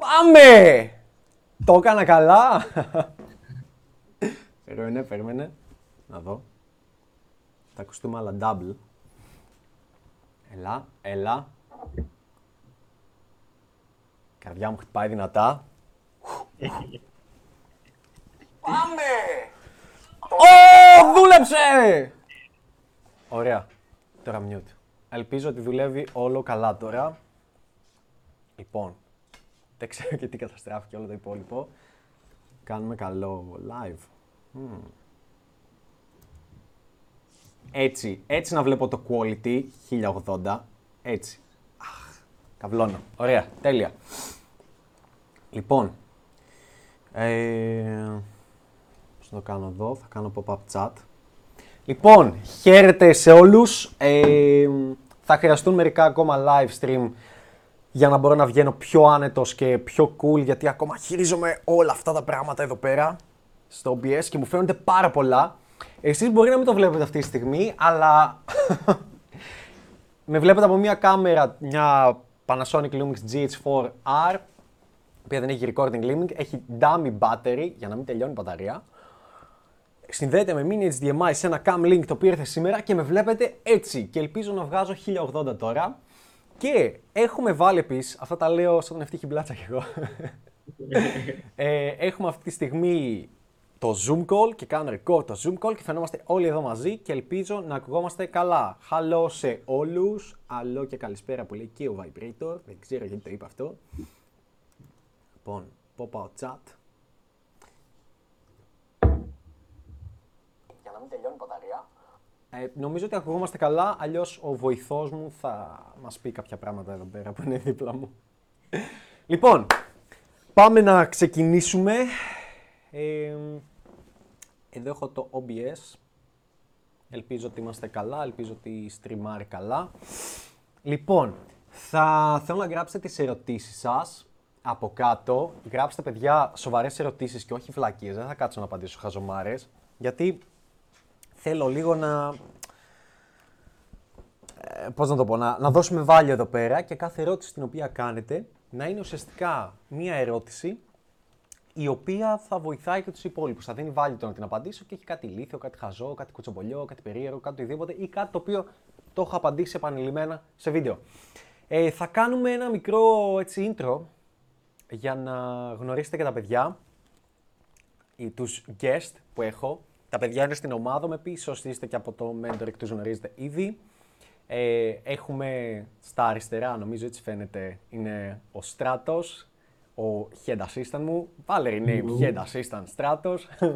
Πάμε! Το έκανα καλά. περίμενε, περίμενε. Να δω. Θα ακουστούμε άλλα double. Έλα, έλα. Η καρδιά μου χτυπάει δυνατά. Πάμε! Ω, δούλεψε! Ωραία. Τώρα mute. Ελπίζω ότι δουλεύει όλο καλά τώρα. Λοιπόν, δεν ξέρω και τι καταστράφηκε όλο το υπόλοιπο. Κάνουμε καλό live. Μμμ. Έτσι, έτσι να βλέπω το quality 1080. Έτσι. Αχ, καβλώνω. Ωραία, τέλεια. Λοιπόν, ε, πώς να το κάνω εδώ, θα κάνω pop-up chat. Λοιπόν, χαίρετε σε όλους. Ε, θα χρειαστούν μερικά ακόμα live stream για να μπορώ να βγαίνω πιο άνετος και πιο cool, γιατί ακόμα χειρίζομαι όλα αυτά τα πράγματα εδώ πέρα στο OBS και μου φαίνονται πάρα πολλά. Εσείς μπορεί να μην το βλέπετε αυτή τη στιγμή, αλλά με βλέπετε από μια κάμερα, μια Panasonic Lumix GH4R, η οποία δεν έχει recording limit, έχει dummy battery για να μην τελειώνει η μπαταρία. Συνδέεται με mini HDMI σε ένα cam link το οποίο ήρθε σήμερα και με βλέπετε έτσι. Και ελπίζω να βγάζω 1080 τώρα. Και έχουμε βάλει επίσης, αυτά τα λέω σαν τον ευτύχη μπλάτσα κι εγώ. ε, έχουμε αυτή τη στιγμή το Zoom call και κάνω record το Zoom call και φαινόμαστε όλοι εδώ μαζί και ελπίζω να ακουγόμαστε καλά. Hello σε όλους, άλλο και καλησπέρα που λέει και ο Vibrator, δεν ξέρω γιατί το είπα αυτό. Λοιπόν, pop out chat. Για να μην τελειώνει η μπαταρία. Ε, νομίζω ότι ακουγόμαστε καλά, αλλιώς ο βοηθός μου θα μας πει κάποια πράγματα εδώ πέρα που είναι δίπλα μου. λοιπόν, πάμε να ξεκινήσουμε. Ε, εδώ έχω το OBS. Ελπίζω ότι είμαστε καλά, ελπίζω ότι στριμάρει καλά. Λοιπόν, θα θέλω να γράψετε τις ερωτήσεις σας από κάτω. Γράψτε, παιδιά, σοβαρές ερωτήσεις και όχι βλακίες. Δεν θα κάτσω να απαντήσω χαζομάρες, γιατί θέλω λίγο να... Ε, πώς να το πω, να, να δώσουμε βάλιο εδώ πέρα και κάθε ερώτηση την οποία κάνετε να είναι ουσιαστικά μία ερώτηση η οποία θα βοηθάει και τους υπόλοιπους. Θα δίνει βάλει το να την απαντήσω και έχει κάτι ηλίθιο, κάτι χαζό, κάτι κουτσομπολιό, κάτι περίεργο, κάτι οτιδήποτε ή κάτι το οποίο το έχω απαντήσει επανειλημμένα σε βίντεο. Ε, θα κάνουμε ένα μικρό έτσι intro για να γνωρίσετε και τα παιδιά, τους guest που έχω. Τα παιδιά είναι στην ομάδα μου πίσω, είστε και από το mentoring, τους γνωρίζετε ήδη. Ε, έχουμε στα αριστερά, νομίζω έτσι φαίνεται, είναι ο Στράτος, ο head assistant μου. Βάλε name, head assistant Stratos.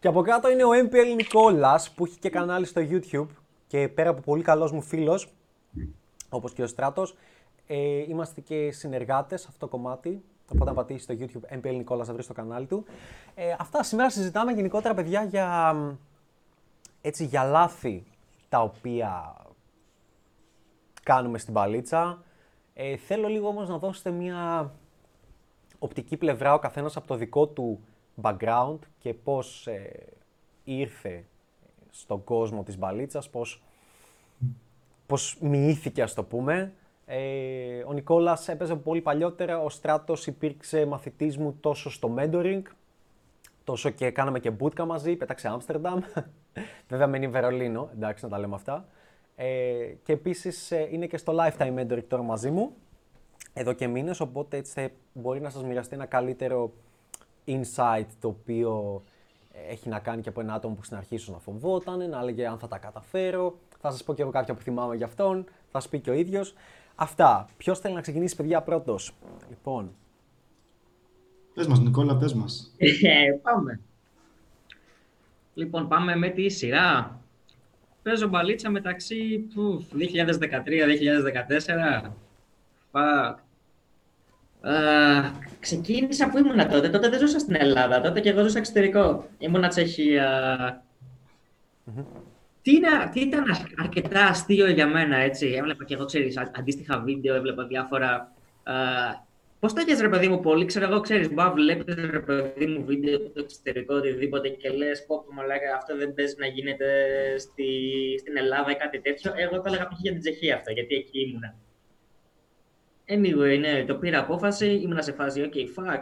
και από κάτω είναι ο MPL Νικόλας που έχει και κανάλι στο YouTube και πέρα από πολύ καλός μου φίλος, όπως και ο Στράτος, ε, είμαστε και συνεργάτες σε αυτό το κομμάτι. Οπότε να πατήσει στο YouTube MPL Νικόλας θα βρεις στο κανάλι του. Ε, αυτά σήμερα συζητάμε γενικότερα παιδιά για, έτσι, για λάθη τα οποία κάνουμε στην παλίτσα, ε, θέλω λίγο όμως να δώσετε μια οπτική πλευρά ο καθένας από το δικό του background και πώς ε, ήρθε στον κόσμο της μπαλίτσας, πώς, πώς μοιήθηκε ας το πούμε. Ε, ο Νικόλας έπαιζε πολύ παλιότερα, ο Στράτος υπήρξε μαθητής μου τόσο στο mentoring, τόσο και κάναμε και bootcamp μαζί, πέταξε Άμστερνταμ, βέβαια μένει Βερολίνο, εντάξει να τα λέμε αυτά. Ε, και επίσης ε, είναι και στο Lifetime Mentoring τώρα μαζί μου, εδώ και μήνες, οπότε έτσι μπορεί να σας μοιραστεί ένα καλύτερο insight το οποίο ε, έχει να κάνει και από ένα άτομο που στην αρχή ίσως να φοβόταν, να έλεγε αν θα τα καταφέρω. Θα σας πω και εγώ κάποια που θυμάμαι για αυτόν, θα σας πει και ο ίδιος. Αυτά. Ποιος θέλει να ξεκινήσει, παιδιά, πρώτος; Λοιπόν. Πες μας, Νικόλα, πες μας. πάμε. Λοιπόν, πάμε με τη σειρά παίζω μπαλίτσα μεταξύ 2013-2014. Fuck. Uh, ξεκίνησα που ήμουνα τότε. Τότε δεν ζούσα στην Ελλάδα. Τότε και εγώ ζούσα εξωτερικό. Ήμουνα Τσεχία. Τι, τι ήταν αρκετά αστείο για μένα, έτσι. Έβλεπα και εγώ, ξέρεις, αντίστοιχα βίντεο, έβλεπα διάφορα uh, Πώς το έχει ρε παιδί μου, πολύ, ξέρω εγώ, ξέρεις, μπα, βλέπεις ρε παιδί μου βίντεο το εξωτερικό, οτιδήποτε και λες, πω, πω, μου λέγα, αυτό δεν παίζει να γίνεται στη, στην Ελλάδα ή κάτι τέτοιο. Εγώ το έλεγα π.χ. για την Τσεχία αυτό, γιατί εκεί ήμουνα. Anyway, ναι, το πήρα απόφαση, ήμουν σε φάση, ok, fuck,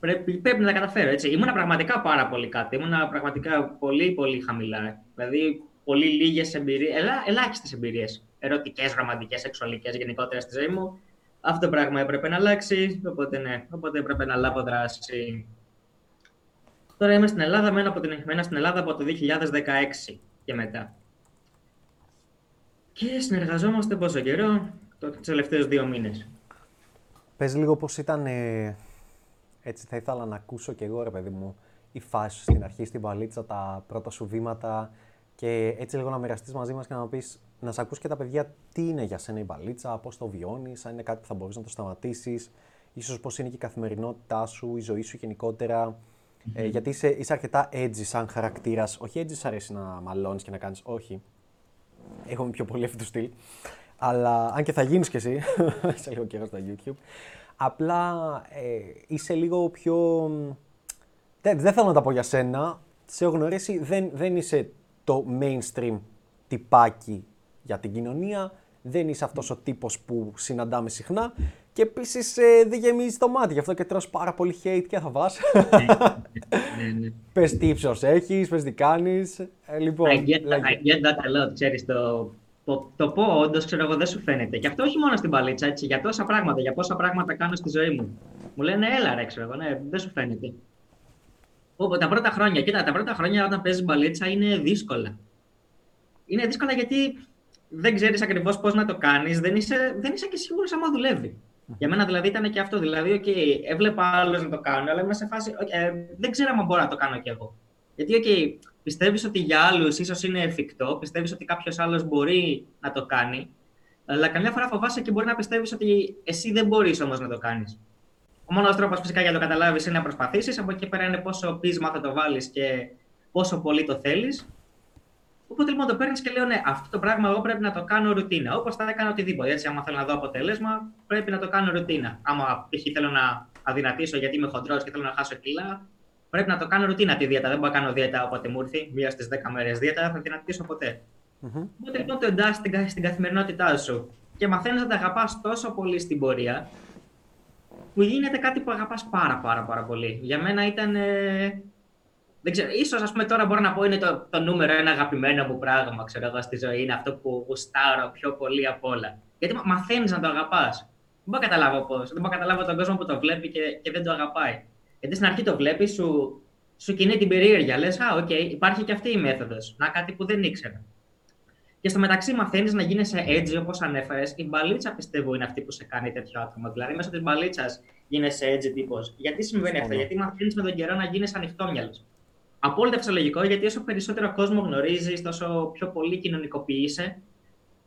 πρέπει, πρέπει να τα καταφέρω, έτσι. Ήμουνα πραγματικά πάρα πολύ κάτι, ήμουνα πραγματικά πολύ, πολύ χαμηλά. Δηλαδή, πολύ λίγες εμπειρίες, ελά, ελάχιστες εμπειρίες, ερωτικές, ρομαντικές, σεξουαλικές γενικότερα στη ζωή μου. Αυτό το πράγμα έπρεπε να αλλάξει, οπότε ναι, οπότε έπρεπε να λάβω δράση. Τώρα είμαι στην Ελλάδα, μένω, από την, μένω στην Ελλάδα από το 2016 και μετά. Και συνεργαζόμαστε πόσο καιρό, τους τελευταίους δύο μήνες. Πες λίγο πώς ήταν, ε, έτσι θα ήθελα να ακούσω κι εγώ ρε παιδί μου, η φάση στην αρχή, στην παλίτσα, τα πρώτα σου βήματα και έτσι λίγο να μοιραστείς μαζί μας και να πεις, να σε ακούς και τα παιδιά τι είναι για σένα η μπαλίτσα, πώς το βιώνεις, αν είναι κάτι που θα μπορείς να το σταματήσεις, ίσως πώς είναι και η καθημερινότητά σου, η ζωή σου γενικότερα. Ε, γιατί είσαι, είσαι αρκετά edgy σαν χαρακτήρας, όχι edgy σου αρέσει να μαλώνεις και να κάνεις, όχι. Έχουμε πιο πολύ αυτό το στυλ. Αλλά αν και θα γίνεις κι εσύ, σε λίγο καιρός στο YouTube. Απλά ε, είσαι λίγο πιο... Δεν, δεν θέλω να τα πω για σένα. Σε έχω γνωρίσει, δεν, δεν είσαι το mainstream τυπάκι για την κοινωνία. Δεν είσαι αυτός ο τύπος που συναντάμε συχνά. Και επίσης ε, δεν γεμίζει το μάτι, γι' αυτό και τρως πάρα πολύ hate και θα βάς. ναι, ναι. πες τι ύψος έχεις, πες τι κάνεις. Ε, λοιπόν, I get, that, λέγε. I get that a lot, ξέρεις, το, το, το πω όντως, ξέρω εγώ, δεν σου φαίνεται. Και αυτό όχι μόνο στην παλίτσα, έτσι, για τόσα πράγματα, για πόσα πράγματα κάνω στη ζωή μου. Μου λένε, έλα ρε, ξέρω εγώ, ναι, δεν σου φαίνεται. Οπότε τα πρώτα χρόνια, κοίτα, τα πρώτα χρόνια όταν παίζεις μπαλίτσα είναι δύσκολα. Είναι δύσκολα γιατί δεν ξέρεις ακριβώς πώς να το κάνεις, δεν είσαι, δεν είσαι και σίγουρος άμα δουλεύει. Για μένα δηλαδή ήταν και αυτό. Δηλαδή, okay, έβλεπα άλλους να το κάνουν, αλλά είμαι σε φάση. Okay, ε, δεν ξέρω αν μπορώ να το κάνω κι εγώ. Γιατί, OK, πιστεύεις ότι για άλλους ίσως είναι εφικτό, πιστεύεις ότι κάποιος άλλος μπορεί να το κάνει, αλλά καμιά φορά φοβάσαι και μπορεί να πιστεύεις ότι εσύ δεν μπορείς όμως να το κάνεις. Ο μόνος τρόπος φυσικά για να το καταλάβεις είναι να προσπαθήσεις. Από εκεί πέρα είναι πόσο πείσμα θα το βάλεις και πόσο πολύ το θέλεις. Οπότε λοιπόν το παίρνεις και λέω: Ναι, αυτό το πράγμα εγώ πρέπει να το κάνω ρουτίνα. Όπως θα έκανα οτιδήποτε. Έτσι, άμα θέλω να δω αποτέλεσμα, πρέπει να το κάνω ρουτίνα. Άμα π.χ. θέλω να αδυνατήσω γιατί είμαι χοντρός και θέλω να χάσω κιλά, πρέπει να το κάνω ρουτίνα τη δίαιτα. Δεν μπορώ να κάνω δίαιτα όποτε μου έρθει. Μία στις 10 μέρες δίαιτα, δεν θα δυνατήσω ποτέ. Μμμ. Οπότε λοιπόν το εντάσσει στην, κα- στην καθημερινότητά σου και μαθαίνεις να τα αγαπάς τόσο πολύ στην πορεία, που γίνεται κάτι που αγαπάς πάρα πάρα πάρα πολύ. Για μένα ήταν. ε, δεν ξέρω, ίσως ας πούμε τώρα μπορώ να πω είναι το, το νούμερο ένα αγαπημένο μου πράγμα, ξέρω εγώ, στη ζωή. Είναι αυτό που γουστάρω πιο πολύ απ' όλα. Γιατί μα- μαθαίνεις να το αγαπάς. Δεν μπορώ να καταλάβω πώς. Δεν μπορώ να καταλάβω τον κόσμο που το βλέπει και, και δεν το αγαπάει. Γιατί στην αρχή το βλέπεις, σου, σου κινεί την περιέργεια. Λες, α, οκ, υπάρχει και αυτή η μέθοδος. Να κάτι που δεν ήξερα. Και στο μεταξύ μαθαίνεις να γίνεσαι edgy όπως ανέφερες. Η μπαλίτσα πιστεύω είναι αυτή που σε κάνει τέτοιο άτομο. Δηλαδή, μέσω της μπαλίτσας γίνεσαι edgy τύπος. Γιατί συμβαίνει αυτό, Συμφωνώ. Γιατί μαθαίνεις με τον καιρό να γίνεσαι ανοιχτόμυαλο. Απόλυτα φυσιολογικό, γιατί όσο περισσότερο κόσμο γνωρίζεις, τόσο πιο πολύ κοινωνικοποιείσαι,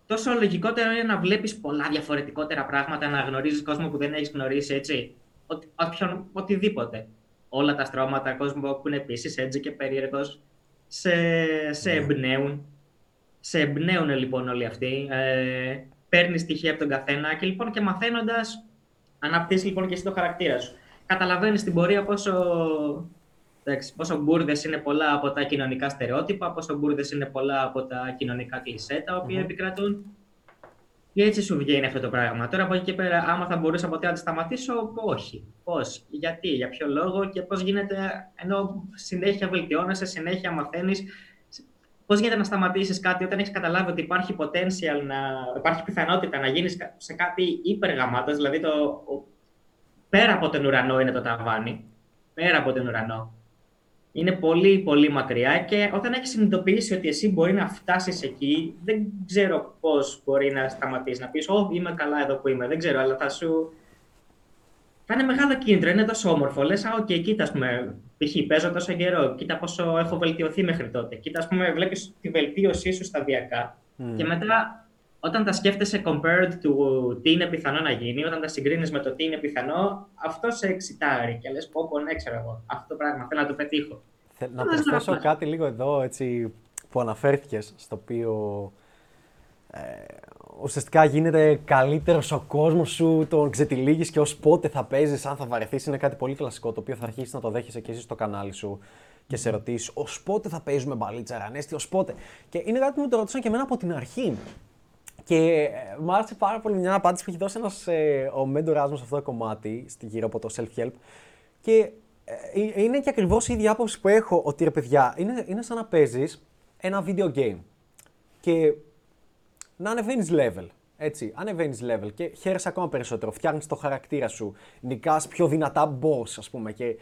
τόσο λογικότερο είναι να βλέπεις πολλά διαφορετικότερα πράγματα, να γνωρίζεις κόσμο που δεν έχεις γνωρίσει, έτσι. Οτι, όποιον- οτιδήποτε. Όλα τα στρώματα, κόσμο που είναι επίσης έτσι και περίεργος, σε, σε Ναι. εμπνέουν. Σε εμπνέουν λοιπόν όλοι αυτοί. Ε, Παίρνεις στοιχεία από τον καθένα και λοιπόν και μαθαίνοντας, αναπτύσσεις λοιπόν και εσύ το χαρακτήρα σου. Καταλαβαίνεις στην πορεία πόσο, εντάξει, πόσο μπουρδες είναι πολλά από τα κοινωνικά στερεότυπα, πόσο μπουρδες είναι πολλά από τα κοινωνικά κλισέ τα οποία Μμμ. επικρατούν. Και έτσι σου βγαίνει αυτό το πράγμα. Τώρα από εκεί και πέρα, άμα θα μπορούσα ποτέ να τη σταματήσω, όχι. Πώς, γιατί, για ποιο λόγο και πώς γίνεται, ενώ συνέχεια βελτιώνεσαι, συνέχεια μαθαίνεις. Πώς γίνεται να σταματήσεις κάτι όταν έχεις καταλάβει ότι υπάρχει potential, να, υπάρχει πιθανότητα να γίνεις σε κάτι υπεργαμάτο, δηλαδή το, ο- πέρα από τον ουρανό είναι το ταβάνι. Πέρα από τον ουρανό. Είναι πολύ, πολύ μακριά και όταν έχεις συνειδητοποιήσει ότι εσύ μπορεί να φτάσεις εκεί, δεν ξέρω πώς μπορεί να σταματήσεις. Να πεις: Ω, είμαι καλά εδώ που είμαι. Δεν ξέρω, αλλά θα σου. Θα είναι μεγάλο κίνητρο, είναι τόσο όμορφο. Λες, Α, οκ, κοίτα, ας πούμε, π.χ. παίζω τόσο καιρό, κοίτα πόσο έχω βελτιωθεί μέχρι τότε. Κοίτα, ας πούμε, βλέπεις τη βελτίωσή σου σταδιακά. Μμ. Και μετά, όταν τα σκέφτεσαι compared to τι είναι πιθανό να γίνει, όταν τα συγκρίνεις με το τι είναι πιθανό, αυτό σε εξητάρει. Και λες, πω, πω, ναι, ξέρω εγώ. Αυτό το πράγμα θέλω να το πετύχω. Θε- να Πώς να προσθέσω πας. κάτι λίγο εδώ έτσι, που αναφέρθηκες, στο οποίο ε, ουσιαστικά γίνεται καλύτερος ο κόσμος σου, τον ξετυλίγεις και ως πότε θα παίζεις, αν θα βαρεθείς, είναι κάτι πολύ κλασικό, το οποίο θα αρχίσεις να το δέχεσαι και εσύ στο κανάλι σου και σε ρωτήσεις ως πότε θα παίζουμε μπαλίτσα, Ρανέστη, ως πότε; Και είναι κάτι που μου το ρωτήσαν και εμένα από την αρχή. Και ε, μου άρεσε πάρα πολύ μια απάντηση που έχει δώσει ένας, ε, ο μέντοράς μου σε αυτό το κομμάτι, στη γύρω από το self-help. Και ε, ε, είναι και ακριβώς η ίδια άποψη που έχω, ότι ρε παιδιά, είναι, είναι σαν να παίζεις ένα video game. Και να ανεβαίνεις level. Έτσι, ανεβαίνεις level και χαίρεσαι ακόμα περισσότερο. Φτιάχνεις το χαρακτήρα σου. Νικάς πιο δυνατά boss, ας πούμε. Και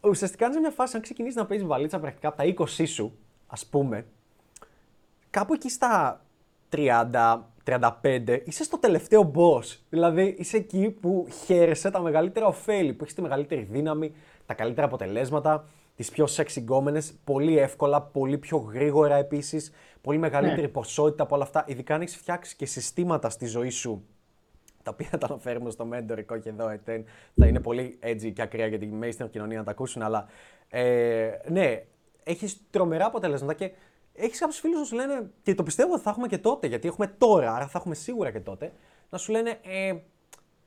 ουσιαστικά είναι μια φάση, αν ξεκινήσεις να παίζεις βαλίτσα πρακτικά από τα 20 σου, ας πούμε, κάπου εκεί στα 30, 35, είσαι στο τελευταίο boss. Δηλαδή είσαι εκεί που χαίρεσαι τα μεγαλύτερα ωφέλη, που έχεις τη μεγαλύτερη δύναμη, τα καλύτερα αποτελέσματα, τις πιο sexy γκόμενες, πολύ εύκολα, πολύ πιο γρήγορα επίσης, πολύ μεγαλύτερη Ναι. ποσότητα από όλα αυτά. Ειδικά αν έχεις φτιάξει και συστήματα στη ζωή σου τα οποία τα αναφέρουμε στο μέντορικό και εδώ ετέν, θα είναι πολύ edgy και ακραία για την mainstream κοινωνία να τα ακούσουν, αλλά ε, ναι, έχεις τρομερά αποτελέσματα και έχεις κάποιους φίλους να σου λένε, και το πιστεύω ότι θα έχουμε και τότε, γιατί έχουμε τώρα, άρα θα έχουμε σίγουρα και τότε, να σου λένε ε,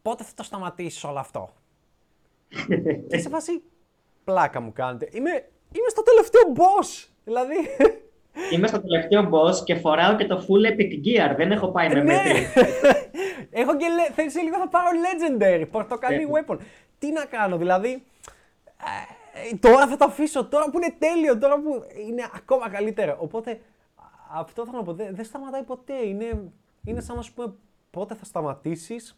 πότε θα το σταματήσεις όλο αυτό; και σε φάση πλάκα μου κάνετε. Είμαι, είμαι στο τελευταίο boss. Δηλαδή. Είμαι στο τελευταίο boss και φοράω και το full epic gear. Δεν έχω πάει με ναι! μέτρη. Έχω και λέ... θα- σε λίγο θα πάρω legendary, πορτοκαλί Ε. weapon. Τι να κάνω, δηλαδή. ε, τώρα θα το αφήσω, τώρα που είναι τέλειο, τώρα που είναι ακόμα καλύτερο. Οπότε α- αυτό θέλω να πω, δεν, δεν σταματάει ποτέ. Είναι, είναι σαν να σου πούμε πότε θα σταματήσεις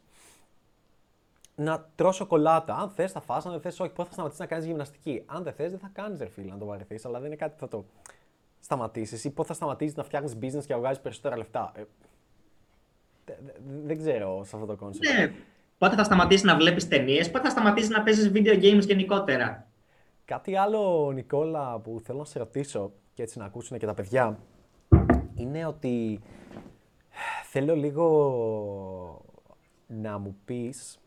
να τρως σοκολάτα. Αν θες θα φας, αν δεν θες όχι. Πότε θα σταματήσεις να κάνεις γυμναστική. Αν δεν θες δεν θα κάνεις ρε φίλε να το βαρεθείς, αλλά δεν είναι κάτι που θα το σταματήσεις. Ή πότε θα σταματήσεις να φτιάχνεις business και να βγάζεις περισσότερα λεφτά. Ε, δε- δε- δεν ξέρω σε αυτό το concept. Ναι. Πότε θα σταματήσεις να βλέπεις ταινίες, πότε θα σταματήσεις να παίζεις video games γενικότερα. Κάτι άλλο, Νικόλα, που θέλω να σε ρωτήσω και έτσι να ακούσουν και τα παιδιά, είναι ότι θέλω λίγο να μου πεις...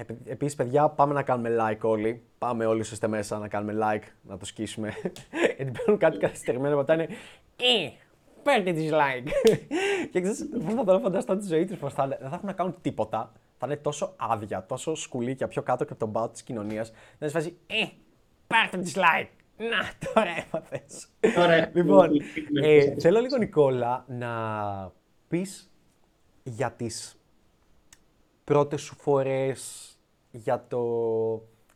Επ- Επίσης, παιδιά, πάμε να κάνουμε like όλοι. Πάμε όλοι όσοι είστε μέσα να κάνουμε like, να το σκίσουμε. Γιατί παίρνουν κάτι καθυστερημένο, μετά είναι «Ε, παίρντε τις like». και ξέρεις, πώς θα το φανταστώ τη ζωή τους πώς θα είναι. Δεν θα έχουν να κάνουν τίποτα. Θα είναι τόσο άδεια, τόσο σκουλίκια πιο κάτω και από τον πάτο της κοινωνίας. Να είναι σε φάση «Ε, πάρτε τις like». Να, τώρα έμαθες. Τώρα, Λοιπόν, με ε, πείσατε. θέλω λίγο Νικόλα να πεις για τις πρώτες σου φορές, για το...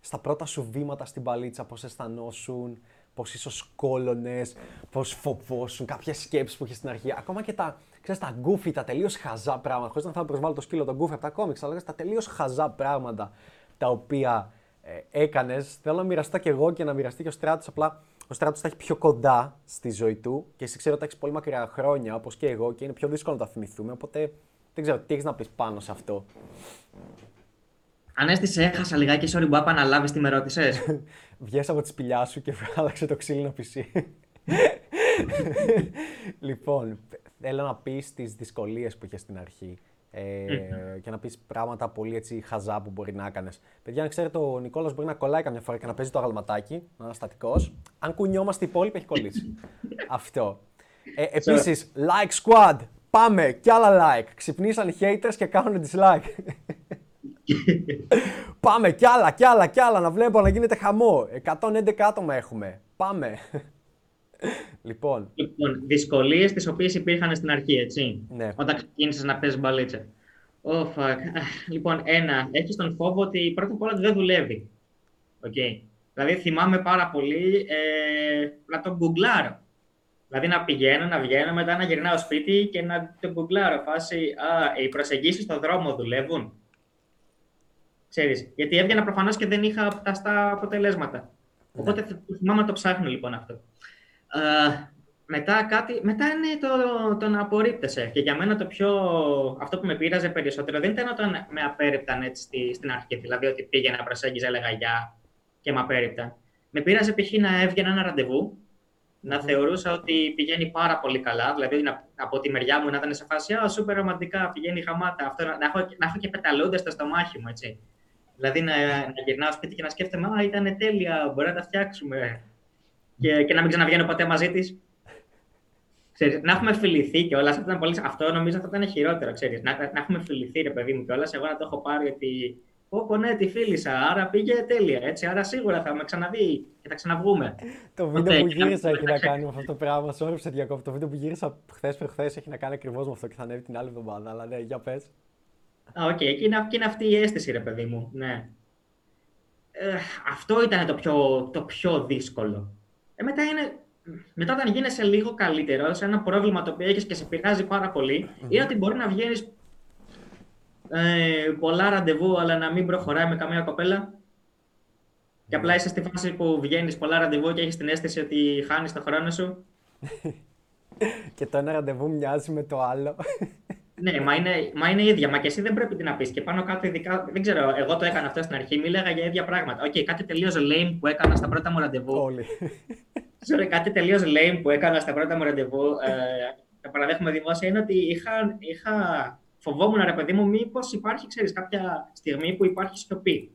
στα πρώτα σου βήματα στην παλίτσα, πώς αισθανόσουν, πώς ίσως κόλωνες, πώς φοβόσουν, κάποιες σκέψεις που είχες στην αρχή, ακόμα και τα, ξέρεις, τα γκούφι, τα τελείως χαζά πράγματα, χωρίς να θέλω να προσβάλλω το σκύλο τον γκούφι από τα κόμιξ, αλλά τα τελείως χαζά πράγματα τα οποία ε, έκανες. Θέλω να μοιραστώ κι εγώ και να μοιραστεί και ο Στράτος, απλά ο Στράτος τα έχει πιο κοντά στη ζωή του και εσύ ξέρω ότι τα έχεις πολύ μακριά χρόνια, όπως και εγώ, και είναι πιο δύσκολο να τα θυμηθούμε, οπότε δεν ξέρω τι έχεις να πεις πάνω σε αυτό; Ανέστη, σε έχασα λιγάκι, sorry, Μπάπα, να λάβεις τι με ρώτησες. Βγες από τη σπηλιά σου και άλλαξε το ξύλινο πισί. λοιπόν, θέλω να πεις τις δυσκολίες που είχες στην αρχή ε, και να πεις πράγματα πολύ έτσι χαζά που μπορεί να έκανες. Παιδιά, να ξέρετε, ο Νικόλας μπορεί να κολλάει καμιά φορά και να παίζει το αγαλματάκι, να είναι στατικός. Αν κουνιόμαστε οι υπόλοιποι, έχει κολλήσει. Αυτό. Ε, επίσης, like squad, πάμε, κι άλλα like. Ξυπνήσαν οι haters και κάνουν dislike. Πάμε κι άλλα, κι άλλα, κι άλλα, να βλέπω να γίνεται χαμό. 111 άτομα έχουμε. Πάμε. λοιπόν, Λοιπόν, δυσκολίες τις οποίες υπήρχαν στην αρχή, έτσι. Ναι. Όταν ξεκίνησες να παίζεις μπαλίτσα. Oh, fuck. Αχ, Λοιπόν, ένα, έχεις τον φόβο ότι πρώτα απ' όλα ότι δεν δουλεύει. Okay. Δηλαδή, θυμάμαι πάρα πολύ ε, να τον γκουγκλάρω. Δηλαδή, να πηγαίνω, να βγαίνω, μετά να γυρνάω σπίτι και να τον γκουγκλάρω. Φάση, α, οι προσεγγίσεις στον δρόμο δουλεύουν. Ξέρεις, γιατί έβγαινα προφανώς και δεν είχα φταστά αποτελέσματα. Οπότε th- θυμάμαι να το ψάχνω λοιπόν αυτό. Ε, μετά, κάτι, μετά είναι το, το να απορρίπτεσαι. Και για μένα το πιο, αυτό που με πείραζε περισσότερο δεν ήταν όταν με απέρριπταν έτσι στη, στην αρχή. Δηλαδή ότι πήγαινα, προσέγγιζα, έλεγα γεια και με απέρριπταν. Με πείραζε π.χ. να έβγαινα ένα ραντεβού, να θεωρούσα ότι πηγαίνει πάρα πολύ καλά. Δηλαδή να, από τη μεριά μου να ήταν σε φάση Α, σούπερ ρομαντικά, πηγαίνει χαμάτα. Αυτό, να, να, έχω, να έχω και πεταλούνται στο στομάχι μου, έτσι. Δηλαδή να, να γυρνάω σπίτι και να σκέφτομαι Α, ήταν τέλεια, μπορεί να τα φτιάξουμε. Και, και να μην ξαναβγαίνω ποτέ μαζί της. Ξέρεις, να έχουμε φιληθεί κιόλας. Αυτό, ήταν πολύ... αυτό νομίζω θα ήταν χειρότερο. Ξέρεις. Να, να έχουμε φιληθεί, ρε παιδί μου κιόλας. Εγώ να το έχω πάρει ότι. Πω, πω, ναι, τη φίλησα. Άρα πήγε τέλεια. Έτσι, άρα σίγουρα θα με ξαναδεί και θα ξαναβγούμε. Το Οπότε, βίντεο που και να- γύρισα έχει να κάνει με αυτό το πράγμα. Sorry που σε διακόπτω. Το βίντεο που γύρισα χθες προχθές έχει να κάνει ακριβώς με αυτό και θα ανέβει την άλλη εβδομάδα. Αλλά ναι, για πες. Α, οκ, και είναι, και είναι αυτή η αίσθηση, ρε παιδί μου. Ναι. Ε, αυτό ήταν το πιο, το πιο δύσκολο. Ε, μετά είναι. Μετά, όταν γίνεσαι λίγο καλύτερος σε ένα πρόβλημα το οποίο έχεις και σε πειράζει πάρα πολύ, είναι ότι μπορεί να βγαίνεις ε, πολλά ραντεβού, αλλά να μην προχωράει με καμία κοπέλα. Και απλά είσαι στη φάση που βγαίνεις πολλά ραντεβού και έχεις την αίσθηση ότι χάνεις το χρόνο σου. Και το ένα ραντεβού μοιάζει με το άλλο. Ναι, μα είναι, μα είναι ίδια. Μα και εσύ δεν πρέπει να πεις. Και πάνω κάτω, ειδικά. Δεν ξέρω, εγώ το έκανα αυτό στην αρχή. Μίλαγα για ίδια πράγματα. Οκ, κάτι τελείως lame που έκανα στα πρώτα μου ραντεβού. Όλοι. Sorry, κάτι τελείως lame που έκανα στα πρώτα μου ραντεβού. Ε, το παραδέχομαι δημόσια είναι ότι είχα, είχα φοβόμουν, ρε παιδί μου, μήπως υπάρχει, ξέρεις, κάποια στιγμή που υπάρχει σιωπή.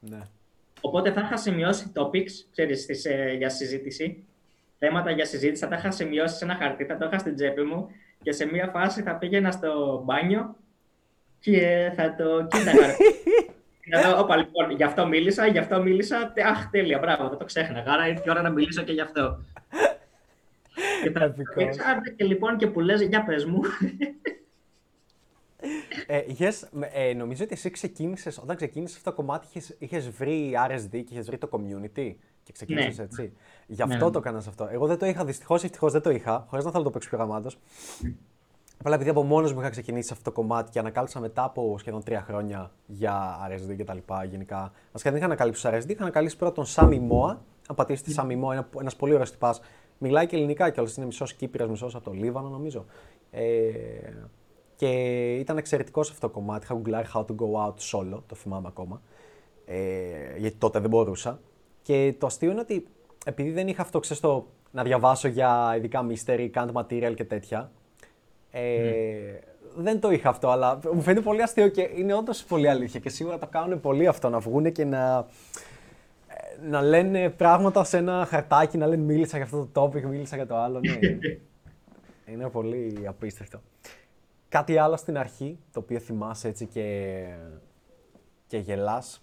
ναι. Οπότε θα είχα σημειώσει topics, ξέρεις, στις, ε, για συζήτηση, θέματα για συζήτηση, θα τα είχα σημειώσει σε ένα χαρτί, θα το είχα στην τσέπη μου και σε μία φάση θα πήγαινα στο μπάνιο και θα το κοίταγα. Να δω, όπα, λοιπόν, γι' αυτό μίλησα, γι' αυτό μίλησα. Τε- Αχ, τέλεια, μπράβο, δεν το ξέχναγα. Άρα ήρθε η ώρα να μιλήσω και γι' αυτό. και θα Επικός. πεις, «Άντε και λοιπόν και που λες, για πες μου. Ε, είχες, με- ε, νομίζω ότι εσύ ξεκίνησες, όταν ξεκίνησες αυτό το κομμάτι, είχες, είχες βρει RSD και είχες βρει το community και ξεκίνησες Ναι. έτσι; Γι' αυτό Ναι. το έκανας αυτό. Εγώ δεν το είχα, δυστυχώς, ευτυχώς δεν το είχα, χωρίς να θέλω να το παίξω πιο γαμάτος. Απλά επειδή από μόνος μου είχα ξεκινήσει αυτό το κομμάτι και ανακάλυψα μετά από σχεδόν τρία χρόνια για RSD και τα λοιπά γενικά. Βασικά δεν είχα ανακαλύψει RSD, είχα ανακαλύψει πρώτα τον Σάμι Μόα. Αν πατήσετε Σάμι Μόα, είναι ένας πολύ ωραίος τυπάς. Μιλάει και ελληνικά κιόλας, είναι μισός Κύπριος, μισός από το Λίβανο νομίζω. Ε, και ήταν εξαιρετικό σε αυτό το κομμάτι. Είχα γκουγκλάρει How to go out solo, το θυμάμαι ακόμα. Ε, γιατί τότε δεν μπορούσα. Και το αστείο είναι ότι επειδή δεν είχα αυτό, ξέρεις, το να διαβάσω για ειδικά mystery, canned material και τέτοια, ε, δεν το είχα αυτό, αλλά μου φαίνεται πολύ αστείο και είναι όντως πολύ αλήθεια. Και σίγουρα το κάνουν πολύ αυτό να βγουν και να, ε, να λένε πράγματα σε ένα χαρτάκι, να λένε μίλησα για αυτό το topic, μίλησα για το άλλο. Ναι. είναι πολύ απίστευτο. Κάτι άλλο στην αρχή, το οποίο θυμάσαι έτσι και, και γελάς;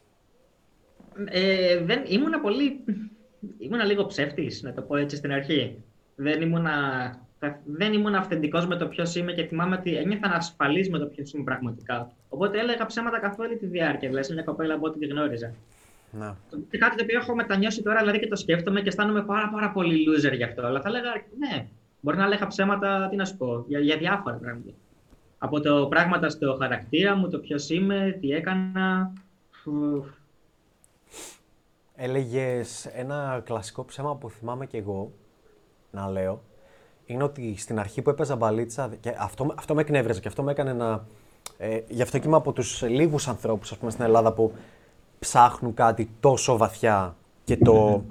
Ε, δεν, ήμουνα πολύ. Ήμουνα λίγο ψεύτης, να το πω έτσι στην αρχή. Δεν ήμουνα, δεν ήμουν αυθεντικός με το ποιος είμαι και θυμάμαι ότι ένιωθα ανασφαλής με το ποιος είμαι πραγματικά. Οπότε έλεγα ψέματα καθ' όλη τη διάρκεια, δηλαδή σε μια κοπέλα από ό,τι τη γνώριζα. Να. Και κάτι το οποίο έχω μετανιώσει τώρα, δηλαδή και το σκέφτομαι και αισθάνομαι πάρα, πάρα πολύ loser γι' αυτό. Αλλά θα έλεγα, ναι, μπορεί να έλεγα ψέματα, τι να σου πω, για, για διάφορα πράγματα. Από το πράγματα στο χαρακτήρα μου, το ποιος είμαι, τι έκανα. Φου, Έλεγες ένα κλασικό ψέμα που θυμάμαι και εγώ να λέω. Είναι ότι στην αρχή που έπαιζα μπαλίτσα. Και αυτό, αυτό με εκνεύριζε και αυτό με έκανε να. Ε, γι' αυτό και είμαι από τους λίγους ανθρώπους στην Ελλάδα που ψάχνουν κάτι τόσο βαθιά και το,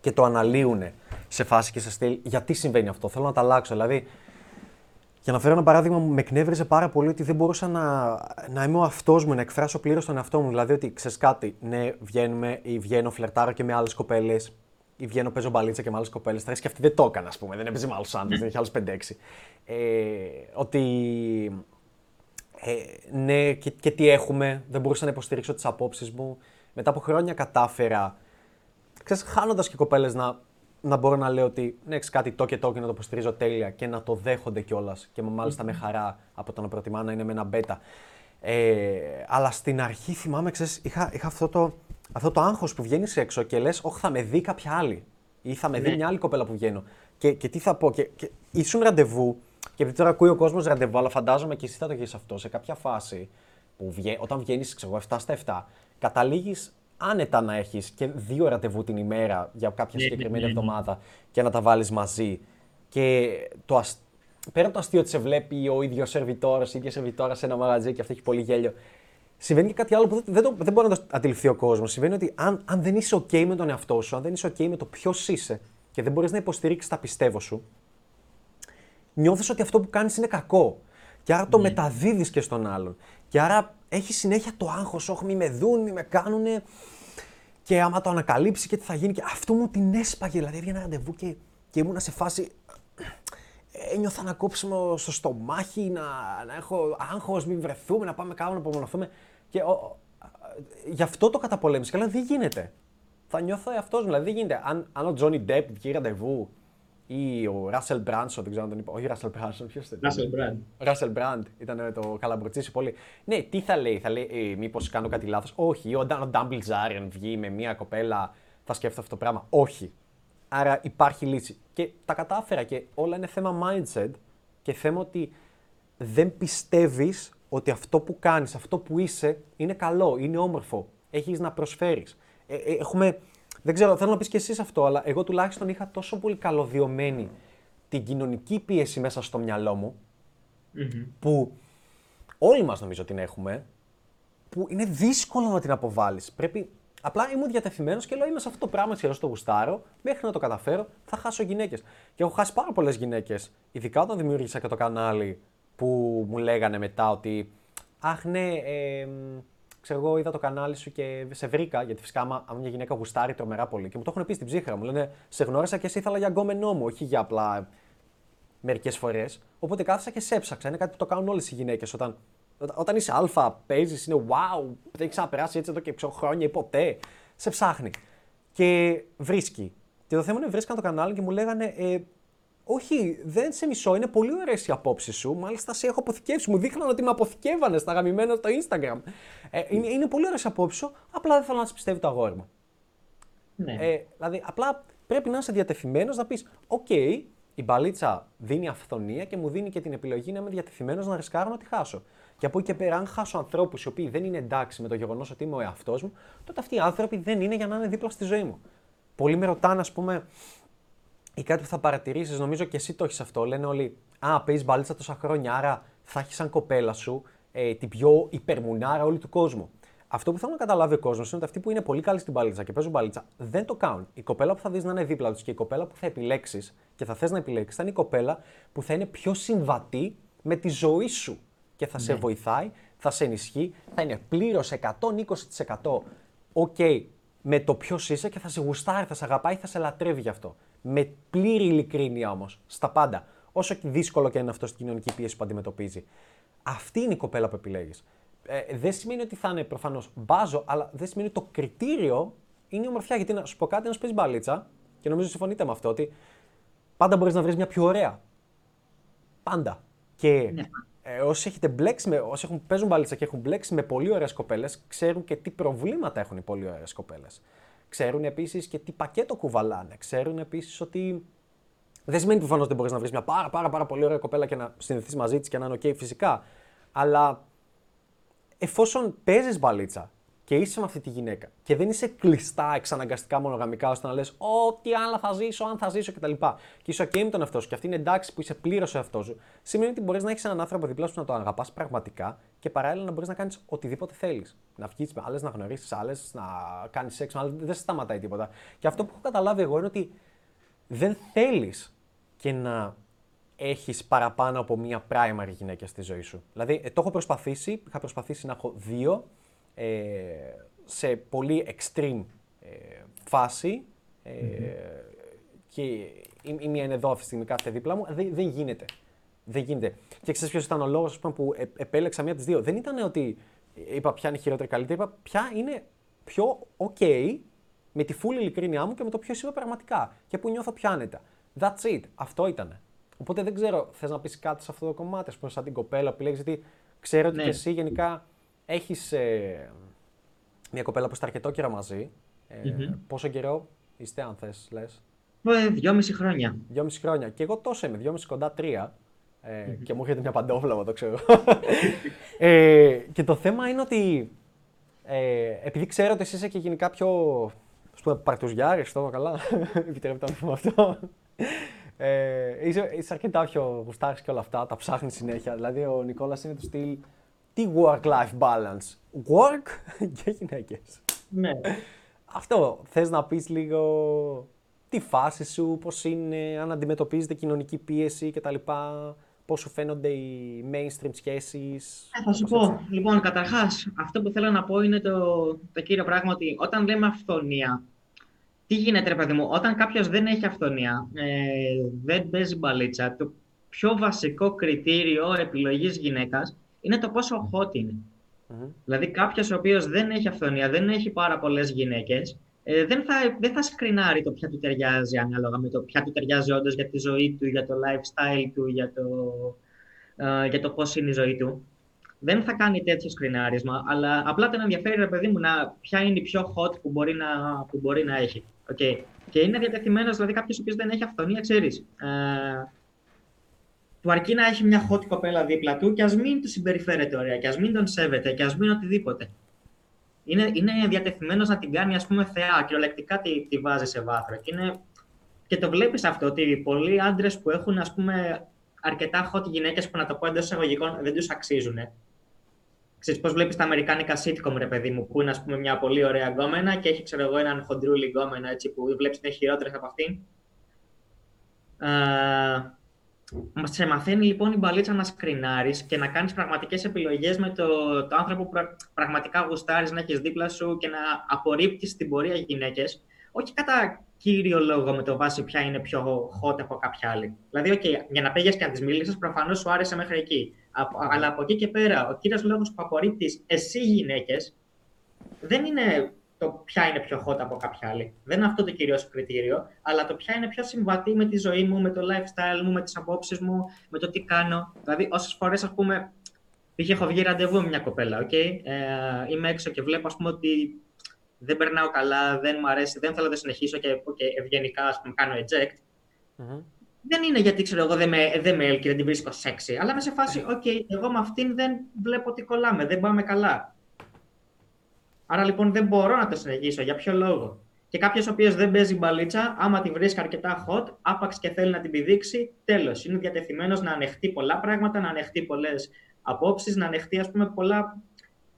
και το αναλύουν σε φάση και σε στυλ. Γιατί συμβαίνει αυτό, θέλω να τα αλλάξω. Δηλαδή, για να φέρω ένα παράδειγμα, με εκνεύριζε πάρα πολύ ότι δεν μπορούσα να, να είμαι ο αυτός μου, να εκφράσω πλήρως τον εαυτό μου. Δηλαδή, ότι ξέρεις κάτι, ναι, βγαίνουμε ή βγαίνω, φλερτάρω και με άλλες κοπέλες, ή βγαίνω, παίζω μπαλίτσα και με άλλες κοπέλες. Θα και αυτή δεν το έκανα, ας πούμε. Δεν έπαιζε με άλλους άντρες, δεν είχε άλλους 5-6. Ε, ότι. Ε, ναι, και, και τι έχουμε, δεν μπορούσα να υποστηρίξω τις απόψεις μου. Μετά από χρόνια κατάφερα, ξέρεις, χάνοντας και κοπέλες να, να μπορώ να λέω ότι ναι, έχεις κάτι το και το και να το υποστηρίζω τέλεια και να το δέχονται κιόλας και με- μάλιστα με χαρά από το να προτιμά να είναι με ένα μπέτα. Ε, αλλά στην αρχή θυμάμαι, ξέρεις, είχα, είχα αυτό, το, αυτό το άγχος που βγαίνεις έξω και λες, όχι θα με δει κάποια άλλη ή θα με δει Ναι. μια άλλη κοπέλα που βγαίνω. Και, και τι θα πω, και, και ήσουν ραντεβού, και επειδή τώρα ακούει ο κόσμος ραντεβού, αλλά φαντάζομαι και εσύ θα το έχεις αυτό σε κάποια φάση που βγε, όταν βγαίνεις, ξέρω εγώ, 7 στα 7, καταλήγεις άνετα να έχεις και δύο ραντεβού την ημέρα για κάποια Ναι, συγκεκριμένη ναι, ναι. εβδομάδα και να τα βάλεις μαζί. Και το ασ... πέρα από το αστείο ότι σε βλέπει ο ίδιος σερβιτόρας, η ίδια σερβιτόρα σε ένα μαγαζί και αυτό έχει πολύ γέλιο. Συμβαίνει και κάτι άλλο που δεν, δεν, το- δεν μπορεί να το αντιληφθεί ο κόσμος. Συμβαίνει ότι αν, αν δεν είσαι OK με τον εαυτό σου, αν δεν είσαι OK με το ποιος είσαι και δεν μπορείς να υποστηρίξεις τα πιστεύω σου, νιώθεις ότι αυτό που κάνεις είναι κακό. Και άρα το μεταδίδεις και στον άλλον. Και άρα έχει συνέχεια το άγχος, όχι μη με δουν, μη με κάνουνε. Και άμα το ανακαλύψει και τι θα γίνει. Και αυτό μου την έσπαγε. Δηλαδή έβγαινα ραντεβού και, και ήμουνα σε φάση. Ένιωθα να κόψουμε στο στομάχι, να, να έχω άγχος, μην βρεθούμε, να πάμε κάπου να απομονωθούμε. Και ο, Γι' αυτό το καταπολέμησε. Αλλά δεν γίνεται. Θα νιώθω εαυτός μου. Δηλαδή δεν γίνεται. Αν, αν ο Τζόνι Ντεπ βγει ραντεβού ή ο Ράσελ Μπράνσον, δεν ξέρω αν τον είπα. Όχι Ράσελ Μπράνσον, ποιος ήταν. Ράσελ Μπραντ. Ράσελ Μπραντ ήταν το καλαμπροτσίσι πολύ. Ναι, τι θα λέει, θα λέει, ε, μήπως κάνω κάτι λάθος. Όχι. Ή ο Ντάμπλ Ζάριον βγει με μια κοπέλα, θα σκέφτεται αυτό το πράγμα. Όχι. Άρα υπάρχει λύση. Και τα κατάφερα και όλα είναι θέμα mindset και θέμα ότι δεν πιστεύεις ότι αυτό που κάνεις, αυτό που είσαι είναι καλό, είναι όμορφο. Έχεις να προσφέρεις. Ε, ε, έχουμε. Δεν ξέρω, θέλω να πεις και εσύ αυτό, αλλά εγώ τουλάχιστον είχα τόσο πολύ καλωδιωμένη την κοινωνική πίεση μέσα στο μυαλό μου, που όλοι μας νομίζω την έχουμε, που είναι δύσκολο να την αποβάλεις. Πρέπει... Απλά ήμουν διατεθειμένος και λέω: Είμαι σε αυτό το πράγμα, σχεδόν το γουστάρω. Μέχρι να το καταφέρω, θα χάσω γυναίκες. Και έχω χάσει πάρα πολλές γυναίκες, ειδικά όταν δημιούργησα και το κανάλι, που μου λέγανε μετά ότι Αχ, ναι, ε, ξέρω εγώ, είδα το κανάλι σου και σε βρήκα. Γιατί φυσικά, άμα, άμα μια γυναίκα γουστάρει τρομερά πολύ και μου το έχουν πει στην ψύχρα μου. Λένε, Σε γνώρισα και εσύ ήθελα για γκόμενό μου, όχι για απλά μερικές φορές. Οπότε κάθισα και σε έψαξα. Είναι κάτι που το κάνουν όλες οι γυναίκες. Όταν, όταν είσαι Α, παίζεις, είναι wow, δεν έχει ξαναπεράσει έτσι εδώ και ξέρω χρόνια ή ποτέ. Σε ψάχνει. Και βρίσκει. Και το θέμα είναι βρίσκαν το κανάλι και μου λέγανε, ε, όχι, δεν σε μισώ. Είναι πολύ ωραίες οι απόψεις σου. Μάλιστα, σε έχω αποθηκεύσει. Μου δείχναν ότι με αποθηκεύανε στα γαμημένα στο Instagram. Ε, είναι, είναι πολύ ωραίες απόψεις σου. Απλά δεν θέλω να τις πιστεύει το αγόρι μου. Ναι. Ε, δηλαδή, απλά πρέπει να είσαι διατεθειμένος να πεις: Οκ, η μπαλίτσα δίνει αφθονία και μου δίνει και την επιλογή να είμαι διατεθειμένος να ρισκάρω να τη χάσω. Και από εκεί και πέρα, αν χάσω ανθρώπους οι οποίοι δεν είναι εντάξει με το γεγονός ότι είμαι ο εαυτός μου, τότε αυτοί οι άνθρωποι δεν είναι για να είναι δίπλα στη ζωή μου. Πολλοί με ρωτάνε, ας πούμε, ή κάτι που θα παρατηρήσεις, νομίζω και εσύ το έχεις αυτό. Λένε όλοι, Α, παίζεις μπαλίτσα τόσα χρόνια, άρα θα έχεις σαν κοπέλα σου ε, την πιο υπερμουνάρα όλη του κόσμου. Αυτό που θέλω να καταλάβει ο κόσμος είναι ότι αυτοί που είναι πολύ καλοί στην μπαλίτσα και παίζουν μπαλίτσα δεν το κάνουν. Η κοπέλα που θα δεις να είναι δίπλα τους και η κοπέλα που θα επιλέξεις και θα θες να επιλέξεις θα είναι η κοπέλα που θα είναι πιο συμβατή με τη ζωή σου και θα σε βοηθάει, θα σε ενισχύει, θα είναι πλήρως 120% OK με το ποιος είσαι και θα σε γουστάρει, θα σε αγαπάει, θα σε λατρεύει γι' αυτό. Με πλήρη ειλικρίνεια όμως, στα πάντα. Όσο και δύσκολο και είναι αυτό στην κοινωνική πίεση που αντιμετωπίζει. Αυτή είναι η κοπέλα που επιλέγεις. Ε, δεν σημαίνει ότι θα είναι προφανώς μπάζο, αλλά δεν σημαίνει ότι το κριτήριο είναι η ομορφιά. Γιατί να σου πω κάτι, να σου πεις μπαλίτσα, και νομίζω συμφωνείτε με αυτό, ότι πάντα μπορείς να βρεις μια πιο ωραία. Πάντα. Και Ναι. ε, όσοι, έχετε μπλέξει με, όσοι έχουν, παίζουν μπαλίτσα και έχουν μπλέξει με πολύ ωραίες κοπέλες, ξέρουν και τι προβλήματα έχουν οι πολύ ωραίες κοπέλες. Ξέρουν επίσης και τι πακέτο κουβαλάνε. Ξέρουν επίσης ότι δεν σημαίνει προφανώς ότι δεν μπορείς να βρεις μια πάρα, πάρα, πάρα πολύ ωραία κοπέλα και να συνδεθείς μαζί της και να είναι OK φυσικά. Αλλά εφόσον παίζεις μπαλίτσα και είσαι με αυτή τη γυναίκα και δεν είσαι κλειστά εξαναγκαστικά μονογαμικά ώστε να λες: Ό,τι άλλα θα ζήσω, αν θα ζήσω κτλ. Και είσαι OK με τον εαυτό σου και αυτή είναι εντάξει που είσαι πλήρως ο εαυτός σου, σημαίνει ότι μπορείς να έχεις έναν άνθρωπο δίπλα σου να τον αγαπάς πραγματικά και παράλληλα να μπορείς να κάνεις οτιδήποτε θέλεις. Να βγεις με άλλες, να γνωρίσεις άλλες, να κάνεις σεξ με άλλες. Δεν σε σταματάει τίποτα. Και αυτό που έχω καταλάβει εγώ είναι ότι δεν θέλεις και να έχεις παραπάνω από μία primary γυναίκα στη ζωή σου. Δηλαδή, ε, το έχω προσπαθήσει, είχα προσπαθήσει να έχω δύο ε, σε πολύ extreme ε, φάση ε, και η, η μία είναι εδώ αυτή τη στιγμή κάθεται δίπλα μου, δεν, δεν γίνεται. Δεν γίνεται. Και ξέρεις ποιος ήταν ο λόγος που ε, επέλεξα μία από τις δύο. Δεν ήταν ότι είπα ποια είναι η χειρότερη καλύτερη, είπα ποια είναι πιο ok με τη full ειλικρίνειά μου και με το ποιος είμαι πραγματικά και που νιώθω πιο άνετα. That's it. Αυτό ήταν. Οπότε δεν ξέρω, θες να πεις κάτι σε αυτό το κομμάτι, ας πούμε, σαν την κοπέλα που λέγεις, γιατί ξέρω ότι Ναι. και εσύ γενικά έχεις ε, μια κοπέλα που είστε αρκετό καιρό μαζί. Ε, Μμμ. Πόσο καιρό είστε, αν θες, λες; Ε, Δυόμιση χρόνια. Δυόμιση χρόνια. Και εγώ τόσο είμαι, δυόμιση κοντά τρία. Ε, Και μου έρχεται μια παντόφλα, το ξέρω. ε, και το θέμα είναι ότι ε, επειδή ξέρω ότι εσύ είσαι και γενικά πιο ας πούμε, παρτουζιάρης, το είπα καλά, επιτρέπετε να πούμε αυτό. Ε, είσαι, είσαι αρκετά πιο γουστάρης και όλα αυτά, τα ψάχνεις συνέχεια. Δηλαδή ο Νικόλας είναι του στυλ τι work-life balance; Work και γυναίκες. Ναι. Αυτό, θες να πεις λίγο τη φάση σου, πώς είναι, αν αντιμετωπίζετε κοινωνική πίεση κτλ. Πώς σου φαίνονται οι mainstream σχέσεις. Ε, θα σου κάπως πω. Λοιπόν, καταρχάς, αυτό που θέλω να πω είναι το, το κύριο πράγμα ότι όταν λέμε αυθονία, τι γίνεται, ρε παιδί μου, όταν κάποιος δεν έχει αυθονία, ε, δεν παίζει μπαλίτσα, το πιο βασικό κριτήριο επιλογής γυναίκας είναι το πόσο hot είναι. Δηλαδή, κάποιος ο οποίος δεν έχει αυθονία, δεν έχει πάρα πολλές γυναίκες, ε, δεν, θα, δεν θα σκρινάρει το ποια του ταιριάζει ανάλογα με το ποια του ταιριάζει όντως για τη ζωή του, για το lifestyle του, για το, ε, για το πώς είναι η ζωή του. Δεν θα κάνει τέτοιο σκρινάρισμα, αλλά απλά τον ενδιαφέρει, ρε παιδί μου, να, ποια είναι η πιο hot που μπορεί να, που μπορεί να έχει. Okay. Και είναι διατεθειμένος, δηλαδή κάποιος ο οποίος δεν έχει αυθονία, ξέρεις. Ε, του αρκεί να έχει μια hot κοπέλα δίπλα του και ας μην του συμπεριφέρεται ωραία, και ας μην τον σέβεται, και ας μην οτιδήποτε. Είναι, είναι διατεθειμένος να την κάνει, ας πούμε, θεά. Κυριολεκτικά τη, τη βάζει σε βάθρο. Και, είναι, και το βλέπεις αυτό, ότι πολλοί άντρες που έχουν, ας πούμε, αρκετά hot γυναίκες που να το πω εντός εισαγωγικών δεν τους αξίζουν. Ξέρεις πώς βλέπεις τα αμερικάνικα sitcom, ρε παιδί μου, που είναι ας πούμε μια πολύ ωραία γκόμενα και έχει, ξέρω εγώ, έναν χοντρούλι γκόμενα, έτσι, που βλέπεις ότι είναι χειρότερες από αυτήν. Μα σε μαθαίνει λοιπόν η μπαλίτσα να σκρινάρεις και να κάνεις πραγματικές επιλογές με το, το άνθρωπο που πραγματικά γουστάρεις να έχεις δίπλα σου και να απορρίπτεις στην πορεία γυναίκες. Όχι κατά κύριο λόγο με το βάση ποια είναι πιο hot από κάποια άλλη. Δηλαδή, okay, για να πήγες και να της μίλησες, προφανώς σου άρεσε μέχρι εκεί. Αλλά από εκεί και πέρα, ο κύριος λόγος που απορρίπτεις εσύ γυναίκες δεν είναι το ποια είναι πιο hot από κάποια άλλη. Δεν είναι αυτό το κυρίως κριτήριο, αλλά το ποια είναι πιο συμβατή με τη ζωή μου, με το lifestyle μου, με τις απόψεις μου, με το τι κάνω. Δηλαδή, όσες φορές, ας πούμε, π.χ. έχω βγει ραντεβού με μια κοπέλα, okay? ε, είμαι έξω και βλέπω, ας πούμε, ότι δεν περνάω καλά, δεν μου αρέσει, δεν θέλω να το συνεχίσω και okay, ευγενικά, ας πούμε, κάνω eject. Mm-hmm. Δεν είναι γιατί ξέρω εγώ δεν με, δεν με έλκει, δεν την βρίσκω sexy, αλλά με σε φάση, OK, okay, εγώ με αυτήν δεν βλέπω ότι κολλάμε, δεν πάμε καλά. Άρα λοιπόν δεν μπορώ να το συνεχίσω. Για ποιο λόγο; Και κάποιος ο οποίος δεν παίζει μπαλίτσα, άμα τη βρίσκει αρκετά hot, άπαξ και θέλει να την πηδήξει, τέλος. Είναι διατεθειμένος να ανεχτεί πολλά πράγματα, να ανεχτεί πολλές απόψεις, να ανεχτεί ας πούμε, πολλά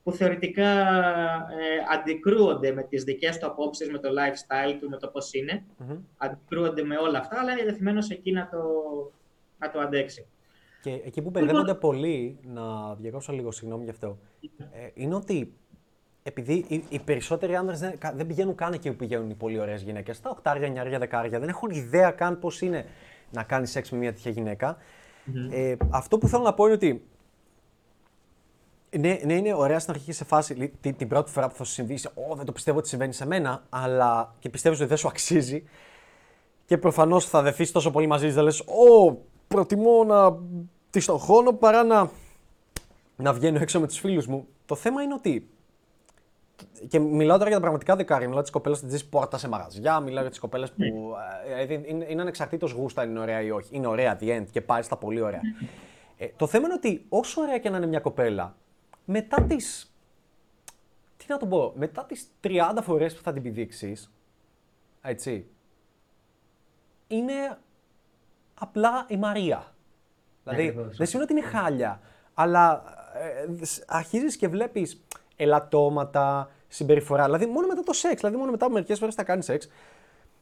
που θεωρητικά ε, αντικρούονται με τις δικές του απόψεις, με το lifestyle του, με το πώς είναι. Mm-hmm. Αντικρούονται με όλα αυτά, αλλά είναι διατεθειμένος εκεί να το, να το αντέξει. Και εκεί που μπερδεύονται λοιπόν... πολύ, να διακόψω λίγο, συγγνώμη γι' αυτό, ε, είναι ότι επειδή οι, οι περισσότεροι άνδρες δεν, δεν πηγαίνουν καν εκεί που πηγαίνουν οι πολύ ωραίες γυναίκες, τα οκτάρια, νιάρια, δεκάρια, δεν έχουν ιδέα καν πώς είναι να κάνεις σεξ με μια τέτοια γυναίκα. Mm-hmm. Ε, αυτό που θέλω να πω είναι ότι. Ναι, ναι, είναι ωραία στην αρχική σε φάση την, την πρώτη φορά που θα σου συμβεί. Ω, δεν το πιστεύω ότι συμβαίνει σε μένα, αλλά και πιστεύω ότι δεν σου αξίζει. Και προφανώς θα δεθείς τόσο πολύ μαζί τη, δεν λες, Ω, προτιμώ να τη στον χρόνο παρά να, να βγαίνω έξω με τους φίλους μου. Το θέμα είναι ότι και μιλάω τώρα για τα πραγματικά δεκάρια. Μιλάω για τις κοπέλες που τη πόρτα σε μαγαζιά, μιλάω για τις κοπέλες που. Ναι. Ε, είναι, είναι ανεξαρτήτως γούστα αν είναι ωραία ή όχι. Είναι ωραία the end και πάει στα πολύ ωραία. Ε, το θέμα είναι ότι όσο ωραία και να είναι μια κοπέλα, μετά τις. Τι να το πω, μετά τις 30 φορές που θα την πηδήξεις, έτσι. Είναι απλά η Μαρία. Δηλαδή, δεν σημαίνει ότι είναι χάλια, αλλά ε, αρχίζεις και βλέπεις ελαττώματα, συμπεριφορά. Δηλαδή, μόνο μετά το σεξ, δηλαδή, μόνο μετά από μερικές φορές θα κάνεις σεξ,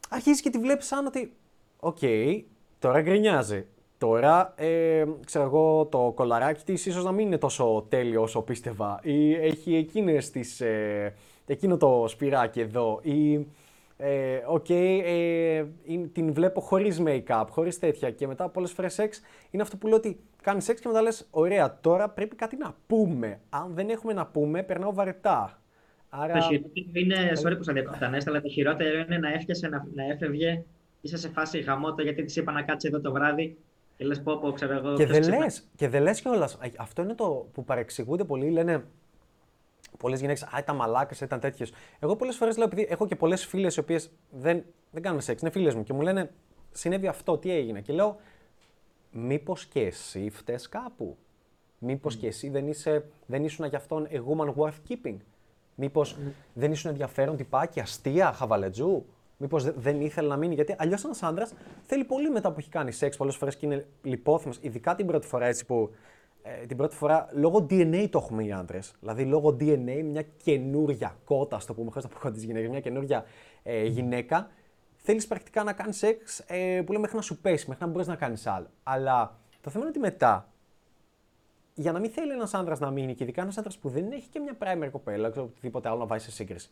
αρχίζεις και τη βλέπεις σαν ότι. OK, okay, τώρα γκρινιάζει. Τώρα, ε, ξέρω εγώ, το κολαράκι της ίσως να μην είναι τόσο τέλειο όσο πίστευα. Ή έχει εκείνες τις, ε, εκείνο το σπυράκι εδώ. Ή, ε, okay, ε, την βλέπω χωρίς make-up, χωρίς τέτοια. Και μετά πολλές φορές σεξ είναι αυτό που λέω ότι κάνεις σεξ και μετά λες: Ωραία, τώρα πρέπει κάτι να πούμε. Αν δεν έχουμε να πούμε, περνάω βαρετά. Άρα... Το χειρότερο είναι, sorry που σα διακόπτω, αλλά το χειρότερο είναι να έφτιασε να, να έφευγε, είσαι σε φάση γαμότο γιατί της είπα να κάτσει εδώ το βράδυ και λες πω, πω, ξέρω εγώ. Και δεν λες και δεν λες κιόλας. Αυτό είναι το που παρεξηγούνται πολλοί, λένε πολλές γυναίκες, Α, ήταν μαλάκα, ήταν τέτοιες. Εγώ πολλές φορές λέω, επειδή έχω και πολλές φίλες οι οποίες δεν, δεν κάνουν σεξ, είναι φίλες μου και μου λένε, συνέβη αυτό, τι έγινε. Και λέω, Μήπως και εσύ φταίει κάπου; Μήπως mm. και εσύ δεν, είσαι, δεν ήσουν για αυτόν a woman worth keeping; Μήπως mm. δεν ήσουν ενδιαφέρον τυπάκι, αστεία, χαβαλετζού; Μήπως δεν ήθελε να μείνει; Γιατί αλλιώς ένας άντρας θέλει πολύ μετά που έχει κάνει σεξ πολλές φορές και είναι λιπόθυμος. Ειδικά την πρώτη φορά έτσι που. Ε, την πρώτη φορά λόγω DNA το έχουμε οι άντρες. Δηλαδή λόγω DNA μια καινούρια κότα, το πούμε, χωρίς να πω της γυναίκας, μια καινούρια ε, γυναίκα. Θέλεις πρακτικά να κάνεις σεξ ε, που λέμε μέχρι να σου πέσει, μέχρι να μπορείς να κάνεις άλλο. Αλλά το θέμα είναι ότι μετά για να μην θέλει ένας άντρα να μείνει, και ειδικά ένας άντρα που δεν έχει και μια primer κοπέλα, ξέρω οτιδήποτε άλλο να βάζει σε σύγκριση.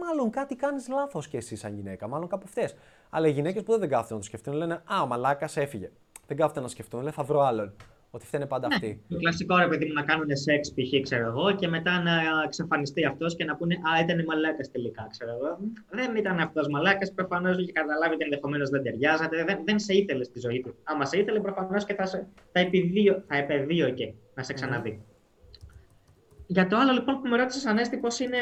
Μάλλον κάτι κάνεις λάθος κι εσύ σαν γυναίκα, μάλλον κάπου φταίει. Αλλά οι γυναίκες που δεν κάθονται να το σκεφτούν λένε Α, ο μαλάκας έφυγε. Δεν κάθονται να σκεφτούν, λένε Θα βρω άλλον. Ότι φταίνε πάντα Ναι, αυτοί. το κλασικό ρε παιδί μου να κάνουν σεξ π.χ. ξέρω εγώ και μετά να εξαφανιστεί αυτός και να πούνε Α, ήταν μαλάκας τελικά, ξέρω εγώ. Δεν ήταν αυτός μαλάκας, προφανώς είχε καταλάβει ότι ενδεχομένως δεν ταιριάζατε, δεν, δεν σε ήθελε στη ζωή του. Άμα σε ήθελε, προφανώς και θα, σε, θα, επιδίω, θα επεδίωκε να σε ξαναδεί. Για το άλλο λοιπόν που με ρώτησες, Ανέστη, πώς είναι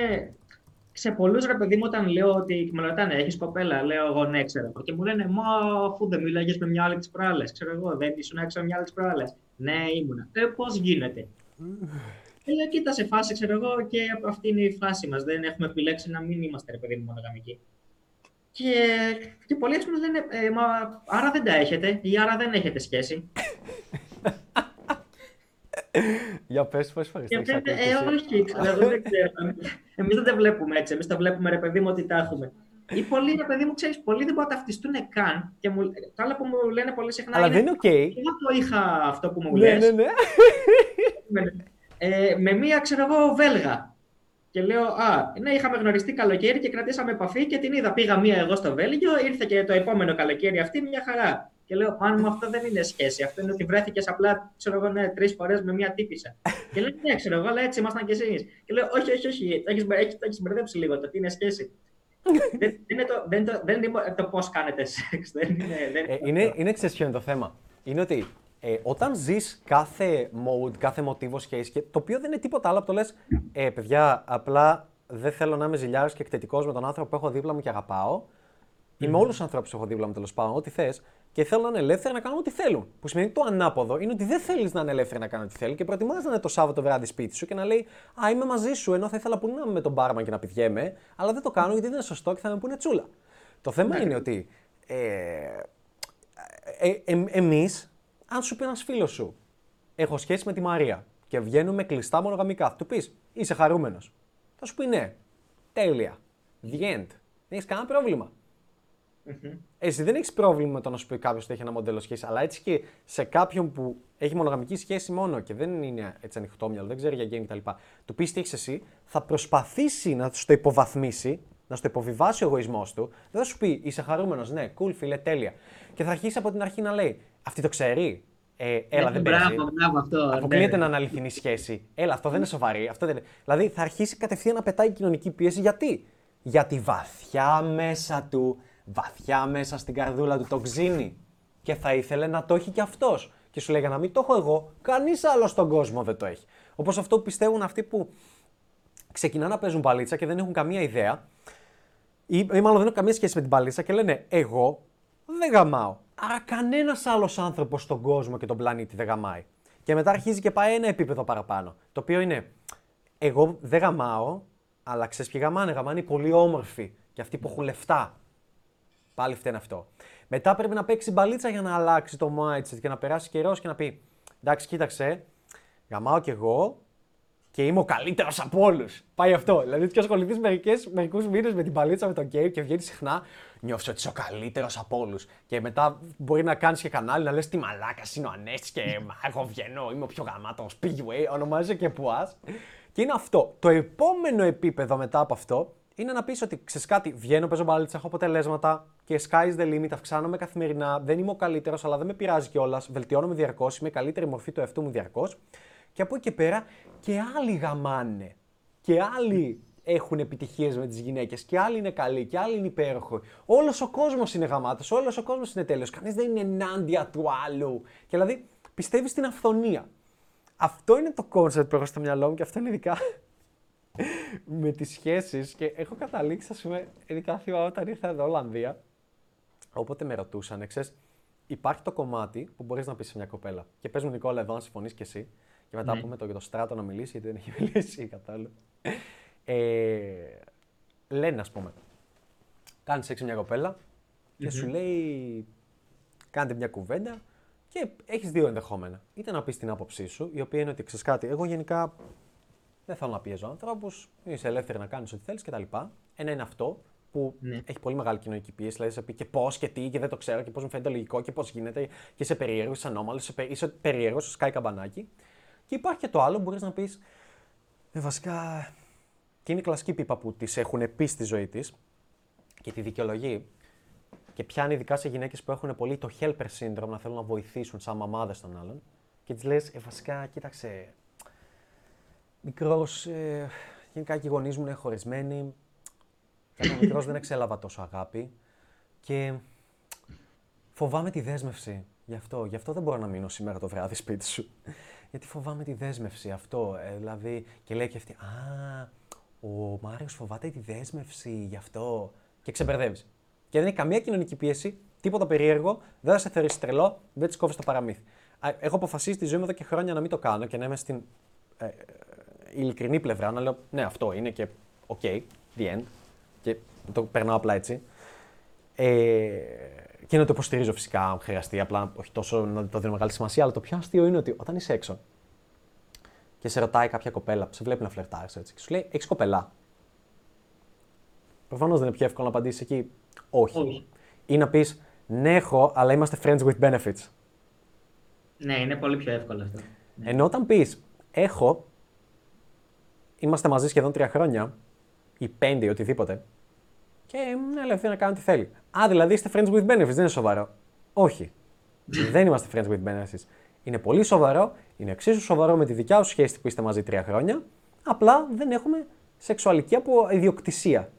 σε πολλούς ρε παιδί μου, όταν λέω ότι με ρωτάνε, έχεις κοπέλα, λέω εγώ ναι, ξέρω εγώ. Και μου λένε, Μα αφού δεν μίλαγε με μια άλλη τι προάλλες, ξέρω εγώ, δεν ήσουν έξω με μια άλλη τι προάλλες. Ναι, ήμουνα. Ε, πώς γίνεται; Ε, λέω, κοίτα, σε φάση, ξέρω εγώ, και αυτή είναι η φάση μας. Δεν έχουμε επιλέξει να μην είμαστε, ρε παιδί μου, μονογαμικοί. Και, και πολλοί έτσι μου λένε, ε, μα άρα δεν τα έχετε ή άρα δεν έχετε σχέση. Για πες πόσες φορές Και το έχεις λέτε, ακούσει ε, εσύ; όχι, ξέρω εγώ, δεν ξέρω. Εμείς δεν τα βλέπουμε έτσι. Εμείς τα βλέπουμε, ρε παιδί μου, ότι τα έχουμε. Ή πολλοί, ρε παιδί μου, ξέρεις, πολλοί δεν μπορούν να ταυτιστούν καν. Και μου, το άλλο που μου λένε πολύ συχνά Αλλά είναι. δεν είναι οκ. Εγώ το είχα αυτό που μου Ναι, λες. ναι, ναι. με, ε, με μία, ξέρω εγώ, Βέλγα. Και λέω, Α, ναι, είχαμε γνωριστεί καλοκαίρι και κρατήσαμε επαφή και την είδα. Πήγα μία εγώ στο Βέλγιο, ήρθε και το επόμενο καλοκαίρι αυτή, μια χαρά. Και λέω, Αν μου αυτό δεν είναι σχέση. Αυτό είναι ότι βρέθηκες απλά, ξέρω εγώ, ναι, τρεις φορές με μία τύπησα. και λέει, Ναι, ξέρω εγώ, αλλά έτσι ήμασταν κι εσείς. Και λέω, Όχι, όχι, όχι, το έχεις μπερδέψει λίγο το τι είναι σχέση. δεν, δεν, είναι το, δεν, το, δεν είναι το πώς κάνετε σεξ. Δεν είναι, δεν Ε, είναι, είναι ξέρεις ποιο είναι το θέμα. Είναι ότι ε, όταν ζεις κάθε mode, κάθε μοτίβο σχέση, και το οποίο δεν είναι τίποτα άλλο από το λες, ε, παιδιά, απλά δεν θέλω να είμαι ζηλιάρη και εκτετικός με τον άνθρωπο που έχω δίπλα μου και αγαπάω. Ή με όλους τους ανθρώπους που έχω δίπλα μου τέλος πάντων, ό,τι θες. Και θέλω να είναι ελεύθεροι να κάνουν ό,τι θέλουν. Που σημαίνει το ανάποδο είναι ότι δεν θέλεις να είναι ελεύθεροι να κάνουν ό,τι θέλουν και προτιμάς να είναι το Σάββατο βράδυ σπίτι σου και να λέει Α, είμαι μαζί σου, ενώ θα ήθελα που να είμαι με τον μπάρμαν και να πηγαίνουμε, αλλά δεν το κάνω γιατί δεν είναι σωστό και θα με πούνε τσούλα. Το θέμα είναι ότι ε, ε, ε, εμείς, αν σου πει ένας φίλος σου, έχω σχέση με τη Μαρία και βγαίνουμε κλειστά μονογαμικά, θα του πεις, είσαι χαρούμενος. Θα σου πει ναι. Τέλεια. The end. Δεν έχεις κανένα πρόβλημα. Εσύ δεν έχεις πρόβλημα με το να σου πει κάποιος ότι έχει ένα μοντέλο σχέση, αλλά έτσι και σε κάποιον που έχει μονογαμική σχέση μόνο και δεν είναι έτσι ανοιχτόμυαλο, δεν ξέρει για γκέιμ κτλ. Του πεις τι έχεις εσύ, θα προσπαθήσει να σου το υποβαθμίσει, να σου το υποβιβάσει ο εγωισμός του. Δεν θα σου πει είσαι χαρούμενος, ναι, cool, φίλε, τέλεια. Και θα αρχίσει από την αρχή να λέει Αυτή το ξέρει. Ε, έλα, δεν παίζει. Μπράβο, μπράβο αυτό. Αποκλείεται ναι. να είναι αληθινή σχέση. Έλα, αυτό δεν είναι σοβαρή. Αυτό δεν είναι. Δηλαδή θα αρχίσει κατευθείαν να πετάει κοινωνική πίεση. Γιατί; Γιατί βαθιά μέσα του, βαθιά μέσα στην καρδούλα του το ξύνει. Και θα ήθελε να το έχει κι αυτός. Και σου λέει να μην το έχω εγώ, κανείς άλλος στον κόσμο δεν το έχει. Όπως αυτό που πιστεύουν αυτοί που ξεκινάνε να παίζουν παλίτσα και δεν έχουν καμία ιδέα. Ή, ή μάλλον δεν έχουν καμία σχέση με την παλίτσα και λένε Εγώ δεν γαμάω. Άρα κανένας άλλος άνθρωπος στον κόσμο και τον πλανήτη δεν γαμάει. Και μετά αρχίζει και πάει ένα επίπεδο παραπάνω. Το οποίο είναι Εγώ δεν γαμάω, αλλά ξέρεις ποιοι γαμάνε. Γαμάνε οι πολύ όμορφοι και αυτοί που έχουν λεφτά. Πάλι φταίνει αυτό. Μετά πρέπει να παίξει μπαλίτσα για να αλλάξει το mindset και να περάσει καιρός και να πει Εντάξει, κοίταξε, γαμάω κι εγώ και είμαι ο καλύτερος από όλους. Πάει αυτό. Δηλαδή, ότι ασχοληθείς μερικούς μήνες με την παλίτσα με τον game και βγαίνεις συχνά, νιώθεις ότι είσαι ο καλύτερος από όλους. Και μετά μπορεί να κάνεις και κανάλι να λες τι μαλάκας είναι ο Ανέστη και «Μα, εγώ βγαίνω, είμαι ο πιο γαμάτος. Speedway, ονομάζεσαι και πουάς. Και είναι αυτό. Το επόμενο επίπεδο μετά από αυτό είναι να πεις ότι ξέρεις κάτι, βγαίνω, παίζω μπαλίτσα, έχω αποτελέσματα και sky is the limit, αυξάνομαι καθημερινά. Δεν είμαι ο καλύτερος, αλλά δεν με πειράζει κιόλας. Βελτιώνομαι διαρκώς, είμαι η καλύτερη μορφή του εαυτού μου διαρκώς. Και από εκεί και πέρα και άλλοι γαμάνε. Και άλλοι έχουν επιτυχίες με τις γυναίκες. Και άλλοι είναι καλοί. Και άλλοι είναι υπέροχοι. Όλος ο κόσμος είναι γαμάτος. Όλος ο κόσμος είναι τέλειος. Κανείς δεν είναι ενάντια του άλλου. Και δηλαδή πιστεύεις στην αφθονία. Αυτό είναι το concept που έχω στο μυαλό μου και αυτό είναι ειδικά με τις σχέσεις και έχω καταλήξει, ας πούμε, ειδικά θυμάμαι όταν ήρθα εδώ Ολλανδία, όποτε με ρωτούσαν, ξέρεις, υπάρχει το κομμάτι που μπορείς να πεις σε μια κοπέλα και πες μου Νικόλα εδώ αν συμφωνείς και εσύ και μετά Ναι. πούμε το για το στράτο να μιλήσει γιατί δεν έχει μιλήσει καθόλου. Ε, λένε, ας πούμε, κάνεις σεξ με μια κοπέλα και σου λέει κάντε μια κουβέντα και έχεις δύο ενδεχόμενα. Είτε να πεις την άποψή σου, η οποία είναι ότι ξέρεις κάτι, εγώ γενικά δεν θέλω να πιέζω ανθρώπους, είσαι ελεύθερη να κάνεις ό,τι θέλεις κτλ. Ένα είναι αυτό που Ναι. έχει πολύ μεγάλη κοινωνική πίεση, δηλαδή σε πει και πώς και τι και δεν το ξέρω και πώς μου φαίνεται λογικό και πώς γίνεται και είσαι περίεργος, είσαι ανώμαλος, είσαι, πε- είσαι περίεργος, σου σκάει καμπανάκι. Και υπάρχει και το άλλο που μπορείς να πεις. Ε, βασικά. Και είναι η κλασική πίπα που τη έχουν πει στη ζωή της και τη δικαιολογεί. Και πιάνει ειδικά σε γυναίκες που έχουν πολύ το helper syndrome, να θέλουν να βοηθήσουν σαν μαμάδες των άλλων. και τη λες: ε, Βασικά, κοίταξε. Μικρός, ε, γενικά και οι γονείς μου είναι χωρισμένοι. Όταν μικρός δεν εξέλαβα τόσο αγάπη. Και φοβάμαι τη δέσμευση. Γι' αυτό, γι' αυτό δεν μπορώ να μείνω σήμερα το βράδυ σπίτι σου. Γιατί φοβάμαι τη δέσμευση αυτό. Ε, δηλαδή, και λέει και αυτή, Α, ο Μάριος φοβάται τη δέσμευση, γι' αυτό. Και ξεμπερδεύεις. Και δεν έχει καμία κοινωνική πίεση, τίποτα περίεργο, δεν θα σε θεωρήσει τρελό, δεν της κόβεις το παραμύθι. Έχω αποφασίσει τη ζωή μου εδώ και χρόνια να μην το κάνω και να είμαι στην ε, ε, ειλικρινή πλευρά, να λέω ναι, αυτό είναι και OK, the end. Και το περνάω απλά έτσι. Ε, και να το υποστηρίζω φυσικά αν χρειαστεί, απλά όχι τόσο να το δίνω μεγάλη σημασία. Αλλά το πιο αστείο είναι ότι όταν είσαι έξω και σε ρωτάει κάποια κοπέλα που σε βλέπει να φλερτάρεις έτσι και σου λέει: Έχεις κοπελά. Προφανώς δεν είναι πιο εύκολο να απαντήσεις εκεί. Όχι. όχι. Ή να πεις: Ναι, έχω, αλλά είμαστε friends with benefits. Ναι, είναι πολύ πιο εύκολο αυτό. Ενώ όταν πεις: Έχω, είμαστε μαζί σχεδόν τρία χρόνια, ή πέντε ή οτιδήποτε, και είναι ελεύθερη να κάνει ό,τι θέλει. Α, δηλαδή είστε friends with benefits, δεν είναι σοβαρό. Όχι. δεν είμαστε friends with benefits. Είναι πολύ σοβαρό, είναι εξίσου σοβαρό με τη δικιά σου σχέση που είστε μαζί τρία χρόνια. Απλά δεν έχουμε σεξουαλική από ιδιοκτησία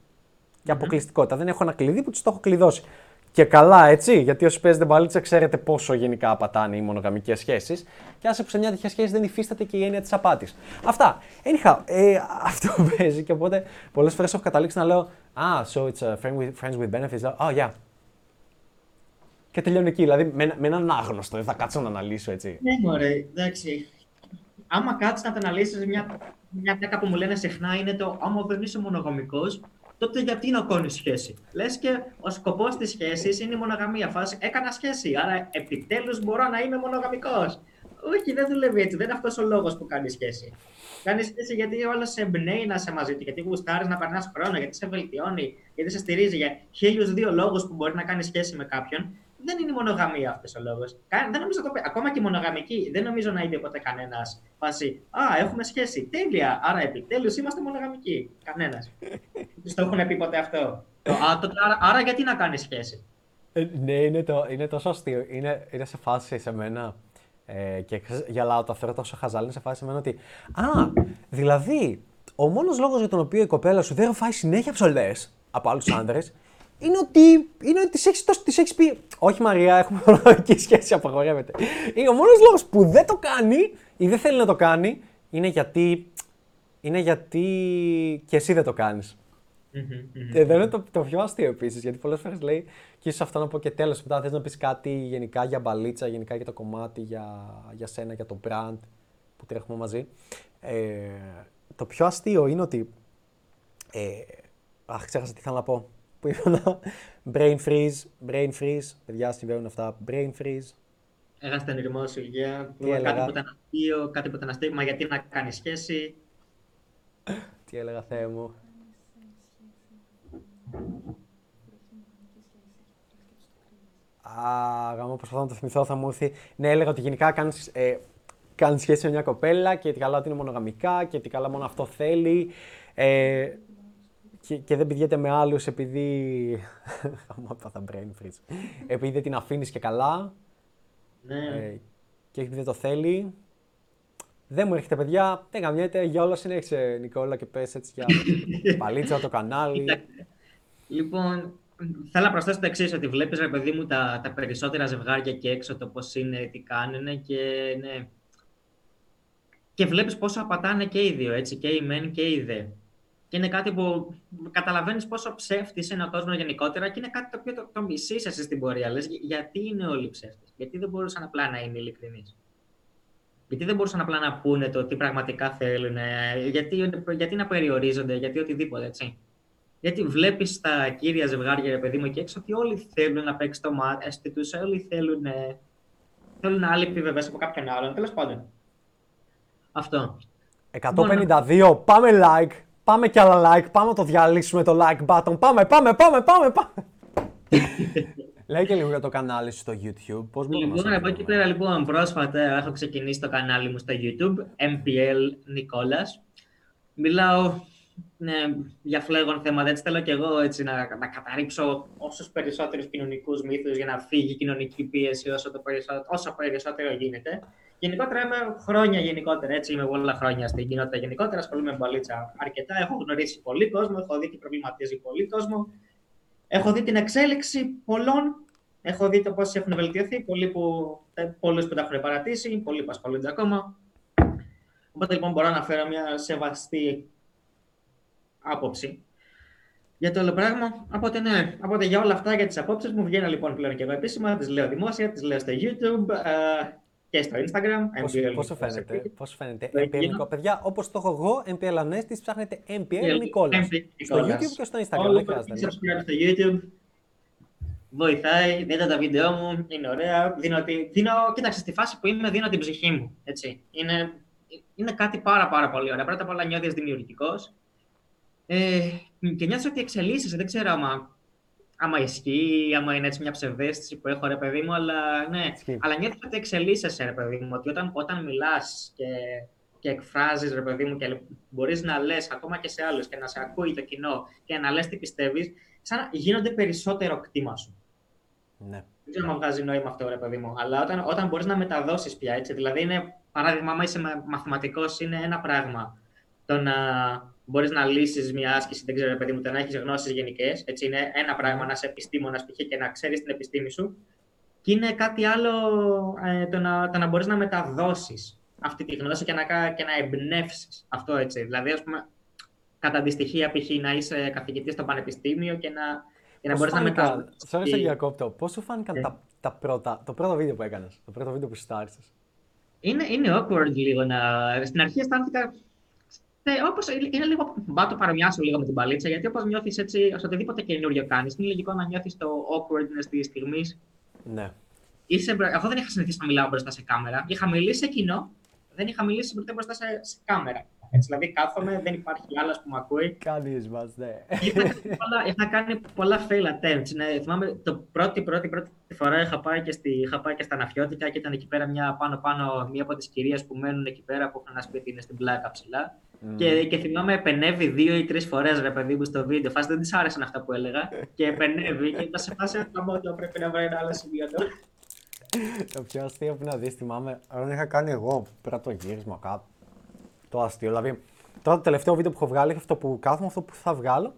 και αποκλειστικότητα. Δεν έχω ένα κλειδί που τους το έχω κλειδώσει. Και καλά, έτσι, γιατί όσοι παίζετε μπαλίτσα ξέρετε πόσο γενικά απατάνε οι μονογαμικές σχέσεις. Και άσε που σε μια τέτοια σχέση δεν υφίσταται και η έννοια της απάτης. Αυτά. Anyhow, ε, αυτό παίζει και οπότε πολλές φορές έχω καταλήξει να λέω Ah, so it's a friend with, friends with benefits. Oh, yeah. Και τελειώνει εκεί, δηλαδή με, με έναν άγνωστο. Δεν θα κάτσω να αναλύσω έτσι. Ναι, μωρέ, εντάξει. Άμα κάτσεις να τα αναλύσεις, μια, μια που μου λένε συχνά είναι το άμα δεν είσαι μονογαμικός, τότε γιατί να κάνει σχέση; Λες και ο σκοπός της σχέσης είναι η μονογαμία. Φάση έκανα σχέση, άρα επιτέλους μπορώ να είμαι μονογαμικός. Όχι, δεν δουλεύει έτσι. Δεν είναι αυτός ο λόγος που κάνει σχέση. Κάνεις σχέση γιατί όλο σε εμπνέει να είσαι μαζί του, γιατί γουστάρεις να περνάς χρόνο, γιατί σε βελτιώνει, γιατί σε στηρίζει για χίλιους δύο λόγους που μπορεί να κάνει σχέση με κάποιον. Δεν είναι η μονογαμία αυτός ο λόγος. Δεν νομίζω το Ακόμα και η μονογαμική, δεν νομίζω να είπε ποτέ κανένας φάση Α, έχουμε σχέση. Τέλεια. Άρα επιτέλους είμαστε μονογαμικοί. Κανένας. Τους το έχουν πει ποτέ αυτό; Α, τότε, άρα, άρα γιατί να κάνεις σχέση; Ε, ναι, είναι, το, είναι τόσο αστείο. Είναι, είναι σε φάση σε μένα ε, και γελάω το θεωρώ τόσο χαζάλι, σε φάση ότι Α, δηλαδή, ο μόνος λόγος για τον οποίο η κοπέλα σου δεν ροφάει συνέχεια ψωλές από άλλους άντρε είναι ότι, είναι ότι της έχεις, πει «Όχι Μαρία, έχουμε μονογαμική σχέση, απαγορεύεται». Ο μόνος λόγος που δεν το κάνει ή δεν θέλει να το κάνει είναι γιατί, είναι γιατί και εσύ δεν το κάνεις. Εδώ είναι το, το πιο αστείο επίσης, γιατί πολλές φορές λέει και ίσως αυτό να πω και τέλος. Μετά θες να πεις κάτι γενικά για μπαλίτσα, γενικά για το κομμάτι, για, για σένα, για το brand που τρέχουμε μαζί. Ε, το πιο αστείο είναι ότι. Ε, αχ, ξέχασα τι θέλω να πω. Που είπα Brain freeze, brain freeze. Παιδιά, συμβαίνουν αυτά. Brain freeze. Έχασε τον ρημό σου, Ηλία. Κάτι που ήταν αστείο, κάτι που ήταν αστείο. Μα γιατί να κάνεις σχέση; τι έλεγα, Θεέ μου. Α, γάμο, προσπαθώ να το θυμηθώ, θα μου έρθει. Ναι, έλεγα ότι γενικά κάνεις ε, κάνεις σχέση με μια κοπέλα και τι καλά ότι είναι μονογαμικά και τι καλά μόνο αυτό θέλει. Ε, και, και δεν πηγαίνετε με άλλους επειδή. Γάμο, θα brain freeze. επειδή δεν την αφήνεις και καλά. Ναι. Ε, και επειδή δεν το θέλει. Δεν μου έρχεται, παιδιά. Δεν καμιέται. Για όλα συνέχισε, Νικόλα, και πες έτσι για παλίτσα το κανάλι. Λοιπόν, θέλω να προσθέσω το εξής, ότι βλέπεις, ρε παιδί μου, τα, τα περισσότερα ζευγάρια και έξω το πώς είναι, τι κάνουν και ναι. Και βλέπεις πόσο απατάνε και οι δύο, έτσι, και οι μεν και οι δε. Και είναι κάτι που καταλαβαίνεις πόσο ψεύτης είναι ο κόσμος γενικότερα και είναι κάτι το οποίο το, το μισείς εσύ στην πορεία. Λες, γιατί είναι όλοι ψεύτες, Γιατί δεν μπορούσαν απλά να είναι ειλικρινείς. Γιατί δεν μπορούσαν απλά να πούνε το τι πραγματικά θέλουν, γιατί, γιατί να περιορίζονται, γιατί οτιδήποτε, έτσι. Γιατί βλέπεις τα κύρια ζευγάρια, ρε παιδί μου, εκεί έξω ότι όλοι θέλουν να παίξει το μάτι τους, όλοι θέλουν, θέλουν άλλη επιβεβαίωση από κάποιον άλλον. Τέλος πάντων. Αυτό. 152, πάμε like, πάμε κι άλλα like, πάμε να το διαλύσουμε το like button, πάμε, πάμε, πάμε, πάμε, πάμε. Λέει και λίγο για το κανάλι σου στο YouTube. Πώς μπορούμε λοιπόν, από εκεί πέρα, λοιπόν, πρόσφατα έχω ξεκινήσει το κανάλι μου στο YouTube, MPL Νικόλας. Μιλάω ναι, για φλέγον θέματα. Έτσι θέλω και εγώ έτσι, να, να καταρρύψω όσους περισσότερους κοινωνικούς μύθους για να φύγει η κοινωνική πίεση όσο, το περισσότερο, όσο περισσότερο γίνεται. Γενικότερα είμαι χρόνια γενικότερα, έτσι είμαι πολλά χρόνια στην κοινότητα γενικότερα, ασχολούμαι με μπαλίτσα αρκετά, έχω γνωρίσει πολύ κόσμο, έχω δει τι προβληματίζει πολύ κόσμο, έχω δει την εξέλιξη πολλών, έχω δει το πώς έχουν βελτιωθεί, πολλοί που, πολλούς που τα έχουν παρατήσει, πολλοί που ασχολούνται ακόμα. Οπότε λοιπόν μπορώ να φέρω μια σεβαστή άποψη για το όλο πράγμα. Οπότε ναι, οπότε για όλα αυτά, για τις απόψεις μου, βγαίνω λοιπόν πλέον και εγώ επίσημα, τις λέω δημόσια, τις λέω στο YouTube, ε, και στο Instagram. Πώς, MPL πόσο φαίνεται, πώς φαίνεται MPL Νικόλα. Παιδιά, όπως το έχω εγώ, MPL Ανέστης, ψάχνετε MPL Νικόλας. Στο YouTube και στο Instagram, δεν χρειάζεται. Subscribe στο YouTube. Βοηθάει, δείτε τα βίντεο μου, είναι ωραία. Δίνω, δίνω, κοίταξε, στη φάση που είμαι δίνω την ψυχή μου. Έτσι. Είναι, είναι κάτι πάρα πάρα πολύ ωραία. Πρώτα απ' όλα νιώθεις δημιουργικός. Ε, και νιώθεις ότι εξελίσσεσαι. Δεν ξέρω άμα άμα ισχύει, άμα είναι έτσι μια ψευδέστηση που έχω, ρε παιδί μου, αλλά ναι. Αλλά νιώθω ότι εξελίσσεσαι, ρε παιδί μου, ότι όταν, όταν μιλάς και, και εκφράζεις, ρε παιδί μου, και μπορείς να λες ακόμα και σε άλλους και να σε ακούει το κοινό και να λες τι πιστεύεις, σαν να γίνονται περισσότερο κτήμα σου. Ναι. Δεν ξέρω αν βγάζει νόημα αυτό, ρε παιδί μου, αλλά όταν, όταν μπορείς να μεταδώσεις πια, έτσι, δηλαδή είναι, παράδειγμα, άμα είσαι μαθηματικός, είναι ένα πράγμα το να μπορείς να λύσεις μια άσκηση, δεν ξέρω, παιδί μου, το να έχεις γνώσεις γενικές. Έτσι είναι ένα πράγμα να είσαι επιστήμονας π.χ. και να ξέρεις την επιστήμη σου. Και είναι κάτι άλλο ε, το να, το να μπορείς να μεταδώσεις αυτή τη γνώση και να, και να εμπνεύσεις αυτό έτσι. Δηλαδή, ας πούμε, κατά αντιστοιχεία, π.χ. να είσαι καθηγητής στο πανεπιστήμιο και να, και να μπορείς να μεταδώσει. Sorry, σε διακόπτω. Πώς σου φάνηκαν yeah. τα, τα πρώτα, το πρώτο βίντεο που έκανες, το πρώτο βίντεο που στάρισε. Είναι, είναι awkward λίγο να. Στην αρχή αισθάνθηκα ε, όπως είναι λίγο, μπα το παρομοιάσω λίγο με την παλίτσα, γιατί όπως νιώθεις έτσι, σε οτιδήποτε καινούριο κάνεις, είναι λογικό να νιώθεις το awkwardness της στιγμής. Ναι. Είσαι, εγώ δεν είχα συνηθίσει να μιλάω μπροστά σε κάμερα. Είχα μιλήσει σε κοινό, δεν είχα μιλήσει ποτέ μπροστά σε, σε κάμερα. Έτσι, δηλαδή κάθομαι, δεν υπάρχει άλλος που με ακούει. Κάνεις μας, ναι. Είχα, κάνει πολλά fail attempts. Ναι. Θυμάμαι το πρώτη, πρώτη, πρώτη φορά είχα πάει, και στη, είχα πάει και στα Ναφιώτικα και ήταν εκεί πέρα μια πάνω-πάνω μία από τις κυρίες που μένουν εκεί πέρα που είχαν ένα σπίτι είναι στην πλάκα ψηλά. Mm. Και, και θυμάμαι επενεύει δύο ή τρεις φορές ρε παιδί μου στο βίντεο. Φάση δεν της άρεσαν αυτά που έλεγα. και επενεύει και ήταν σε φάση ότι πρέπει να βρει ένα άλλο σημείο τώρα. Το πιο αστείο που να δεις, θυμάμαι, όταν είχα κάνει εγώ πρώτο γύρισμα κάτω. Το αστείο. Δηλαδή, τώρα το τελευταίο βίντεο που έχω βγάλει, αυτό που κάθομαι, αυτό που θα βγάλω,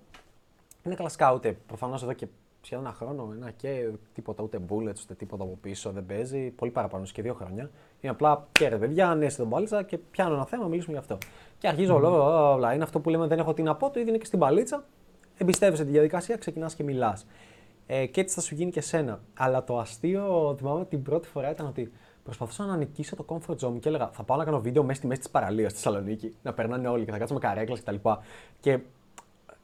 είναι κλασικά ούτε. Προφανώς εδώ και σχεδόν ένα χρόνο, ένα και τίποτα, ούτε bullets, ούτε τίποτα από πίσω δεν παίζει. Πολύ παραπάνω και δύο χρόνια. Είναι απλά και ρε παιδιά, ανέσαι τον μπάλιτσα και πιάνω ένα θέμα, μιλήσουμε γι' αυτό. Και αρχίζω mm. όλα, Είναι αυτό που λέμε δεν έχω τι να πω, το ίδιο είναι και στην μπαλίτσα. Εμπιστεύεσαι τη διαδικασία, ξεκινάς και μιλάς. Ε, και έτσι θα σου γίνει και σένα. Αλλά το αστείο, θυμάμαι την πρώτη φορά ήταν ότι προσπαθούσα να νικήσω το comfort zone και έλεγα θα πάω να κάνω βίντεο μέσα στη μέση της παραλίας στη Θεσσαλονίκη, να περνάνε όλοι και θα κάτσω με καρέκλα κτλ. Και, και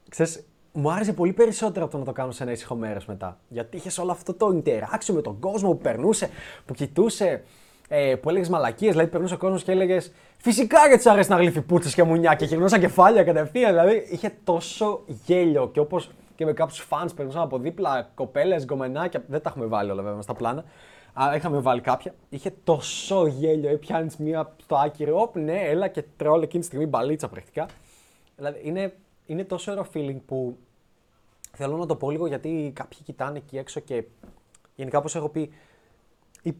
ξέρεις, μου άρεσε πολύ περισσότερο από το να το κάνω σε ένα ήσυχο μέρος μετά. Γιατί είχες όλο αυτό το interaction με τον κόσμο που περνούσε, που κοιτούσε, ε, που έλεγες μαλακίες. Δηλαδή, περνούσε ο κόσμος και έλεγες Φυσικά γιατί σου αρέσει να γλύφει πούτσες και μουνιά και γυρνούσα κεφάλια κατευθείαν. Δηλαδή, είχε τόσο γέλιο και όπως και με κάποιους φαν περνούσαν από δίπλα, κοπέλες, γκομενάκια. Δεν τα έχουμε βάλει όλα βέβαια στα πλάνα. Α, είχαμε βάλει κάποια. Είχε τόσο γέλιο. Ή πιάνει μία στο άκυρο, όπ, ναι, έλα και τρόλ εκείνη τη στιγμή μπαλίτσα πρακτικά. Δηλαδή, είναι, είναι τόσο ωραίο feeling που θέλω να το πω λίγο γιατί κάποιοι κοιτάνε εκεί έξω και γενικά όπως έχω πει,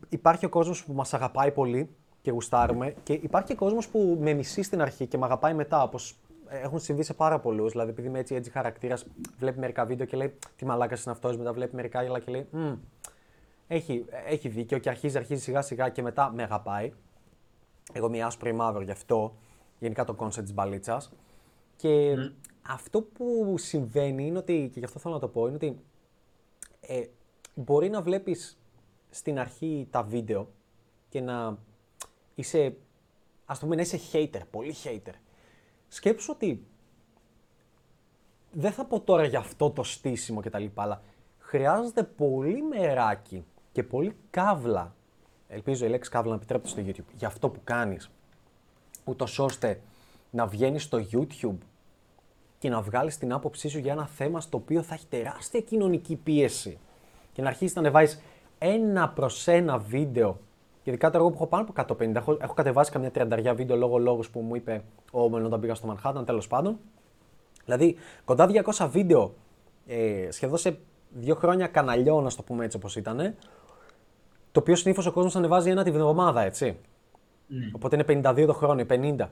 υπάρχει ο κόσμος που μας αγαπάει πολύ και γουστάρουμε και υπάρχει και κόσμος που με μισεί στην αρχή και με αγαπάει μετά. Όπως έχουν συμβεί σε πάρα πολλούς. Δηλαδή, επειδή είμαι έτσι, έτσι χαρακτήρας, βλέπει μερικά βίντεο και λέει Τι μαλάκας είναι αυτός, μετά βλέπει μερικά άλλα και λέει έχει, έχει δίκιο και αρχίζει, αρχίζει σιγά σιγά και μετά με αγαπάει. Εγώ είμαι άσπρο ή μαύρο γι' αυτό, γενικά το concept της μπαλίτσας. Και αυτό που συμβαίνει είναι ότι, και γι' αυτό θέλω να το πω, είναι ότι ε, μπορεί να βλέπεις στην αρχή τα βίντεο και να είσαι, ας πούμε, να είσαι hater, πολύ hater. Σκέψου ότι δεν θα πω τώρα για αυτό το στήσιμο και τα λοιπά, αλλά χρειάζεται πολύ μεράκι και πολύ καύλα. Ελπίζω η λέξη καύλα να επιτρέπεται στο YouTube. Για αυτό που κάνεις. Ούτως ώστε να βγαίνεις στο YouTube και να βγάλεις την άποψή σου για ένα θέμα στο οποίο θα έχει τεράστια κοινωνική πίεση και να αρχίσεις να ανεβάζεις ένα προς ένα βίντεο. Ειδικά τώρα εγώ που έχω πάνω από 150, έχω, έχω κατεβάσει καμιά τριανταριά βίντεο λόγω λόγου που μου είπε ο Όμεν όταν πήγα στο Manhattan, τέλος πάντων. Δηλαδή κοντά 200 βίντεο ε, σχεδόν σε δύο χρόνια καναλιών, να το πούμε έτσι όπως ήταν. Το οποίο συνήθως ο κόσμος ανεβάζει ένα τη βδομάδα, έτσι. Ναι. Οπότε είναι 52 το χρόνο, ή 50.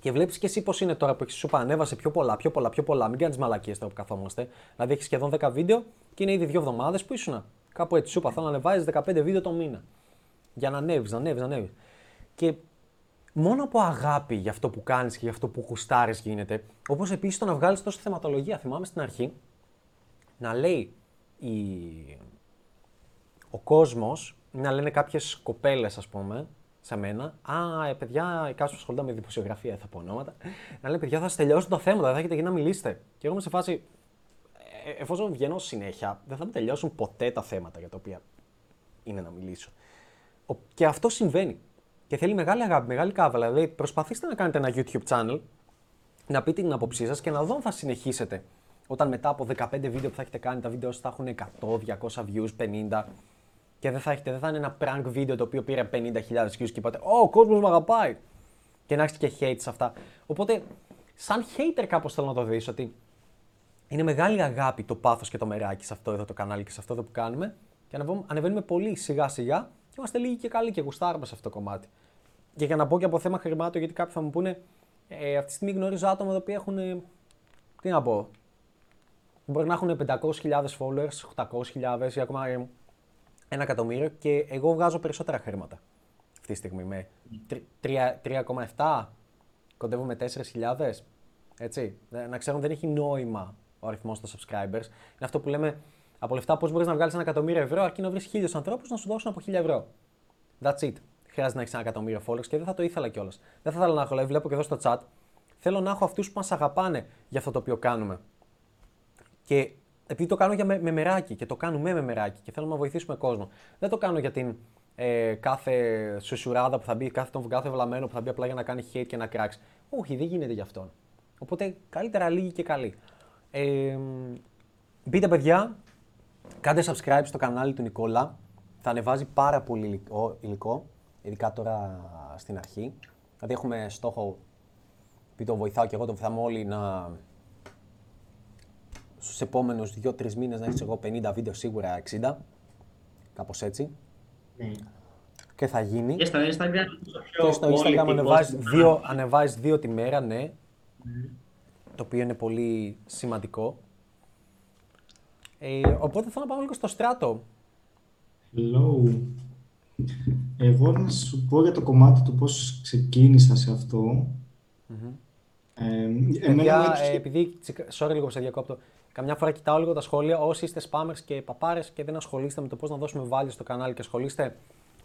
Και βλέπεις και εσύ πώς είναι τώρα που έχεις σου ανέβασε πιο πολλά, πιο πολλά, πιο πολλά. Μην κάνεις μαλακίες τώρα που καθόμαστε. Δηλαδή έχεις σχεδόν 10 βίντεο και είναι ήδη δύο εβδομάδες που ήσουν. Κάπου έτσι σου είπα, θέλω να ανεβάζεις 15 βίντεο το μήνα. Για να ανέβεις, να ανέβεις, να ανέβεις. Και μόνο από αγάπη για αυτό που κάνεις και για αυτό που γουστάρεις γίνεται. Όπως επίσης το να βγάλεις τόσο θεματολογία. Θυμάμαι στην αρχή να λέει η... ο κόσμος, να λένε κάποιες κοπέλες, ας πούμε, σε μένα. Α, ε, παιδιά, κάποιο που ασχολούνται με δημοσιογραφία, θα πω ονόματα. Να λέει, παιδιά, θα σας τελειώσουν τα θέματα, δεν θα έχετε γίνει να μιλήσετε. Και εγώ είμαι σε φάση. ε, εφόσον βγαίνω συνέχεια, δεν θα με τελειώσουν ποτέ τα θέματα για τα οποία είναι να μιλήσω. Ο- Και αυτό συμβαίνει. Και θέλει μεγάλη αγάπη, μεγάλη κάβαλα. Δηλαδή, προσπαθήστε να κάνετε ένα YouTube channel, να πείτε την άποψή σας και να δω αν θα συνεχίσετε. Όταν μετά από 15 βίντεο που θα έχετε κάνει, τα βίντεο σας θα έχουν 100, 200 views, 50 και δεν θα, έχετε, δεν θα είναι ένα prank βίντεο το οποίο πήρε 50.000 views και είπατε Ω, ο κόσμος με αγαπάει. Και να έχετε και hate σε αυτά. Οπότε, σαν hater, κάπως θέλω να το δεις ότι είναι μεγάλη αγάπη το πάθος και το μεράκι σε αυτό εδώ το κανάλι και σε αυτό εδώ που κάνουμε. Και ανεβαίνουμε, ανεβαίνουμε πολύ σιγά σιγά και είμαστε λίγοι και καλοί και γουστάρουμε σε αυτό το κομμάτι. Και για να πω και από θέμα χρημάτων, γιατί κάποιοι θα μου πούνε, ε, αυτή τη στιγμή γνωρίζω άτομα τα οποία έχουν. ε, Τι να πω. Μπορεί να έχουν 500.000 followers, 800.000 ή ακόμα ε, ένα εκατομμύριο και εγώ βγάζω περισσότερα χρήματα αυτή τη στιγμή. Με τρι- τρία- 3,7 κοντεύουμε 4.000. Έτσι. Ε, Να ξέρουν δεν έχει νόημα ο αριθμός των subscribers. Είναι αυτό που λέμε από λεφτά πώς μπορείς να βγάλεις ένα εκατομμύριο ευρώ αρκεί να βρεις χίλιους ανθρώπους να σου δώσουν από 1000 ευρώ. That's it. Χρειάζεται να έχεις ένα εκατομμύριο followers και δεν θα το ήθελα κιόλας. Δεν θα ήθελα να έχω, δηλαδή βλέπω και εδώ στο chat. Θέλω να έχω αυτούς που μας αγαπάνε για αυτό το οποίο κάνουμε. Και επειδή το κάνω για με, με μεράκι και το κάνουμε με μεράκι και θέλουμε να βοηθήσουμε κόσμο. Δεν το κάνω για την ε, κάθε σουσουράδα που θα μπει, κάθε, τον κάθε βλαμμένο που θα μπει απλά για να κάνει hate και να κράξει. Όχι, δεν γίνεται γι' αυτόν. Οπότε καλύτερα λίγοι και καλοί. Ε, μπείτε παιδιά, κάντε subscribe στο κανάλι του Νικόλα. Θα ανεβάζει πάρα πολύ υλικό, υλικό ειδικά τώρα στην αρχή. Δηλαδή έχουμε στόχο, επειδή το βοηθάω και εγώ, το βοηθάμε όλοι να στους επόμενους 2-3 μήνες να έχεις εγώ 50 βίντεο σίγουρα 60. Κάπως έτσι. Ναι. Και θα γίνει. Και στο Instagram. Και στο Instagram ανεβάζεις δύο, ανεβάζεις δύο τη μέρα, ναι. Το οποίο είναι πολύ σημαντικό. Ε, οπότε θέλω να πάμε λίγο στο στράτο. Hello. Εγώ να σου πω για το κομμάτι του πώς ξεκίνησα σε αυτό. Ε, εμένα Παιδιά, μου ε, έτυχε- επειδή, τσικα- sorry λίγο που σε διακόπτω, καμιά φορά κοιτάω λίγο τα σχόλια, όσοι είστε spammers και παπάρες και δεν ασχολείστε με το πώς να δώσουμε value στο κανάλι και ασχολείστε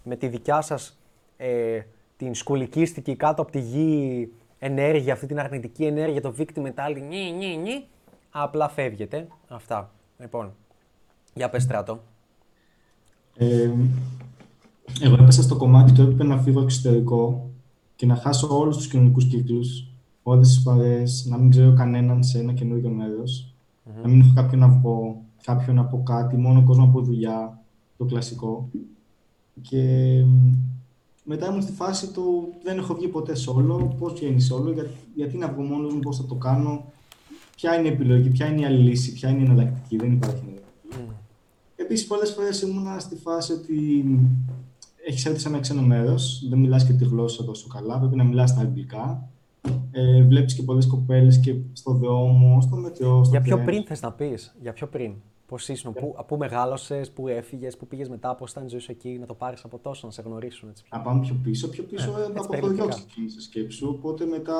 με τη δικιά σας ε, την σκουλικίστικη κάτω από τη γη ενέργεια, αυτή την αρνητική ενέργεια, το victim mentality, νι, νι, νι, απλά φεύγετε. Αυτά. Λοιπόν, για πες στράτο. Ε, εγώ έπεσα στο κομμάτι του έπρεπε να φύγω εξωτερικό και να χάσω όλους τους κοινωνικούς κύκλους, όλες τις παρέες, να μην ξέρω κανέναν σε ένα καινούργιο μέρος, να μην έχω κάποιον να πω, κάποιον να πω κάτι, μόνο κόσμο από δουλειά, το κλασικό. Και μ, μετά ήμουν στη φάση του δεν έχω βγει ποτέ solo, πώς βγαίνει solo, για, γιατί να βγω μόνος μου, πώς θα το κάνω, ποια είναι η επιλογή, ποια είναι η άλλη λύση, ποια είναι η εναλλακτική, δεν υπάρχει εναλλακτική. Επίσης, πολλές φορές ήμουνα στη φάση ότι έχεις έρθει σε ένα ξένο μέρος, δεν μιλάς και τη γλώσσα τόσο καλά, πρέπει να μιλάς στα αγγλικά. Ε, Βλέπεις και πολλές κοπέλες και στο δρόμο, στο μετρό. Στο Για πιο τρένο. πριν θες να πεις, για πιο πριν. Πώς ήσουν, πού, πού μεγάλωσες, πού έφυγες, πού πήγες μετά, πώς ήταν η ζωή σου εκεί, να το πάρεις από τόσο, να σε γνωρίσουν έτσι. Να πάμε πιο πίσω. Πιο πίσω Ναι, ε, έτσι από χωριό περιληπτικά. ξεκίνησε σκέψου. Οπότε μετά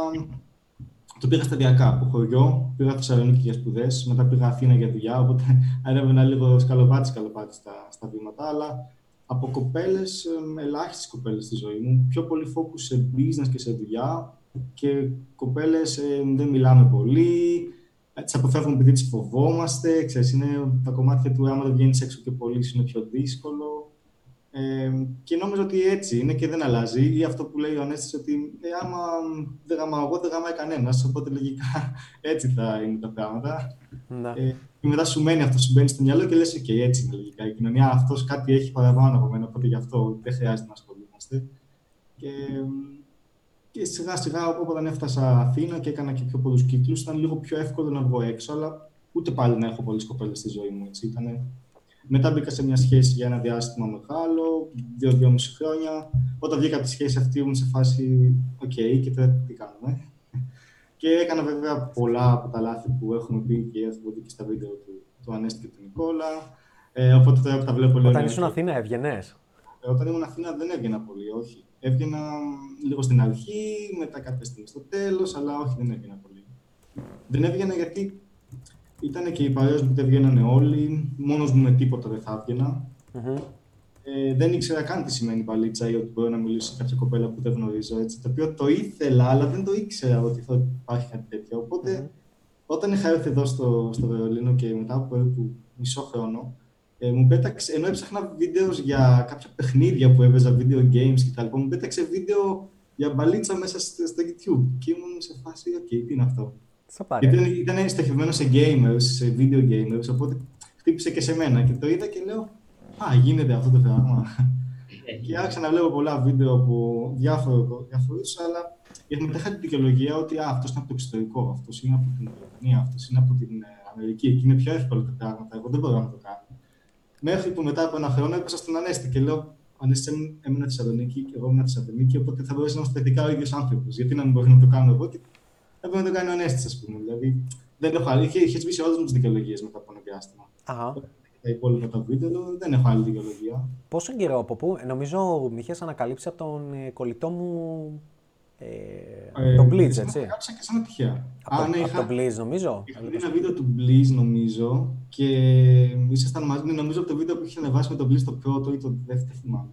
το πήγα σταδιακά. Από χωριό πήγα Θεσσαλονίκη για σπουδές, μετά πήγα Αθήνα για δουλειά. Οπότε ανέβαινα λίγο σκαλοπάτι σκαλοπάτι στα, στα βήματα. Αλλά από κοπέλες, ελάχιστες κοπέλες στη ζωή μου. Πιο πολύ focus σε business και σε δουλειά. Και κοπέλες δεν μιλάμε πολύ. Τις αποφεύγουμε επειδή τις φοβόμαστε. Ξέρεις, είναι τα κομμάτια του άμα δεν βγαίνεις έξω και πολύ, είναι πιο δύσκολο. Ε, και νόμιζα ότι έτσι είναι και δεν αλλάζει. Ή αυτό που λέει ο Ανέστης ότι ε, άμα δεν γαμάω εγώ, δεν γαμάει κανένας. Οπότε λογικά έτσι θα είναι τα πράγματα. Ναι. Ε, και μετά σου μένει αυτό, σου μπαίνει στο μυαλό και λες: OK, έτσι είναι λογικά. Η κοινωνία αυτός κάτι έχει παραπάνω από μένα. Οπότε γι' αυτό δεν χρειάζεται να ασχολούμαστε. Και, και σιγά σιγά όταν έφτασα Αθήνα και έκανα και πιο πολλούς κύκλους, ήταν λίγο πιο εύκολο να βγω έξω. Αλλά ούτε πάλι να έχω πολλές κοπέλες στη ζωή μου. Έτσι. Ήτανε Μετά μπήκα σε μια σχέση για ένα διάστημα μεγάλο, δύο-δυόμιση χρόνια. Όταν βγήκα από τη σχέση αυτή, ήμουν σε φάση, OK, okay, και τώρα τι κάνουμε. Και έκανα βέβαια πολλά από τα λάθη που έχουμε πει και έχουμε δει και στα βίντεο του, του Ανέστη και του Νικόλα. Ε, οπότε τώρα τα βλέπω λίγο. Όταν ήσουν Αθήνα, έβγαινες; Ε, όταν ήμουν Αθήνα δεν έβγαινα πολύ, όχι. Έβγαινα λίγο στην αρχή, μετά κάποια στιγμή στο τέλος, αλλά όχι, δεν έβγαινα πολύ. Δεν έβγαινα γιατί ήταν και οι παρέες που δεν βγαίνανε όλοι, μόνος μου με τίποτα δεν θα έβγαινα. Mm-hmm. Ε, δεν ήξερα καν τι σημαίνει παλίτσα ή ότι μπορώ να μιλήσω σε κάποια κοπέλα που δεν γνωρίζω. Έτσι, το οποίο το ήθελα, αλλά δεν το ήξερα ότι θα υπάρχει κάτι τέτοιο. Οπότε, mm-hmm. όταν είχα έρθει εδώ στο, στο Βερολίνο και μετά από περίπου μισό χρόνο, ε, μου πέταξε, ενώ έψαχνα βίντεος για κάποια παιχνίδια που έβαιζα, video games κτλ. Μου πέταξε βίντεο για μπαλίτσα μέσα στο, στο YouTube. Και ήμουν σε φάση, OK, τι είναι αυτό; Γιατί ήταν, ήταν στοχευμένος σε gamers, σε video gamers, οπότε χτύπησε και σε μένα και το είδα και λέω Α, γίνεται αυτό το πράγμα. Ε, και άρχισα να βλέπω πολλά βίντεο από διάφορους, αλλά μετά είχα την δικαιολογία ότι αυτός είναι από το εξωτερικό, αυτός είναι από την Βρετανία, αυτός είναι από την ε, Αμερική και είναι πιο εύκολο τα πράγματα. Εγώ δεν μπορώ να το κάνω. Μέχρι που μετά από ένα χρόνο έπεσα στην Ανέστη και λέω: Ανέστη έμεινε Θεσσαλονίκη και εγώ ήμουν Θεσσαλονίκη, οπότε θα μπορέσει να είμαστε θετικά ο ίδιος άνθρωπος. Γιατί να μην μπορεί να το κάνω εγώ και έπρεπε να το κάνει ο Ανέστης, ας πούμε. Δηλαδή δεν έχω άλλη. Είχε, είχε σβήσει όλες μου τις δικαιολογίες μετά από ένα διάστημα. Αχα. Τα υπόλοιπα τα βίντεο δεν έχω άλλη δικαιολογία. Πόσο καιρό από πού, νομίζω με είχε ανακαλύψει από τον ε, κολλητό μου ε, ε, τον Blitz, έτσι. Κάψα και σαν τυχαία. Από, ναι, από τον Blitz, νομίζω. Είχα δει ένα βίντεο του Blitz, νομίζω, και ήσασταν μαζί, ναι, νομίζω από το βίντεο που είχε ανεβάσει με τον Blitz το πρώτο ή το δεύτερο, θυμάμαι.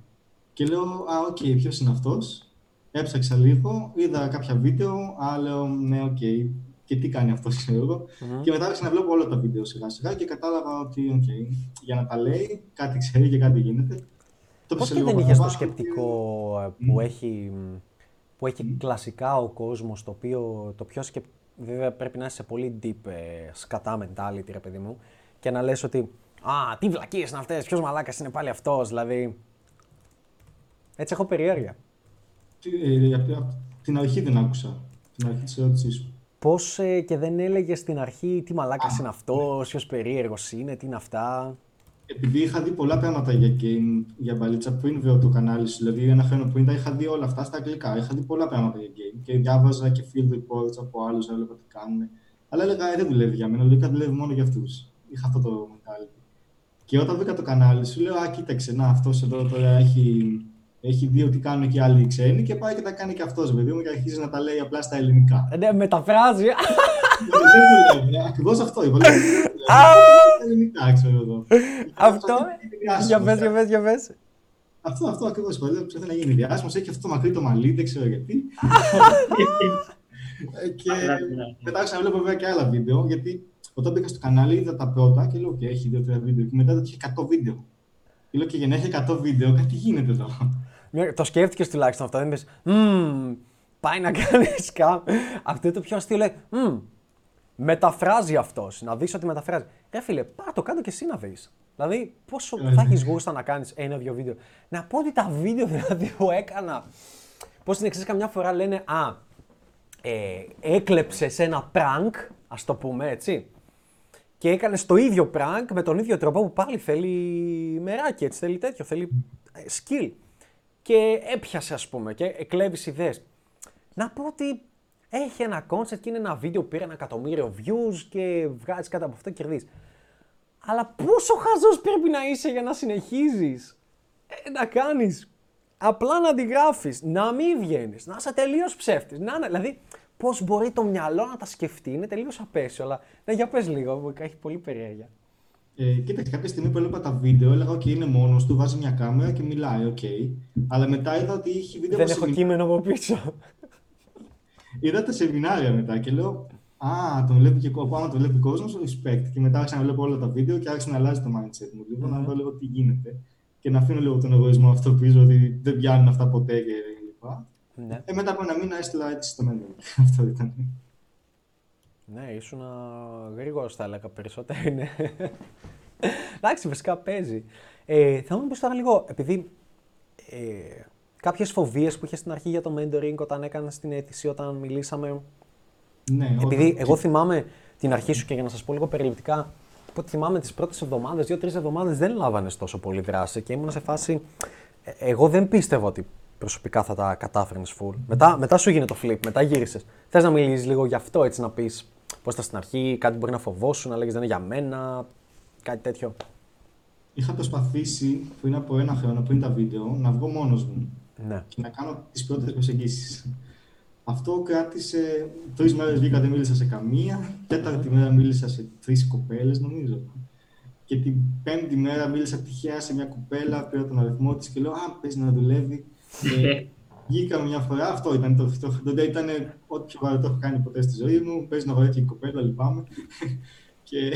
Και λέω, α, OK, okay, ποιος είναι αυτός; Έψαξα λίγο, είδα κάποια βίντεο, α, λέω, ναι, OK, okay. και τι κάνει αυτός, ξέρω εγώ. Mm-hmm. Και μετά άρχισα να βλέπω όλα τα βίντεο σιγά σιγά και κατάλαβα ότι, OK, okay, για να τα λέει, κάτι ξέρει και κάτι γίνεται. Πώς και δεν είχες το σκεπτικό και... που mm. έχει που έχει mm. κλασικά ο κόσμος, το οποίο το πιο σκεπτικό. Βέβαια πρέπει να είσαι σε πολύ deep ε, σκατά mentality, ρε παιδί μου, και να λες ότι Α, τι βλακίες είναι αυτές, ποιος μαλάκας είναι πάλι αυτός, δηλαδή. Έτσι έχω περιέργεια. Ε, την αρχή δεν άκουσα. Την αρχή της ερώτησής σου. Πώς ε, και δεν έλεγες στην αρχή τι μαλάκας είναι αυτός, ποιος περίεργος είναι, τι είναι αυτά. Επειδή είχα δει πολλά πράγματα για game, για μπαλίτσα πριν βρω το κανάλι σου, δηλαδή ένα χρόνο πριν τα είχα δει όλα αυτά στα αγγλικά. Είχα δει πολλά πράγματα για game και διάβαζα και field reports από άλλους, έβλεπα τι κάνουν. Αλλά έλεγα «Ε, δεν δουλεύει για μένα, λογικά δουλεύει μόνο για αυτούς. Είχα αυτό το mentality. Και όταν βρήκα το κανάλι σου, λέω Α, κοίταξε, να αυτός εδώ τώρα έχει, έχει δει ότι κάνουν και άλλοι ξένοι και πάει και τα κάνει και αυτός, παιδί μου, και αρχίζει να τα λέει απλά στα ελληνικά. Ε, ναι, μεταφράζει. Δεν δουλεύει. Ακριβώς αυτό είπα. Ελληνικά, ξέρω εδώ. Αυτό. Για πες, για πες, για πες. Αυτό, αυτό ακριβώς είπα. Λέω να γίνει διάσημος. Έχει αυτό το μακρύ το μαλλί, δεν ξέρω γιατί. και μετά άρχισα να βλέπω βέβαια και άλλα βίντεο, γιατί όταν μπήκα στο κανάλι είδα τα πρώτα και λέω: OK, έχει δύο-τρία βίντεο. Και μετά είχε 100 βίντεο. Και λέω: Και για να έχει 100 βίντεο, κάτι γίνεται εδώ. Το σκέφτηκες τουλάχιστον αυτό. Δεν πει: Πάει να κάνει σκάμ. Αυτό το πιο αστείο λέει: μεταφράζει αυτός. Να δεις ότι μεταφράζει. Ρε φίλε, πάρ το κάτω και εσύ να δεις. Δηλαδή, πόσο θα έχεις γούστα να κάνεις ένα-δύο βίντεο. Να πω ότι τα βίντεο δηλαδή που έκανα. Πώς την εξής, καμιά φορά λένε Α, ε, έκλεψες ένα prank, ας το πούμε έτσι. Και έκανες το ίδιο prank με τον ίδιο τρόπο που πάλι θέλει μεράκι, έτσι, θέλει τέτοιο, θέλει ε, skill. Και έπιασε, ας πούμε, και εκλέβεις ιδέες. Να πω ότι έχει ένα concept και είναι ένα βίντεο που πήρε ένα εκατομμύριο views και βγάζει κάτι από αυτό και κερδίζεις. Αλλά πόσο χαζός πρέπει να είσαι για να συνεχίζεις ε, να κάνεις. Απλά να αντιγράφεις, να μην βγαίνεις, να είσαι τελείως ψεύτης. Να, δηλαδή, πώς μπορεί το μυαλό να τα σκεφτεί, είναι τελείως απέσιο. Αλλά ναι, για πες λίγο, έχει πολύ περιέργεια. Ε, κοίταξε, κάποια στιγμή που έβλεπα τα βίντεο, έλεγα: OK, είναι μόνος του, βάζει μια κάμερα και μιλάει. OK. Αλλά μετά είδα ότι είχε βίντεο. Δεν έχω κείμενο από πίσω είδα τα σεμινάρια μετά και λέω Α, τον βλέπει και πάνω, τον βλέπει κόσμος, respect. Και μετά άρχισα να βλέπω όλα τα βίντεο και άρχισα να αλλάζει το mindset μου. Λοιπόν, να δω λίγο τι γίνεται. Και να αφήνω λίγο τον εγωισμό αυτό πίσω, ότι δεν πιάνουν αυτά ποτέ και λοιπά. Ναι. Ε, μετά από ένα μήνα έστειλα έτσι στο μέλλον. αυτό ήταν. Ναι, ήσουν γρήγορος, θα έλεγα περισσότερο. Είναι. Εντάξει, φυσικά παίζει. Ε, θα μου πεις τώρα λίγο, επειδή ε, κάποιες φοβίες που είχες στην αρχή για το mentoring όταν έκανες την αίτηση, όταν μιλήσαμε; Ναι, Επειδή εγώ θυμάμαι την αρχή σου και για να σας πω λίγο περιληπτικά, από ό,τι θυμάμαι τις πρώτες εβδομάδες, δύο-τρεις εβδομάδες δεν λάβανες τόσο πολύ δράση και ήμουν σε φάση. ε, Εγώ δεν πίστευα ότι προσωπικά θα τα κατάφερνες full. Μετά, μετά σου γίνεται το flip, μετά γύρισες. Θες να μιλήσεις λίγο γι' αυτό, έτσι να πεις πώς ήταν στην αρχή, κάτι μπορεί να φοβόσουν, να λέγεις δεν είναι για μένα, κάτι τέτοιο. Είχα προσπαθήσει πριν από ένα χρόνο, πριν τα βίντεο, να βγω μόνος μου Ναι. και να κάνω τις πρώτες προσεγγίσεις. Αυτό κράτησε τρεις μέρες βγήκα, δεν μίλησα σε καμία. Τέταρτη μέρα μίλησα σε τρεις κοπέλες, νομίζω. Και την πέμπτη μέρα μίλησα τυχαία σε μια κοπέλα, πήρα τον αριθμό της και λέω «Α, παίζει να δουλεύει». Και βγήκα μια φορά, αυτό ήταν το, το, τότε ήταν ό,τι πιο βαρετό έχω κάνει ποτέ στη ζωή μου. Παίζει να βαρέθηκε η κοπέλα, λυπάμαι. και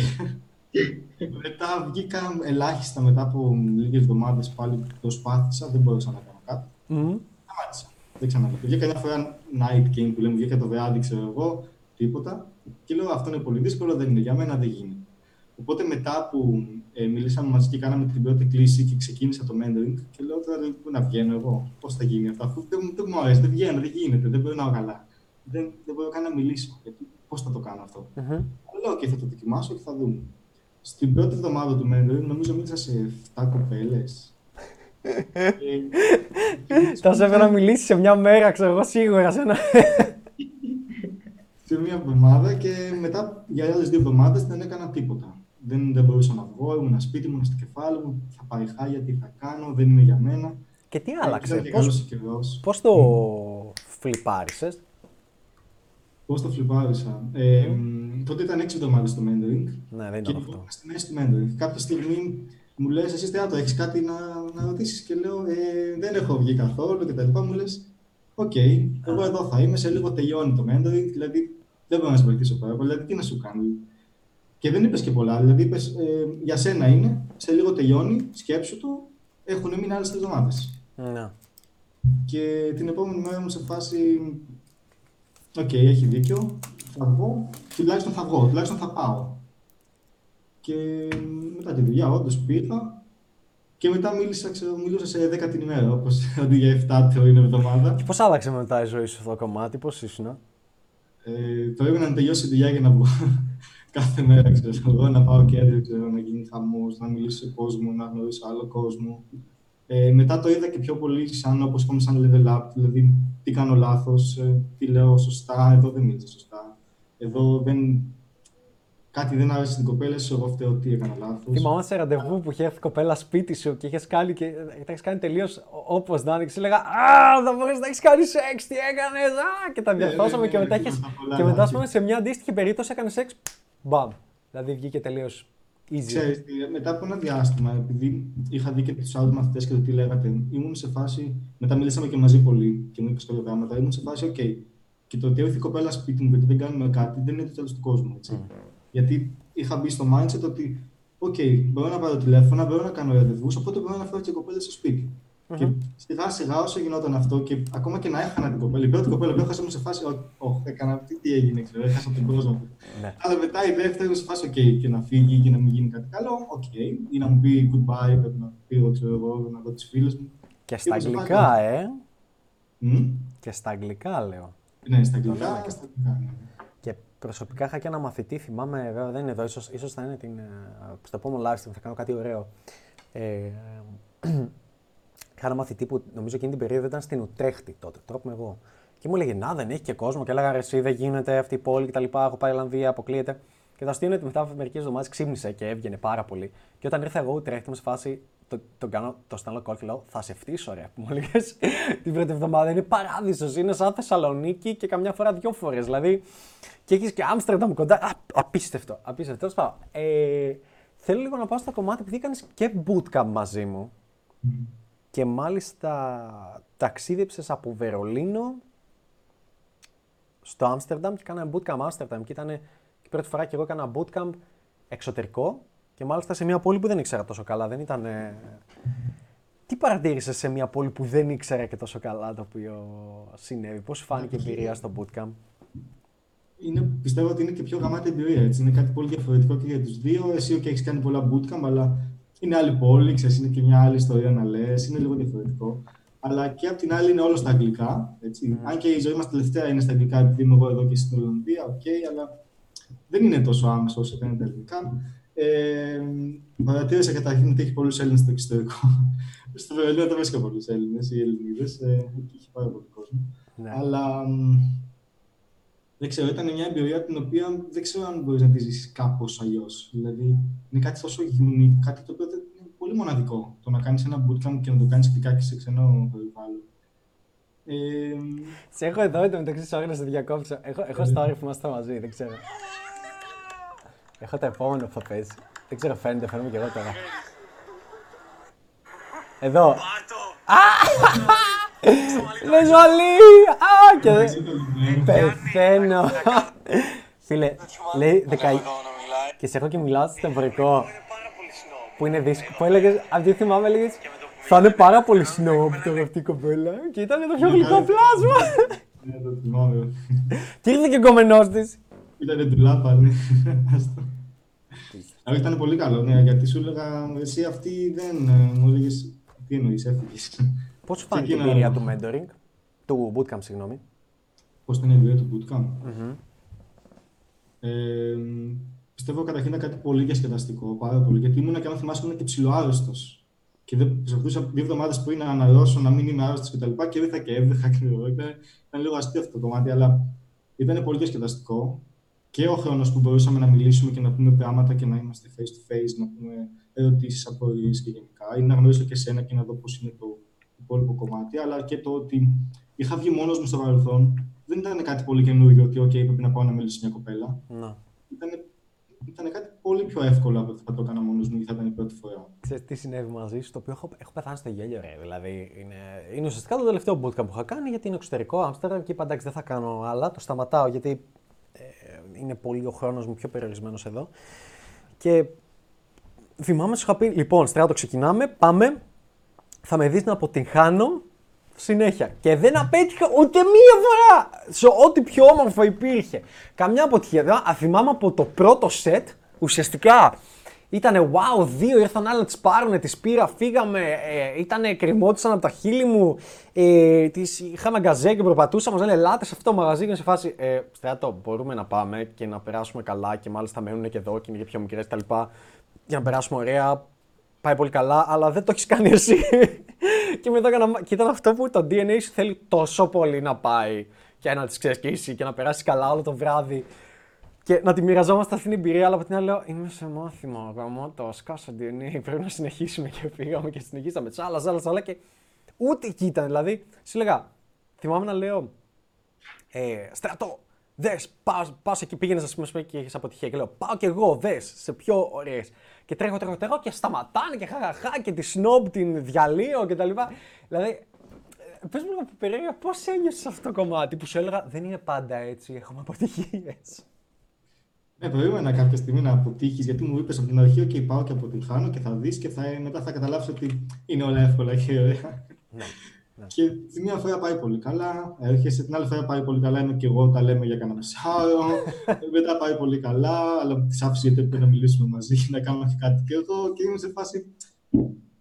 μετά βγήκα ελάχιστα μετά από λίγες εβδομάδες πάλι προσπάθησα, δεν μπορούσα να κάνω κάτι. Μμμ. Σταμάτησα. Δεν ξαναβγήκα. Βγήκα μια φορά night game που λέμε, βγήκα το βράδυ, ξέρω εγώ, τίποτα. Και λέω αυτό είναι πολύ δύσκολο, δεν είναι για μένα, δεν γίνεται. Οπότε μετά που ε, μιλήσαμε μαζί και κάναμε την πρώτη κλίση και ξεκίνησα το mentoring και λέω τώρα πού να βγαίνω εγώ, πώς θα γίνει αυτό, αφού δεν, μου- δεν μου αρέσει, δεν βγαίνω, δεν γίνεται, δεν περνάω καλά. Δεν, δεν μπορώ καν να μιλήσω, γιατί πώς θα το κάνω αυτό. Μμμ. Αλλά λέω, OK, θα το δοκιμάσω και θα δούμε. Στην πρώτη εβδομάδα του mentoring νομίζω μίλησα σε 7 κοπέλες. Ε, Θα σε έπαιρνα να μιλήσει σε μια μέρα, ξέρω εγώ σίγουρα. Σε ένα... σε μία εβδομάδα και μετά για άλλες δύο εβδομάδες δεν έκανα τίποτα. Δεν, δεν μπορούσα να βγω, ήμουν σπίτι μου, ήμουν στο κεφάλι μου, θα πάει χάλια, τι θα κάνω, δεν είναι για μένα. και τι Ήταν άλλαξε, και πώς, καλός ο καιρός. πώς το φλιπάρισες; Πώς το φλιπάρισα; Ε, μ, τότε ήταν έξι εβδομάδες το mentoring Ναι, δεν και ήταν ήμουν αυτό. στη μέση του mentoring. Κάποια στιγμή μου λες, εσύ θεάτρο, έχεις κάτι να, να ρωτήσεις και λέω, ε, δεν έχω βγει καθόλου και τα λοιπά. Μου λες, οκ, εγώ εδώ θα είμαι, σε λίγο τελειώνει το mentoring, δηλαδή δεν μπορώ να σε βοηθήσω πάρα πολύ, δηλαδή τι να σου κάνω. Και δεν είπες και πολλά, δηλαδή είπες, ε, για σένα είναι, σε λίγο τελειώνει, σκέψου το, έχουν μείνει άλλες τρεις εβδομάδες. Ναι. Και την επόμενη μέρα μου σε φάση, οκ, έχει δίκιο, θα βγω, τουλάχιστον θα βγω, τουλάχιστον θα πάω. Και μετά τη δουλειά όντως πήγα και μετά μίλησα, ξέρω, μιλούσα σε 10 την ημέρα, όπως αντί για 7 την εβδομάδα. Και πώς άλλαξε μετά η ζωή σου αυτό το κομμάτι, πώς ήσουν. Ε, το έπρεπε να τελειώσει η δουλειά για να βγω κάθε μέρα, ξέρω εγώ, να πάω κέντρο, ξέρω, να γίνει χαμός, να μιλήσω σε κόσμο, να γνωρίσω άλλο κόσμο. Ε, μετά το είδα και πιο πολύ σαν, όπως είπαμε, σαν level up, δηλαδή τι κάνω λάθος, ε, τι λέω σωστά, εδώ δεν μίλησα σωστά. Εδώ δεν... Κάτι δεν άρεσε στην κοπέλα σου, εγώ φταίω τι έκανα λάθος. Θυμάμαι σε ραντεβού που είχε έρθει κοπέλα σπίτι σου και είχες κάνει και τα έχεις κάνει τελείως όπως να είναι. Και σου έλεγα Α, θα μπορέσει να έχεις κάνει σεξ, τι έκανες. Α, και τα ναι, διορθώσαμε ναι, και ναι, μετά ναι, έχεις- τα πολλά Και μετά, ας λάθη. πούμε, σε μια αντίστοιχη περίπτωση έκανες σεξ. Μπαμ. Δηλαδή βγήκε τελείως easy. Ξέρεις, τι, μετά από ένα διάστημα, επειδή είχα δει και τους άλλους μαθητές και το τι λέγατε, ήμουν σε φάση. Μετά μιλήσαμε και μαζί πολύ και μου είπες κάποια πράγματα. Ήμουν σε φάση, OK. Και το ότι έρθει η κοπέλα σπίτι μου γιατί δεν κάνουμε κάτι δεν είναι το τέλος του κόσμου. Έτσι. Γιατί είχα μπει στο mindset ότι, OK, μπορώ να πάρω τηλέφωνα, μπορώ να κάνω ραντεβούς, οπότε μπορώ να φέρω και κοπέλα στο σπίτι. Και σιγά σιγά όσο γινόταν αυτό και ακόμα και να έχανα την κοπέλα, η πρώτη κοπέλα που έχασα μου σε φάση, όχι, έκανα τι, τι έγινε, ξέρω, έχασα τον κόσμο. Ναι. Αλλά μετά η δεύτερη μου σε φάση, OK, και να φύγει και να μην γίνει κάτι καλό, OK. Ή να μου πει goodbye, πρέπει να φύγω, ξέρω εγώ, να δω τις φίλες μου. Και στα Ήμουν σε φάση, αγγλικά, ε. Μμ. Και στα αγγλικά λέω. Ναι, στα αγγλικά, στα αγγλικά. ναι. Και προσωπικά είχα και ένα μαθητή, θυμάμαι, βέβαια δεν είναι εδώ, ίσως, ίσως θα είναι την, ε, στο επόμενο live stream, θα κάνω κάτι ωραίο. Ε, είχα ένα μαθητή που νομίζω εκείνη την περίοδο ήταν στην Ουτρέχτη τότε, τώρα είμαι εγώ. Και μου έλεγε Να, δεν έχει και κόσμο. Και έλεγα Ρε, εσύ δεν γίνεται αυτή η πόλη κτλ. Έχω πάει Ιρλανδία, αποκλείεται. Και το αστείο είναι ότι μετά από μερικές εβδομάδες ξύπνησε και έβγαινε πάρα πολύ. Και όταν ήρθα εγώ Ουτρέχτη, είμαι σε φάση. Το, τον κάνω, το στέλνω call και λέω Θα σε φτύσω, ρε. Που μου έλεγες την πρώτη εβδομάδα. Είναι παράδεισος. Είναι σαν Θεσσαλονίκη και καμιά φορά δύο φορές. Δηλαδή. Και έχεις και Άμστερνταμ κοντά. Α, απίστευτο. Απίστευτο. Τέλος πάντων. Ε, θέλω λίγο να πάω στο κομμάτι επειδή έκανες και bootcamp μαζί μου. Και μάλιστα ταξίδεψες από Βερολίνο στο Άμστερνταμ και κάναμε bootcamp Άμστερνταμ και ήταν η πρώτη φορά και εγώ έκανα bootcamp εξωτερικό και μάλιστα σε μια πόλη που δεν ήξερα τόσο καλά. Δεν ήταν... ε, Τι παρατήρησες σε μια πόλη που δεν ήξερα και τόσο καλά το οποίο συνέβη; Πώς σου φάνηκε η εμπειρία στο bootcamp; Είναι, πιστεύω ότι είναι και πιο γαμάτη εμπειρία. Έτσι. Είναι κάτι πολύ διαφορετικό και για τους δύο. Εσύ okay, έχεις κάνει πολλά bootcamp, αλλά είναι άλλη πόλη, ξέρεις, είναι και μια άλλη ιστορία να λες. Είναι λίγο διαφορετικό. Αλλά και απ' την άλλη είναι όλο στα αγγλικά. Έτσι. Αν και η ζωή μας τελευταία είναι στα αγγλικά, επειδή είμαι εγώ εδώ και στην Ολλανδία, οκ, αλλά δεν είναι τόσο άμεσο όσο φαίνεται τα ελληνικά. Ε, παρατήρησα καταρχήν ότι έχει πολλούς Έλληνες στο εξωτερικό. στο Βερολίνο δεν βρίσκω πολλούς Έλληνες ή Ελληνίδες. Ε, εκεί έχει πάρα πολύ κόσμο. Ναι. Αλλά δεν ξέρω, ήταν μια εμπειρία την οποία δεν ξέρω αν μπορείς να τη ζήσεις κάπως αλλιώς. Δηλαδή, είναι κάτι τόσο unique, κάτι το οποίο είναι πολύ μοναδικό. Το να κάνεις ένα bootcamp και να το κάνεις ειδικά και σε ξενό περιβάλλον. Ε, Σε έχω εδώ εντωμεταξύ, sorry να σε διακόψω. Έχω, έχω story που είμαστε μαζί, δεν ξέρω. Έχω το επόμενο που θα παίζει. Δεν ξέρω, φαίνεται, φαίνομαι και εγώ τώρα. Εδώ. Με ζαλί! Α, και δεν... Πεθαίνω. Φίλε, λέει δεκα... Και σε έχω και μιλάω στο εμπορικό. Που είναι δύσκολο. Που έλεγες, αν δεν θυμάμαι, έλεγες, θα είναι πάρα πολύ snob τώρα αυτή η κοπέλα. Και ήταν το πιο γλυκό πλάσμα. ναι, το θυμάμαι. Και ήρθε και ο κομμενός της. Ήταν ντουλάπα, ναι. Αυτό. Αλλά ήταν πολύ καλό, ναι, γιατί σου έλεγα, εσύ αυτή δεν ε, μου έλεγε. Τι εννοεί, έφυγε. Πώς σου φάνηκε η εμπειρία του mentoring, του bootcamp, συγγνώμη. Πώς ήταν η εμπειρία του bootcamp; Ε, πιστεύω καταρχήν ήταν κάτι πολύ διασκεδαστικό, πάρα πολύ. Γιατί ήμουν και αν θυμάσαι ήμουν και ψιλοάρρωστο. Και δεν προσπαθούσα δύο εβδομάδες πριν να αναρρώσω, να μην είμαι άρρωστος κτλ. Και, και ήρθα και έβδεχα και ήταν, ήταν λίγο αστείο αυτό το κομμάτι, αλλά ήταν πολύ διασκεδαστικό. Και ο χρόνος που μπορούσαμε να μιλήσουμε και να πούμε πράγματα και να είμαστε face to face, να πούμε ερωτήσεις, απορίες και γενικά, ή να γνωρίσω και εσένα και να δω πώς είναι το υπόλοιπο κομμάτι, αλλά και το ότι είχα βγει μόνος μου στο παρελθόν. Δεν ήταν κάτι πολύ καινούργιο ότι, OK, πρέπει να πάω να μιλήσω μια κοπέλα. Να. Ήταν, ήταν κάτι πολύ πιο εύκολο από ότι θα το έκανα μόνος μου ή θα ήταν η πρώτη φορά. Ξέρεις τι συνέβη μαζί σου, το οποίο έχω, έχω πεθάνει στο γέλιο, ρε. Δηλαδή, είναι, είναι ουσιαστικά το τελευταίο bootcamp που είχα κάνει, γιατί είναι εξωτερικό, Άμστερνταμ και είπα εντάξει, δεν θα κάνω άλλα. Το σταματάω γιατί ε, είναι πολύ ο χρόνος μου πιο περιορισμένος εδώ. Και θυμάμαι, σου είχα πει, λοιπόν, στράτο ξεκινάμε, πάμε, θα με δεις να αποτυγχάνω συνέχεια. Και δεν απέτυχα ούτε μία φορά σε ό,τι πιο όμορφο υπήρχε. Καμιά αποτυχία. Δηλαδή, θυμάμαι από το πρώτο σετ, ουσιαστικά ήταν wow, δύο ήρθαν άλλοι να τις πάρουν, τις πήρα, φύγαμε. Ε, ήταν κρυμότησαν από τα χείλη μου. Ε, τις, είχαμε γκαζέ και προπατούσα. Μας λένε Ελάτε σε αυτό το μαγαζί και σε φάση. Ε, στράτο, μπορούμε να πάμε και να περάσουμε καλά και μάλιστα μένουν και εδώ και είναι και πιο μικρές κτλ. Για να περάσουμε ωραία πάει πολύ καλά, αλλά δεν το έχεις κάνει εσύ. και μετά έκανα, και ήταν αυτό που το DNA σου θέλει τόσο πολύ να πάει και να τη ξεσκίσει και να περάσει καλά όλο το βράδυ. Και να τη μοιραζόμαστε αυτή την εμπειρία, αλλά από την άλλη λέω: Είμαι σε μάθημα. Γαμώ το σκάσα DNA. Πρέπει να συνεχίσουμε. Και πήγαμε και συνεχίσαμε. Τσάλα, τσάλα, τσάλα. Και ούτε εκεί ήταν. Δηλαδή, σου λέγα, θυμάμαι να λέω: ε, Στρατό, δες, πας εκεί, πήγαινες, ας πούμε, και έχεις αποτυχία. Και λέω: Πάω κι εγώ, δες, σε πιο ωραίες και τρέχω, τρέχω, τρέχω και σταματάνε και χαχαχά και τη σνόμπ την διαλύω και τα λοιπά. Δηλαδή, πες μου λίγο περίεργα, πώς ένιωσες αυτό το κομμάτι που σου έλεγα Δεν είναι πάντα έτσι, έχουμε αποτυχίες. Ναι, περίμενα κάποια στιγμή να αποτύχεις, γιατί μου είπες από την αρχή: OK, πάω και αποτυχάνω και θα δεις και θα, μετά θα καταλάβεις ότι είναι όλα εύκολα και ωραία. Ναι. Ναι. Και τη μία φορά πάει πολύ καλά, έρχεσαι, την άλλη φορά πάει πολύ καλά, είμαι και εγώ, τα λέμε για κανένα μεσάωρο. μετά πάει πολύ καλά, αλλά τη άφησε γιατί πρέπει να μιλήσουμε μαζί, να κάνουμε και κάτι. Και εγώ και είμαι σε φάση.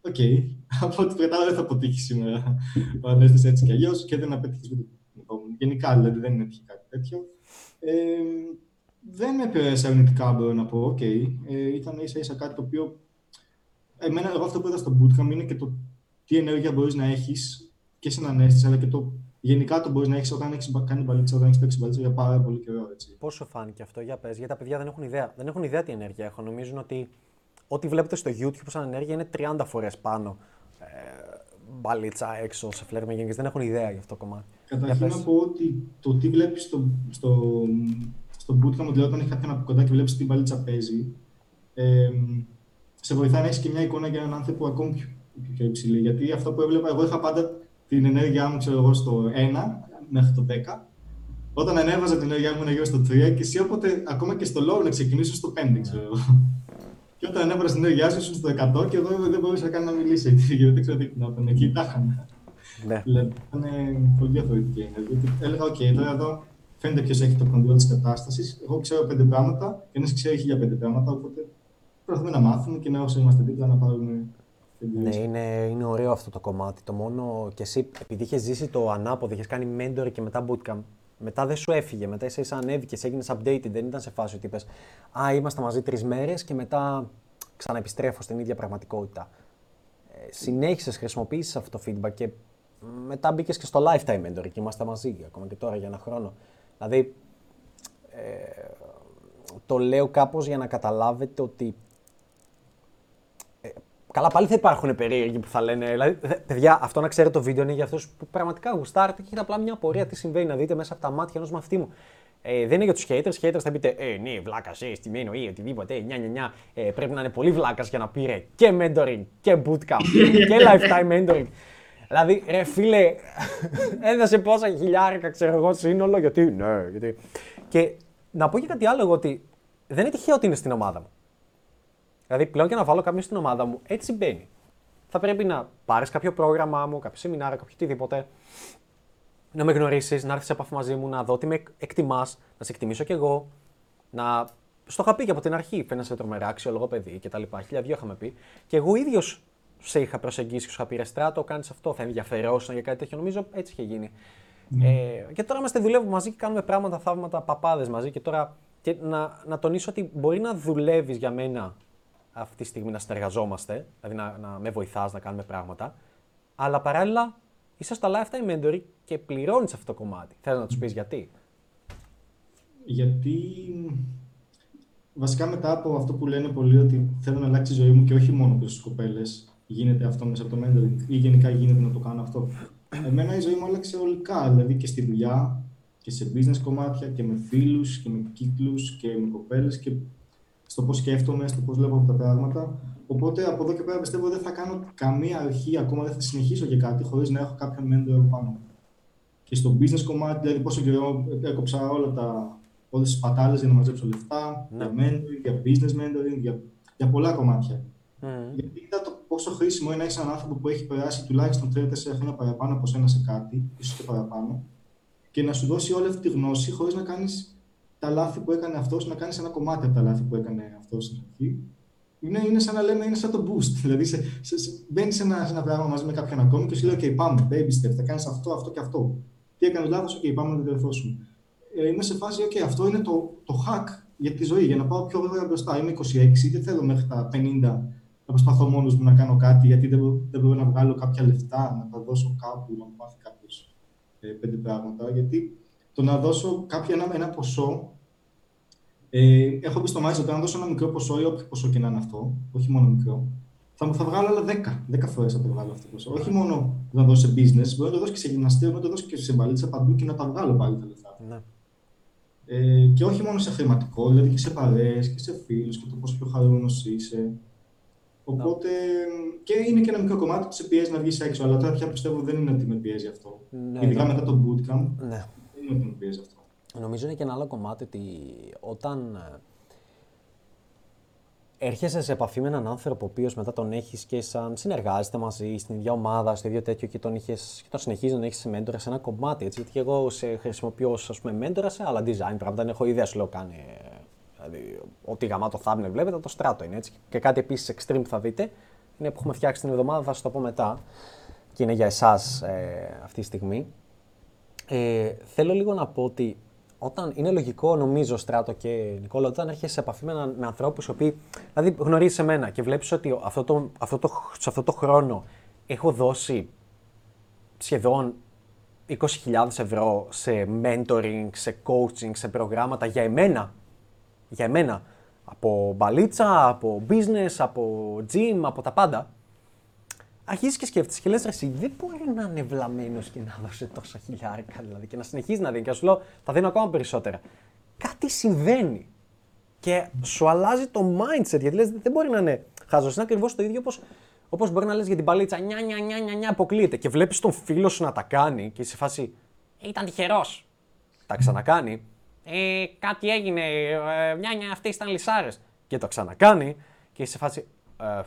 Οκ, okay. από ό,τι πετάω δεν θα αποτύχει σήμερα. Αν έστω έτσι κι αλλιώς και δεν απέτυχε με το Γενικά δηλαδή δεν είναι κάτι τέτοιο. Ε, δεν με επηρέασε αρνητικά, μπορώ να πω. Okay. Ε, ήταν ίσα ίσα κάτι το οποίο. Εμένα, εγώ αυτό που είδα στο bootcamp είναι και το τι ενέργεια μπορείς να έχεις και σε έναν αίσθηση, αλλά και το γενικά το μπορείς να έχεις όταν έχεις κάνει μπαλίτσα, όταν έχεις παίξει μπαλίτσα για πάρα πολύ καιρό. Έτσι. Πώ σου φάνηκε αυτό, για πες, γιατί τα παιδιά δεν έχουν ιδέα. Δεν έχουν ιδέα τι ενέργεια έχω. Νομίζουν ότι ό,τι βλέπετε στο YouTube σαν ενέργεια είναι 30 φορές πάνω. Ε, μπαλίτσα έξω σε φλερ με δεν έχουν ιδέα για αυτό το κομμάτι. Καταρχήν να πω ότι το τι βλέπεις στο, στο, στο bootcamp, δηλαδή όταν έχει κάποιον από κοντά και βλέπεις τι μπαλίτσα παίζει, ε, σε βοηθάει να έχεις και μια εικόνα για έναν άνθρωπο ακόμη πιο, πιο υψηλή. Γιατί αυτό που έβλεπα, εγώ είχα πάντα την ενέργειά μου, ξέρω εγώ, στο 1 μέχρι το 10. Όταν ανέβαζα την ενέργειά μου, γύρω στο 3 και εσύ όποτε, ακόμα και στο low, να ξεκινήσω στο 5, ξέρω εγώ. Και όταν ανέβαζα την ενέργειά σου, ήσουν στο 100 και εγώ δεν μπορούσα καν να μιλήσω, γιατί δεν ξέρω τι ήταν. Εκεί τα είχαν. Ναι. Δηλαδή, ήταν πολύ διαφορετική ενέργεια. Έλεγα, OK, τώρα εδώ φαίνεται ποιος έχει το control της κατάστασης. Εγώ ξέρω πέντε πράγματα και ένας ξέρει για πέντε πράγματα. Οπότε προσπαθούμε να μάθουμε και να όσο είμαστε δίπλα να πάρουμε ναι, είναι, είναι ωραίο αυτό το κομμάτι. Το μόνο και εσύ, επειδή είχες ζήσει το ανάποδο, είχες κάνει mentor και μετά bootcamp, Μετά δεν σου έφυγε. Μετά ίσα ίσα ανέβηκε, έγινες updated. Δεν ήταν σε φάση ότι είπες Α, είμαστε μαζί τρεις μέρες και μετά ξαναεπιστρέφω στην ίδια πραγματικότητα. Ε, Συνέχισες, χρησιμοποίησες αυτό το feedback και μετά μπήκες και στο lifetime mentoring και είμαστε μαζί ακόμα και τώρα για ένα χρόνο. Δηλαδή, ε, το λέω κάπως για να καταλάβετε ότι ε, Καλά, πάλι θα υπάρχουν περίεργοι που θα λένε. Δηλαδή, παιδιά, αυτό να ξέρετε το βίντεο είναι για αυτούς που πραγματικά γουστάρετε και έχετε απλά μια απορία τι συμβαίνει να δείτε μέσα από τα μάτια ενός μαθητή μου. Ε, δεν είναι για τους haters. Haters θα πείτε, Ε, ναι, βλάκας, ε, στη μένω ή οτιδήποτε. Ε, νιά, νιά, νιά. Ε, πρέπει να είναι πολύ βλάκας για να πήρε και mentoring και bootcamp και lifetime mentoring. Δηλαδή, ρε φίλε, έδωσε πόσα χιλιάρικα, ξέρω εγώ, σύνολο, γιατί, ναι, γιατί. Και να πω και κάτι άλλο, εγώ, ότι δεν είναι τυχαίο ότι είναι στην ομάδα μου. Δηλαδή, πλέον και να βάλω κάποιον στην ομάδα μου, έτσι μπαίνει. Θα πρέπει να πάρεις κάποιο πρόγραμμά μου, κάποιο σεμινάριο, κάποιο οτιδήποτε, να με γνωρίσεις, να έρθεις σε επαφή μαζί μου, να δω ότι με εκτιμάς, να σε εκτιμήσω κι εγώ, να. Στο είχα πει και από την αρχή, φαίνεσαι τρομερά αξιόλογο παιδί κτλ. Χίλια δύο είχαμε πει. Και εγώ ίδιος σε είχα προσεγγίσει και σου είχα πει Ρεστράτο, κάνεις αυτό, θα ενδιαφερόσουν για κάτι τέτοιο. Νομίζω έτσι είχε γίνει. Mm. Ε, και τώρα είμαστε δουλεύουμε μαζί και κάνουμε πράγματα, θαύματα, παπάδες μαζί. Και τώρα και να, να τονίσω ότι μπορεί να δουλεύεις για μένα αυτή τη στιγμή να συνεργαζόμαστε, δηλαδή να, να με βοηθάς να κάνουμε πράγματα, αλλά παράλληλα είσαι στα lifetime mentoring και πληρώνεις αυτό το κομμάτι. Θέλω να τους πεις γιατί; Γιατί βασικά μετά από αυτό που λένε πολλοί ότι θέλω να αλλάξει η ζωή μου και όχι μόνο προς τις κοπέλες, γίνεται αυτό μέσα από το mentoring ή γενικά γίνεται να το κάνω αυτό. Εμένα η ζωή μου άλλαξε ολικά, δηλαδή και στη δουλειά και σε business κομμάτια και με φίλους και με κύκλους και με κοπέλες και στο πώς σκέφτομαι, στο πώς βλέπω τα πράγματα. Οπότε από εδώ και πέρα πιστεύω δεν θα κάνω καμία αρχή, ακόμα δεν θα συνεχίσω για κάτι χωρίς να έχω κάποιον mentor πάνω. Και στο business κομμάτι, δηλαδή πόσο καιρό έκοψα όλα τα, όλες τις πατάλες για να μαζέψω λεφτά, ναι. για mentoring, για business mentoring, για, για πολλά κομμάτια. Mm. Γιατί είδα το πόσο χρήσιμο είναι να έχεις έναν άνθρωπο που έχει περάσει τουλάχιστον 3-4 χρόνια παραπάνω από σένα σε κάτι, ίσως και παραπάνω, και να σου δώσει όλη αυτή τη γνώση χωρίς να κάνεις τα λάθη που έκανε αυτός, να κάνει ένα κομμάτι από τα λάθη που έκανε αυτός στην αρχή. Είναι, είναι σαν να λέμε, είναι σαν το boost. Δηλαδή, σε, σε, σε, μπαίνει σε ένα, σε ένα πράγμα μαζί με κάποιον ακόμη και σου λέει: OK, πάμε, baby step, θα κάνεις αυτό, αυτό και αυτό. Τι έκανες λάθος, OK, πάμε να το διορθώσουμε. Ε, είμαι σε φάση, OK, αυτό είναι το, το hack για τη ζωή, για να πάω πιο γρήγορα μπροστά. Είμαι 26, δεν θέλω μέχρι τα 50 να προσπαθώ μόνος μου να κάνω κάτι, γιατί δεν, δεν μπορώ να βγάλω κάποια λεφτά, να τα δώσω κάπου, να μου μάθει κάποιος ε, πέντε πράγματα. Γιατί το να δώσω κάποιο ένα, ένα ποσό. Ε, έχω πει στο μάτι ότι αν δώσω ένα μικρό ποσό ή όποιο ποσό και να είναι αυτό, όχι μόνο μικρό, θα, θα βγάλω άλλα 10, 10 φορές θα το βγάλω αυτό το ποσό. Όχι μόνο να δώσω σε business, μπορεί να το δώσω και σε γυμναστήριο, να το δώσω και σε μπαλίτσα παντού και να τα βγάλω πάλι τα λεφτά. Ναι. Ε, και όχι μόνο σε χρηματικό, δηλαδή και σε παρέες και σε φίλους και το πόσο πιο χαρούμενος είσαι. Οπότε no. και είναι και ένα μικρό κομμάτι που σε πιέζει να βγεις έξω. Αλλά τώρα πια πιστεύω δεν είναι ότι με πιέζει αυτό. Ναι, Ειδικά ναι. μετά το bootcamp. Ναι. Δεν είναι ότι με πιέζει αυτό. Νομίζω είναι και ένα άλλο κομμάτι ότι όταν ε, έρχεσαι σε επαφή με έναν άνθρωπο ο οποίος μετά τον έχεις και σαν συνεργάζεται μαζί στην ίδια ομάδα, στο ίδιο τέτοιο και τον, είχες, και τον συνεχίζεις να έχεις σε μέντορα σε ένα κομμάτι. Έτσι, γιατί εγώ σε χρησιμοποιώ ως μέντορα σε άλλα design πράγματα. Δεν έχω ιδέα, σου λέω κάνει Δηλαδή, ό,τι γαμάτο thumbnail βλέπετε, το στράτο είναι έτσι. Και κάτι επίσης extreme που θα δείτε είναι που έχουμε φτιάξει την εβδομάδα, θα σα το πω μετά. Και είναι για εσάς ε, αυτή τη στιγμή. Ε, θέλω λίγο να πω ότι όταν είναι λογικό, νομίζω, Στράτο και Νικόλα, όταν έρχεσαι σε επαφή με, με ανθρώπους οι οποίοι. Δηλαδή, γνωρίζεις εμένα και βλέπεις ότι αυτό το, αυτό το, σε αυτό το χρόνο έχω δώσει σχεδόν 20.000 ευρώ σε mentoring, σε coaching, σε προγράμματα για εμένα για εμένα. Από μπαλίτσα, από business, από gym, από τα πάντα. Αρχίζεις και σκέφτεσαι και λες: Εσύ δεν μπορεί να είναι βλαμμένος και να δώσει τόσα χιλιάρικα δηλαδή και να συνεχίζει να δίνει. Και σου λέω: Θα δίνω ακόμα περισσότερα. Κάτι συμβαίνει. Και σου αλλάζει το mindset γιατί λες: Δεν μπορεί να είναι χάζο. Είναι ακριβώς το ίδιο όπως όπως μπορεί να λες για την μπαλίτσα. Νιά, νιά, νιά, νιά, νιά, αποκλείεται. Και βλέπεις τον φίλο σου να τα κάνει και σε φάση. Ήταν τυχερός. Τα ξανακάνει ε, κάτι έγινε, ε, μια μια αυτοί ήταν λυσάρες. Και το ξανακάνει και σε φάση, ε,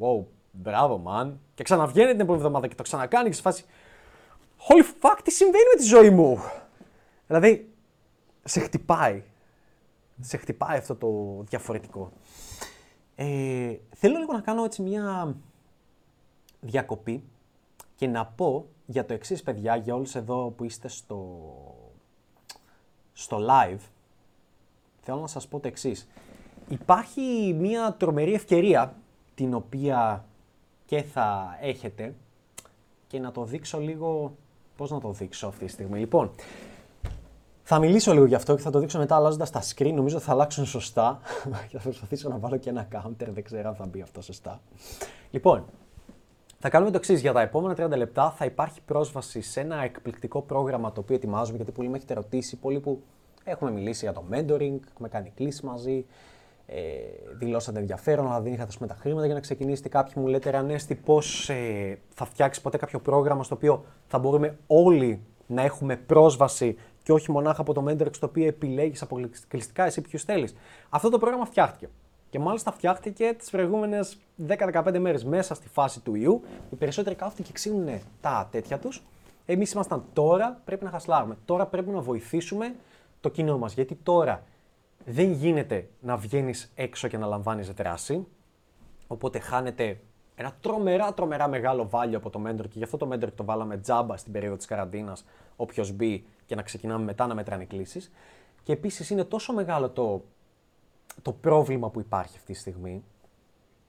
wow, μπράβο man. Και ξαναβγαίνει την επόμενη εβδομάδα και το ξανακάνει και σε φάση, holy fuck, τι συμβαίνει με τη ζωή μου; Δηλαδή, σε χτυπάει. Σε χτυπάει αυτό το διαφορετικό. Ε, θέλω λίγο να κάνω έτσι μια διακοπή και να πω για το εξής παιδιά, για όλους εδώ που είστε στο στο live, θέλω να σας πω το εξής. Υπάρχει μια τρομερή ευκαιρία την οποία και θα έχετε και να το δείξω λίγο, πώς να το δείξω αυτή τη στιγμή. Λοιπόν, θα μιλήσω λίγο γι' αυτό και θα το δείξω μετά αλλάζοντας τα screen. Νομίζω θα αλλάξουν σωστά. και θα προσπαθήσω να βάλω και ένα counter. Δεν ξέρω αν θα μπει αυτό σωστά. Λοιπόν, θα κάνουμε το εξής. Για τα επόμενα 30 λεπτά θα υπάρχει πρόσβαση σε ένα εκπληκτικό πρόγραμμα το οποίο ετοιμάζουμε. Γιατί πολλοί με έχετε ρωτήσει, πολλοί που έχουμε μιλήσει για το mentoring, έχουμε κάνει κλήσει μαζί, ε, δηλώσατε ενδιαφέρον, αλλά δεν είχατε πούμε, τα χρήματα για να ξεκινήσετε. Κάποιοι μου λέτε, Ρανέστη, πώς ε, θα φτιάξεις ποτέ κάποιο πρόγραμμα στο οποίο θα μπορούμε όλοι να έχουμε πρόσβαση και όχι μονάχα από το mentoring στο οποίο επιλέγεις αποκλειστικά εσύ ποιους θέλεις. Αυτό το πρόγραμμα φτιάχτηκε. Και μάλιστα φτιάχτηκε τις προηγούμενες 10-15 μέρες μέσα στη φάση του ιού. Οι περισσότεροι κάθονται και ξύνουν τα τέτοια τους. Εμείς ήμασταν τώρα, πρέπει να χασλάρουμε. Τώρα πρέπει να βοηθήσουμε το κοινό μας. Γιατί τώρα δεν γίνεται να βγαίνεις έξω και να λαμβάνεις δράση. Οπότε χάνεται ένα τρομερά, τρομερά μεγάλο βάλιο από το mentor και γι' αυτό το mentor το βάλαμε τζάμπα στην περίοδο της καραντίνας. Όποιος μπει και να ξεκινάμε μετά να μετράνε κλήσεις. Και επίσης είναι τόσο μεγάλο το, το πρόβλημα που υπάρχει αυτή τη στιγμή,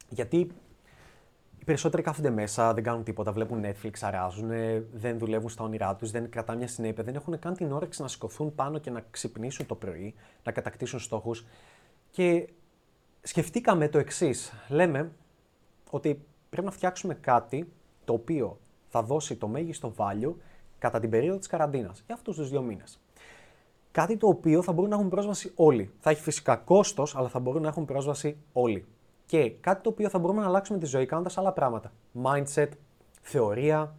γιατί οι περισσότεροι κάθονται μέσα, δεν κάνουν τίποτα, βλέπουν Netflix, αράζουν, δεν δουλεύουν στα όνειρά τους, δεν κρατάνε μια συνέπεια, δεν έχουν καν την όρεξη να σηκωθούν πάνω και να ξυπνήσουν το πρωί, να κατακτήσουν στόχους. Και σκεφτήκαμε το εξής. Λέμε ότι πρέπει να φτιάξουμε κάτι το οποίο θα δώσει το μέγιστο value κατά την περίοδο της καραντίνας, για αυτούς τους δύο μήνες. Κάτι το οποίο θα μπορούν να έχουν πρόσβαση όλοι. Θα έχει φυσικά κόστος, αλλά θα μπορούν να έχουν πρόσβαση όλοι. Και κάτι το οποίο θα μπορούμε να αλλάξουμε τη ζωή κάνοντας άλλα πράγματα. Mindset, θεωρία,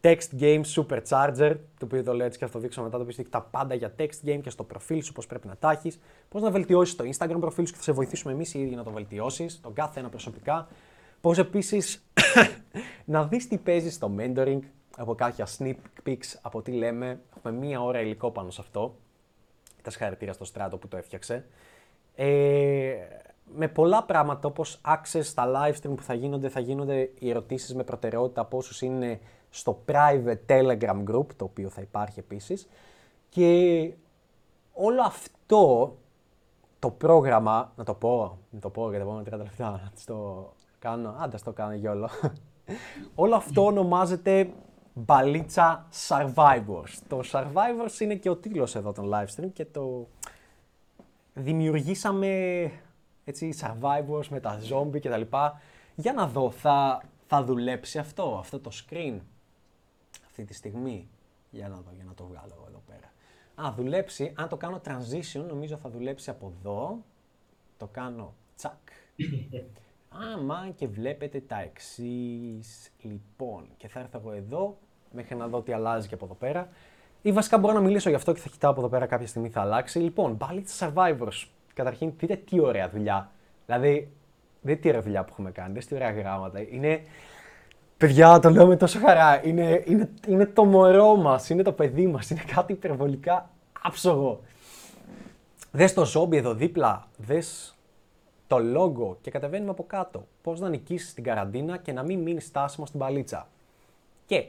text game supercharger, το οποίο το λέω έτσι και θα το δείξω μετά, το οποίο έχει τα πάντα για text game και στο προφίλ σου, πώς πρέπει να τα έχεις, πώς να βελτιώσεις το Instagram προφίλ σου και θα σε βοηθήσουμε εμείς οι ίδιοι να το βελτιώσεις, τον κάθε ένα προσωπικά. Πώς επίσης να δεις τι παίζεις στο mentoring, από κάποια sneak peeks από τι λέμε. Έχουμε μία ώρα υλικό πάνω σε αυτό. Τα συγχαρητήρια στο στράτο που το έφτιαξε. Ε, με πολλά πράγματα όπως access στα live stream που θα γίνονται, θα γίνονται οι ερωτήσεις με προτεραιότητα από όσους είναι στο private telegram group, το οποίο θα υπάρχει επίσης. Και όλο αυτό το πρόγραμμα, να το πω, να το πω για τα επόμενα 30 λεπτά, να το κάνω, άντα το κάνω γιόλο. όλο αυτό ονομάζεται Μπαλίτσα Survivors. Το Survivors είναι και ο τίτλος εδώ των live stream και το δημιουργήσαμε έτσι Survivors με τα zombie κτλ. Για να δω, θα, θα δουλέψει αυτό, αυτό το screen αυτή τη στιγμή; Για να δω, για να το βγάλω εδώ πέρα. Α, δουλέψει. Αν το κάνω transition, νομίζω θα δουλέψει από εδώ. Το κάνω τσακ. Άμα και βλέπετε τα εξής. Λοιπόν, και θα έρθω εγώ εδώ μέχρι να δω τι αλλάζει και από εδώ πέρα. Ή βασικά μπορώ να μιλήσω γι' αυτό και θα κοιτάω από εδώ πέρα κάποια στιγμή θα αλλάξει. Λοιπόν, πάλι Survivors. Καταρχήν, δείτε τι ωραία δουλειά. Δηλαδή, δείτε τι ωραία δουλειά που έχουμε κάνει, δείτε τι ωραία γράμματα. Είναι. Παιδιά, το λέω με τόσο χαρά. Είναι, είναι, είναι το μωρό μας, είναι το παιδί μας. Είναι κάτι υπερβολικά άψογο. Δες το ζόμπι εδώ δίπλα, δες το λόγο και κατεβαίνουμε από κάτω. Πώς να νικήσεις την καραντίνα και να μην μείνεις στάσιμο στην παλίτσα. Και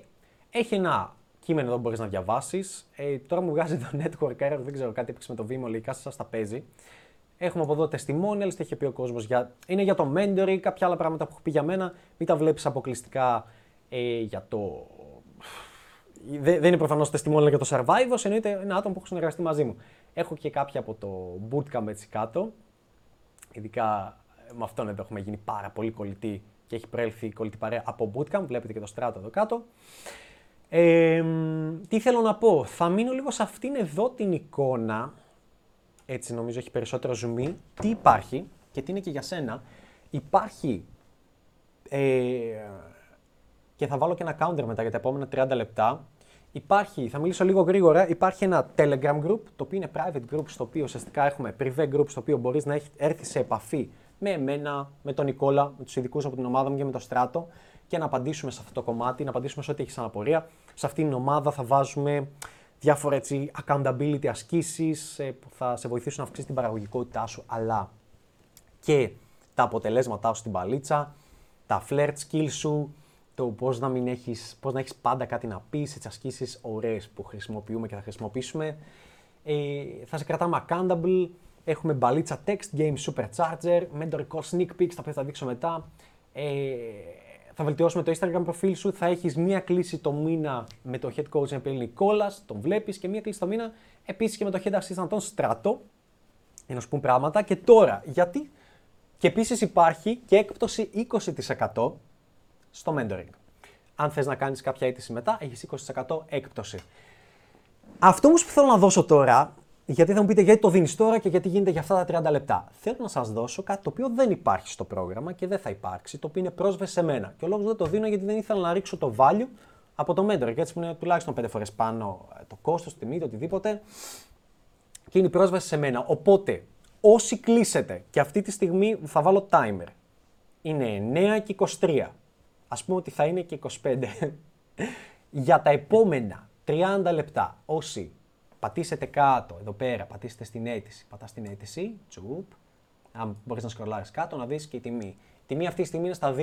έχει ένα κείμενο εδώ που μπορείς να διαβάσεις. Ε, τώρα μου βγάζει το network error, δεν ξέρω κάτι έπαιξε με το Vimo, λέει σας τα παίζει. Έχουμε από εδώ testimonials, τι έχει πει ο κόσμος. Για... Είναι για το mentoring, κάποια άλλα πράγματα που έχω πει για μένα. Μην τα βλέπεις αποκλειστικά ε, για το. Δεν είναι προφανώς testimonial για το survivors, εννοείται ένα άτομο που έχω συνεργαστεί μαζί μου. Έχω και κάποια από το bootcamp έτσι κάτω. Ειδικά ε, με αυτόν εδώ έχουμε γίνει πάρα πολύ κολλητοί και έχει προέλθει η κολλητή παρέα από bootcamp. Βλέπετε και το στράτο εδώ κάτω. Ε, τι θέλω να πω, θα μείνω λίγο σε αυτήν εδώ την εικόνα, έτσι νομίζω έχει περισσότερο zoom τι υπάρχει και τι είναι και για σένα. Υπάρχει, ε, και θα βάλω και ένα counter μετά για τα επόμενα 30 λεπτά, Υπάρχει, θα μιλήσω λίγο γρήγορα, υπάρχει ένα Telegram group, το οποίο είναι private group, στο οποίο ουσιαστικά έχουμε privé group, στο οποίο μπορείς να έρθεις σε επαφή με εμένα, με τον Νικόλα, με τους ειδικούς από την ομάδα μου και με το Στράτο και να απαντήσουμε σε αυτό το κομμάτι, να απαντήσουμε σε ό,τι έχει αναπορία. Σε αυτήν την ομάδα θα βάζουμε διάφορα έτσι, accountability ασκήσεις ε, που θα σε βοηθήσουν να αυξήσεις την παραγωγικότητά σου, αλλά και τα αποτελέσματά σου στην παλίτσα, τα flirt skills σου, το πώς να, μην έχεις, πώς να έχεις πάντα κάτι να πεις, έτσι ασκήσεις ωραίες που χρησιμοποιούμε και θα χρησιμοποιήσουμε. Ε, θα σε κρατάμε accountable. Έχουμε μπαλίτσα text, game supercharger, μεντορικό sneak peeks, τα οποία θα δείξω μετά. Ε, θα βελτιώσουμε το Instagram προφίλ σου. Θα έχεις μία κλήση το μήνα με το head coach Εμπέλ Νικόλας, τον βλέπεις, και μία κλήση το μήνα επίσης και με το head assistant τον Στράτο. Για να σου πουν πράγματα. Και τώρα, γιατί; Και επίσης υπάρχει και έκπτωση 20% στο mentoring. Αν θες να κάνεις κάποια αίτηση μετά, έχεις 20% έκπτωση. Αυτό όμως που θέλω να δώσω τώρα, γιατί θα μου πείτε γιατί το δίνεις τώρα και γιατί γίνεται για αυτά τα 30 λεπτά. Θέλω να σας δώσω κάτι το οποίο δεν υπάρχει στο πρόγραμμα και δεν θα υπάρξει, το οποίο είναι πρόσβαση σε μένα. Και ο λόγος δεν το δίνω γιατί δεν ήθελα να ρίξω το value από το mentor. Και έτσι που είναι τουλάχιστον 5 φορές πάνω ε, το κόστος, τιμή, το οτιδήποτε. Και είναι η πρόσβαση σε μένα. Οπότε, όσοι κλείσετε, και αυτή τη στιγμή θα βάλω timer, είναι 9 και 23. Ας πούμε ότι θα είναι και 25. για τα επόμενα 30 λεπτά, όσοι πατήσετε κάτω, εδώ πέρα, πατήσετε στην αίτηση, πατάς στην αίτηση, τσουπ, αν μπορείς να σκρολάρεις κάτω, να δεις και η τιμή. Η τιμή αυτή τη στιγμή είναι στα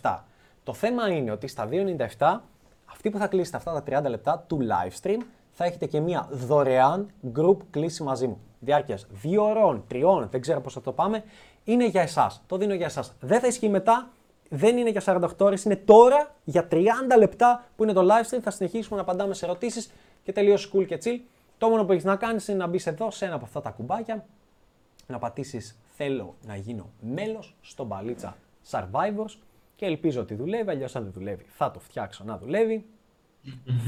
2,97. Το θέμα είναι ότι στα 2,97, αυτοί που θα κλείσετε αυτά τα 30 λεπτά του live stream, θα έχετε και μια δωρεάν group κλίση μαζί μου. Διάρκειας 2 ώρων, 3, δεν ξέρω πώς θα το πάμε. Είναι για εσάς. Το δίνω για εσάς. Δεν θα ισχύει μετά. Δεν είναι για 48 ώρες. Είναι τώρα για 30 λεπτά που είναι το live stream. Θα συνεχίσουμε να απαντάμε σε ερωτήσεις και τελείω cool και chill. Το μόνο που έχεις να κάνεις είναι να μπεις εδώ σε ένα από αυτά τα κουμπάκια, να πατήσεις Θέλω να γίνω μέλος στο μπαλίτσα Survivors και ελπίζω ότι δουλεύει. Αλλιώς, αν δεν δουλεύει, θα το φτιάξω να δουλεύει.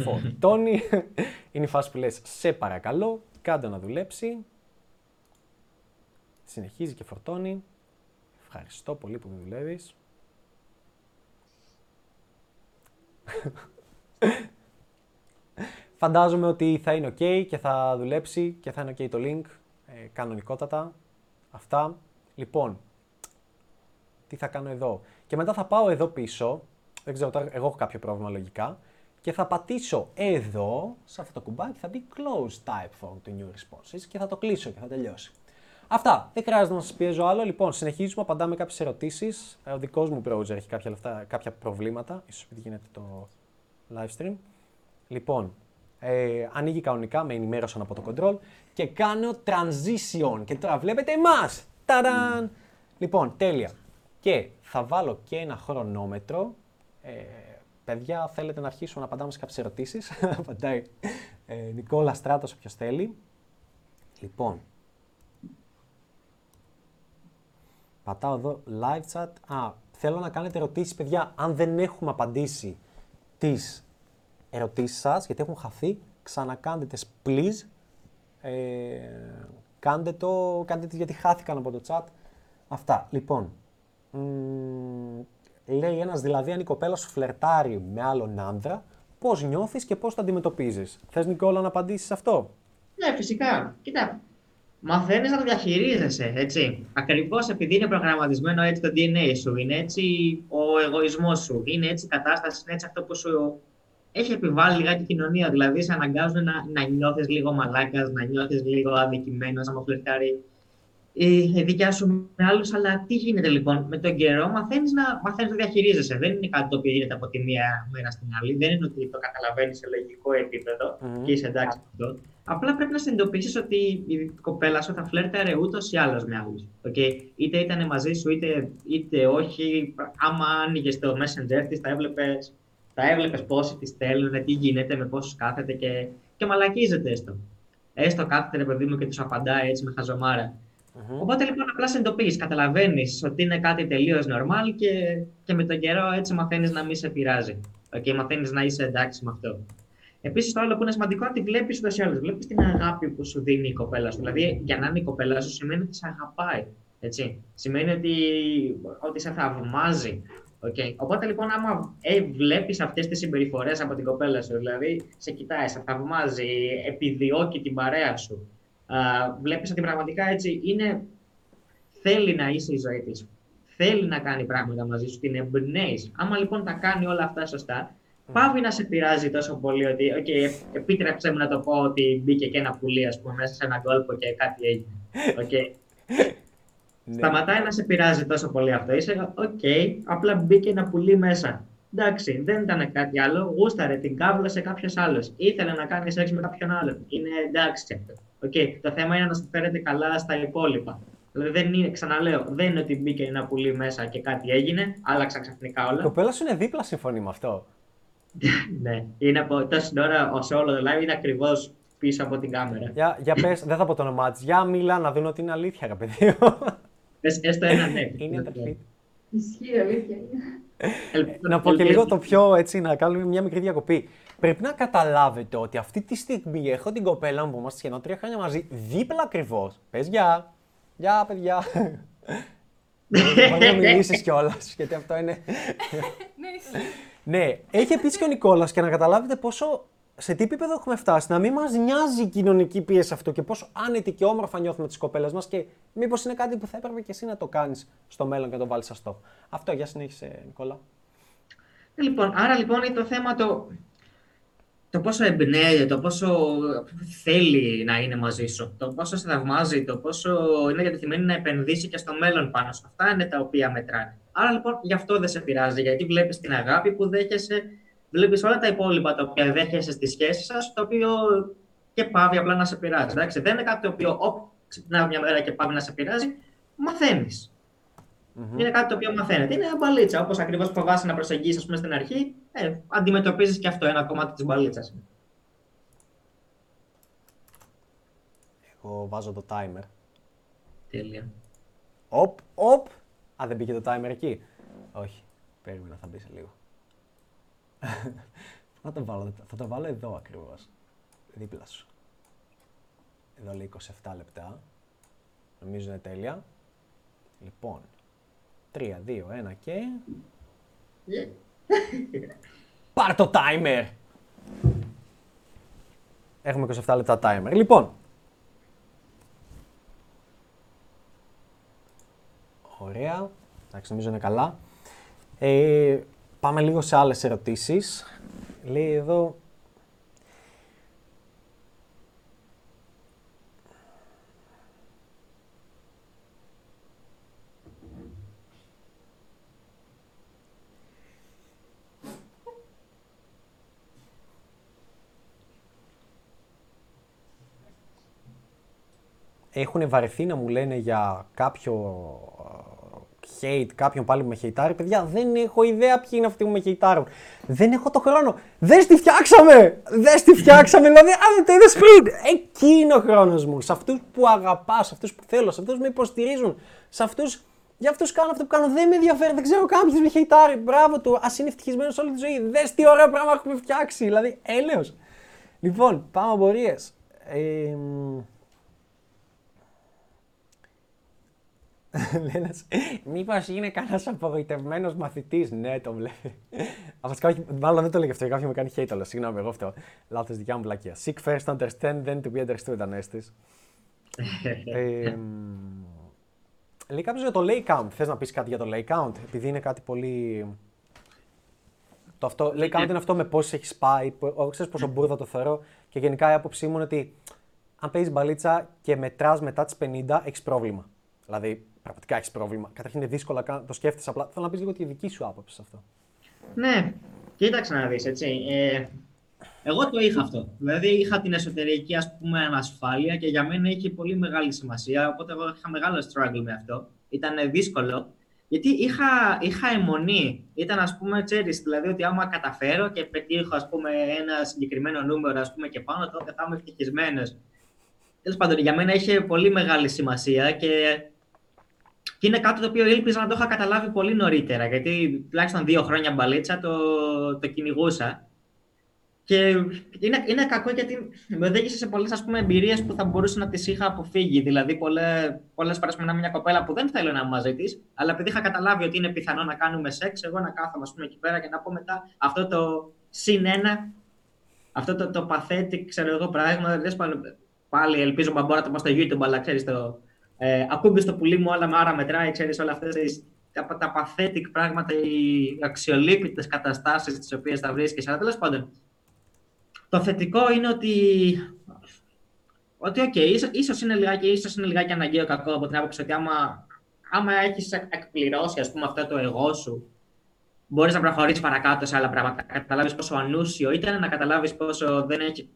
Φορτώνει. Είναι η φάση που λες, σε παρακαλώ, κάντε να δουλέψει. Συνεχίζει και φορτώνει. Ευχαριστώ πολύ που δουλεύεις. Φαντάζομαι ότι θα είναι ok και θα δουλέψει και θα είναι ok το link, ε, κανονικότατα. Αυτά. Λοιπόν, τι θα κάνω εδώ; Και μετά θα πάω εδώ πίσω, δεν ξέρω, τώρα εγώ έχω κάποιο πρόβλημα λογικά, και θα πατήσω εδώ, σε αυτό το κουμπάκι, θα μπει close type phone to new responses και θα το κλείσω και θα τελειώσει. Αυτά. Δεν χρειάζεται να σας πιέζω άλλο. Λοιπόν, συνεχίζουμε, απαντάμε κάποιες ερωτήσεις. Ο δικός μου browser έχει κάποια, λεφτά, κάποια προβλήματα, ίσως επειδή γίνεται το live stream. Λοιπόν, ε, ανοίγει κανονικά, με ενημέρωσαν από το control και κάνω transition. Και τώρα βλέπετε εμάς. Ταραν! Λοιπόν, τέλεια. Και θα βάλω και ένα χρονόμετρο. Ε, παιδιά, θέλετε να αρχίσουμε να απαντάμε σε κάποιες ερωτήσεις; Απαντάει ε, Νικόλα Στράτος, όποιος θέλει. Λοιπόν, πατάω εδώ live chat. Α, θέλω να κάνετε ερωτήσεις, παιδιά. Αν δεν έχουμε απαντήσει τις ερωτήσεις σας, γιατί έχουν χαθεί, ξανακάντε τις, please. Ε, κάντε το, κάντε τις γιατί χάθηκαν από το chat. Αυτά. Λοιπόν, λέει ένας δηλαδή αν η κοπέλα σου φλερτάρει με άλλον άνδρα, πώς νιώθεις και πώς το αντιμετωπίζεις. Θες Νικόλα να απαντήσεις αυτό; Ναι, φυσικά. Κοίτα, μαθαίνεις να το διαχειρίζεσαι, έτσι. Ακριβώς επειδή είναι προγραμματισμένο έτσι το DNA σου, είναι έτσι ο εγωισμός σου, είναι έτσι η κατάσταση, είναι έτσι αυτό που σου έχει επιβάλει λιγάκι η κοινωνία. Δηλαδή, σε αναγκάζουν να, να νιώθεις λίγο μαλάκας, να νιώθεις λίγο αδικημένος, να φλερτάρει η δικιά σου με άλλους. Αλλά τι γίνεται λοιπόν, με τον καιρό μαθαίνεις να, μαθαίνεις να διαχειρίζεσαι. Δεν είναι κάτι το οποίο γίνεται από τη μία μέρα στην άλλη. Δεν είναι ότι το καταλαβαίνεις σε λογικό επίπεδο mm. και είσαι εντάξει με αυτό. Απλά πρέπει να συνειδητοποιήσεις ότι η κοπέλα σου θα φλέρταρε ούτως ή άλλως με άλλους. Okay? Είτε ήταν μαζί σου, είτε, είτε όχι. Άμα άνοιγες το Messenger της, θα έβλεπες θα έβλεπες πόσοι τη στέλνουν, τι γίνεται, με πόσους κάθεται και, και μαλακίζεται έστω. Έστω κάθεται ρε παιδί μου και τους απαντάει έτσι με χαζομάρα. Mm-hmm. Οπότε λοιπόν απλά συνειδητοποιεί, καταλαβαίνεις ότι είναι κάτι τελείως normal και, και με τον καιρό έτσι μαθαίνεις να μην σε πειράζει. Okay, μαθαίνεις να είσαι εντάξει με αυτό. Επίσης, το άλλο που είναι σημαντικό είναι ότι βλέπεις ούτω ή άλλω. Βλέπεις την αγάπη που σου δίνει η κοπέλα σου. Δηλαδή, για να είναι η κοπέλα σου σημαίνει ότι σε αγαπάει. Έτσι. Σημαίνει ότι, ότι σε θαυμάζει. Okay. Οπότε λοιπόν, άμα ε, βλέπεις αυτές τις συμπεριφορές από την κοπέλα σου, δηλαδή σε κοιτάει, σε θαυμάζει, επιδιώκει την παρέα σου, βλέπεις ότι πραγματικά έτσι είναι, θέλει να είσαι η ζωή της. Θέλει να κάνει πράγματα μαζί σου, την εμπνέεις. Άμα λοιπόν τα κάνει όλα αυτά σωστά, πάβει να σε πειράζει τόσο πολύ ότι, OK, επίτρεψε μου να το πω ότι μπήκε και ένα πουλί, ας πούμε, μέσα σε ένα κόλπο και κάτι έγινε. Okay. Ναι. Σταματάει να σε πειράζει τόσο πολύ αυτό. Είσαι, OK, okay, απλά μπήκε ένα πουλί μέσα. Εντάξει, δεν ήταν κάτι άλλο. Γούσταρε την κάβλα σε κάποιος άλλος. Ήθελε να κάνεις σεξ με κάποιον άλλο. Είναι εντάξει αυτό. Okay. Το θέμα είναι να σου φέρετε καλά στα υπόλοιπα. Δηλαδή, δεν είναι, ξαναλέω, δεν είναι ότι μπήκε ένα πουλί μέσα και κάτι έγινε, άλλαξα ξαφνικά όλα. Η κοπέλα σου είναι δίπλα, συμφωνεί με αυτό. ναι, είναι από τόσης ώρα σε όλο το live, είναι ακριβώς πίσω από την κάμερα. Για, για πες, δεν θα πω το όνομά της. Για μίλα να δουν ότι είναι αλήθεια, ρε παιδί. Πες, έστω ένα ναι. Είναι αδερφή. Ισχύει, αλήθεια. να πω και λίγο το πιο έτσι, να κάνουμε μια μικρή διακοπή. Πρέπει να καταλάβετε ότι αυτή τη στιγμή έχω την κοπέλα μου που είμαστε σχεδόν τρία χρόνια μαζί, δίπλα ακριβώς. Πες γεια. Γεια, παιδιά. Μπορεί να μιλήσεις κιόλας, γιατί αυτό είναι. ναι, έχει επίσης και ο Νικόλας και να καταλάβετε πόσο σε τι επίπεδο έχουμε φτάσει, να μην μας νοιάζει η κοινωνική πίεση αυτό και πόσο άνετη και όμορφα νιώθουμε τις κοπέλες μας και μήπως είναι κάτι που θα έπρεπε και εσύ να το κάνεις στο μέλλον και να το βάλεις σαν στόχο. Αυτό, για συνέχισε, Νικόλα. Λοιπόν, άρα λοιπόν είναι το θέμα το, το πόσο εμπνέεται, το πόσο θέλει να είναι μαζί σου, το πόσο σε θαυμάζει, το πόσο είναι διατεθειμένη να επενδύσει και στο μέλλον πάνω σου. Αυτά είναι τα οποία μετράνε. Άρα λοιπόν γι' αυτό δεν σε πειράζει, γιατί βλέπεις την αγάπη που δέχεσαι, βλέπεις όλα τα υπόλοιπα τα οποία δέχεσαι στη σχέση σας, το οποίο και πάβει απλά να σε πειράζει. Εντάξει; Δεν είναι κάτι το οποίο όπ, ξυπνάει μια μέρα και πάβει να σε πειράζει, μαθαίνεις. Mm-hmm. Είναι κάτι το οποίο μαθαίνεται. Είναι μπαλίτσα. Όπως ακριβώς φοβάσαι να προσεγγίσεις στην αρχή, ε, αντιμετωπίζεις και αυτό ένα κομμάτι της μπαλίτσας. Εγώ βάζω το timer. Τέλεια. Οπ, οπ. Α, δεν πήγε το timer εκεί. Όχι. Περίμενα, θα μπει σε λίγο. Θα, το βάλω, θα το βάλω εδώ ακριβώς. Δίπλα σου. Εδώ λέει 27 λεπτά. Νομίζω είναι τέλεια. Λοιπόν, 3, 2, 1 και... Yeah. Πάρ το timer! Έχουμε 27 λεπτά timer. Λοιπόν. Ωραία. Εντάξει, νομίζω είναι καλά. Ε, πάμε λίγο σε άλλες ερωτήσεις. Λέει εδώ, έχουν βαρεθεί να μου λένε για κάποιο ε, hate, κάποιον πάλι που με χεϊτάρει. Παιδιά, δεν έχω ιδέα ποιοι είναι αυτοί που με χεϊτάρουν. Δεν έχω το χρόνο. Δεν τη φτιάξαμε! Δεν τη φτιάξαμε! δηλαδή, αν το είδες πριν! Εκεί είναι ο χρόνος μου. Σε αυτούς που αγαπάς, σε αυτούς που θέλω, σε αυτούς που με υποστηρίζουν, σε αυτούς. Για αυτούς κάνω αυτό που κάνω. Δεν με ενδιαφέρει, δεν ξέρω κάποιο με χεϊτάρει. Μπράβο του, ας είναι ευτυχισμένος όλη τη ζωή. Δες τι ωραίο πράγμα έχουμε φτιάξει. Δηλαδή, έλεος. Λοιπόν, πάμε απορίες. Ε, Λένας, μήπως είναι κανένας απογοητευμένος μαθητής. Ναι, το βλέπει. Βασικά, όχι, μάλλον δεν το λέγει αυτό, κάποιο με κάνει hate, αλλά συγγνώμη, εγώ αυτό. Λάθος δικιά μου πλακία. Seek first, understand, then to be understood, ανέστης. ε, λέει κάποιος για το lay count. Θες να πεις κάτι για το lay count, επειδή είναι κάτι πολύ... Το αυτό, lay count είναι αυτό με πόσες έχεις πάει, ξέρεις πόσο μπουρδα το θεωρώ και γενικά η άποψή μου είναι ότι αν παίζεις μπαλίτσα και μετράς μετά τις 50, έχεις πρόβλημα. Δηλαδή, πραγματικά έχεις πρόβλημα. Καταρχήν είναι δύσκολο να το σκέφτεσαι απλά. Θέλω να πεις λίγο τη δική σου άποψη σε αυτό. Ναι, κοίταξε να δεις έτσι. Ε, εγώ το είχα αυτό. Δηλαδή είχα την εσωτερική ας πούμε ανασφάλεια και για μένα είχε πολύ μεγάλη σημασία. Οπότε εγώ είχα μεγάλο struggle με αυτό. Ήταν δύσκολο. Γιατί είχα, είχα αιμονή. Ήταν, ας πούμε, ξέρεις, δηλαδή ότι άμα καταφέρω και πετύχω, ας πούμε, ένα συγκεκριμένο νούμερο, ας πούμε, και πάνω, τότε θα είμαι ευτυχισμένος. Τέλος πάντων, για μένα είχε πολύ μεγάλη σημασία και και είναι κάτι το οποίο ήλπιζα να το είχα καταλάβει πολύ νωρίτερα, γιατί τουλάχιστον δύο χρόνια μπαλίτσα το, το κυνηγούσα. Και είναι, είναι κακό γιατί με οδήγησε σε πολλές εμπειρίες που θα μπορούσα να τις είχα αποφύγει. Δηλαδή, πολλέ φορές με μια κοπέλα που δεν θέλω να είμαι μαζί της, αλλά επειδή είχα καταλάβει ότι είναι πιθανό να κάνουμε σεξ, εγώ να κάθομαι πούμε, εκεί πέρα και να πω μετά αυτό το συν ένα, αυτό το, το pathetic, ξέρω εγώ, πράγμα. Πάλι ελπίζω να μπορώ να το πω στο YouTube, αλλά ξέρεις το, ε, ακούμπη στο πουλί μου, όλα άρα μετράει, ξέρεις, όλα αυτές τα, τα pathetic πράγματα, οι αξιολύπητες καταστάσεις τις οποίες θα βρίσκεις. Αλλά τέλος πάντων, το θετικό είναι ότι ότι, OK, okay, ίσως, ίσως, είναι λιγάκι, ίσως είναι λιγάκι αναγκαίο κακό από την άποψη ότι άμα, άμα έχεις εκπληρώσει ας πούμε, αυτό το εγώ σου, μπορείς να προχωρήσεις παρακάτω σε άλλα πράγματα. Να καταλάβεις πόσο ανούσιο ήταν, να καταλάβεις πόσο δεν έχει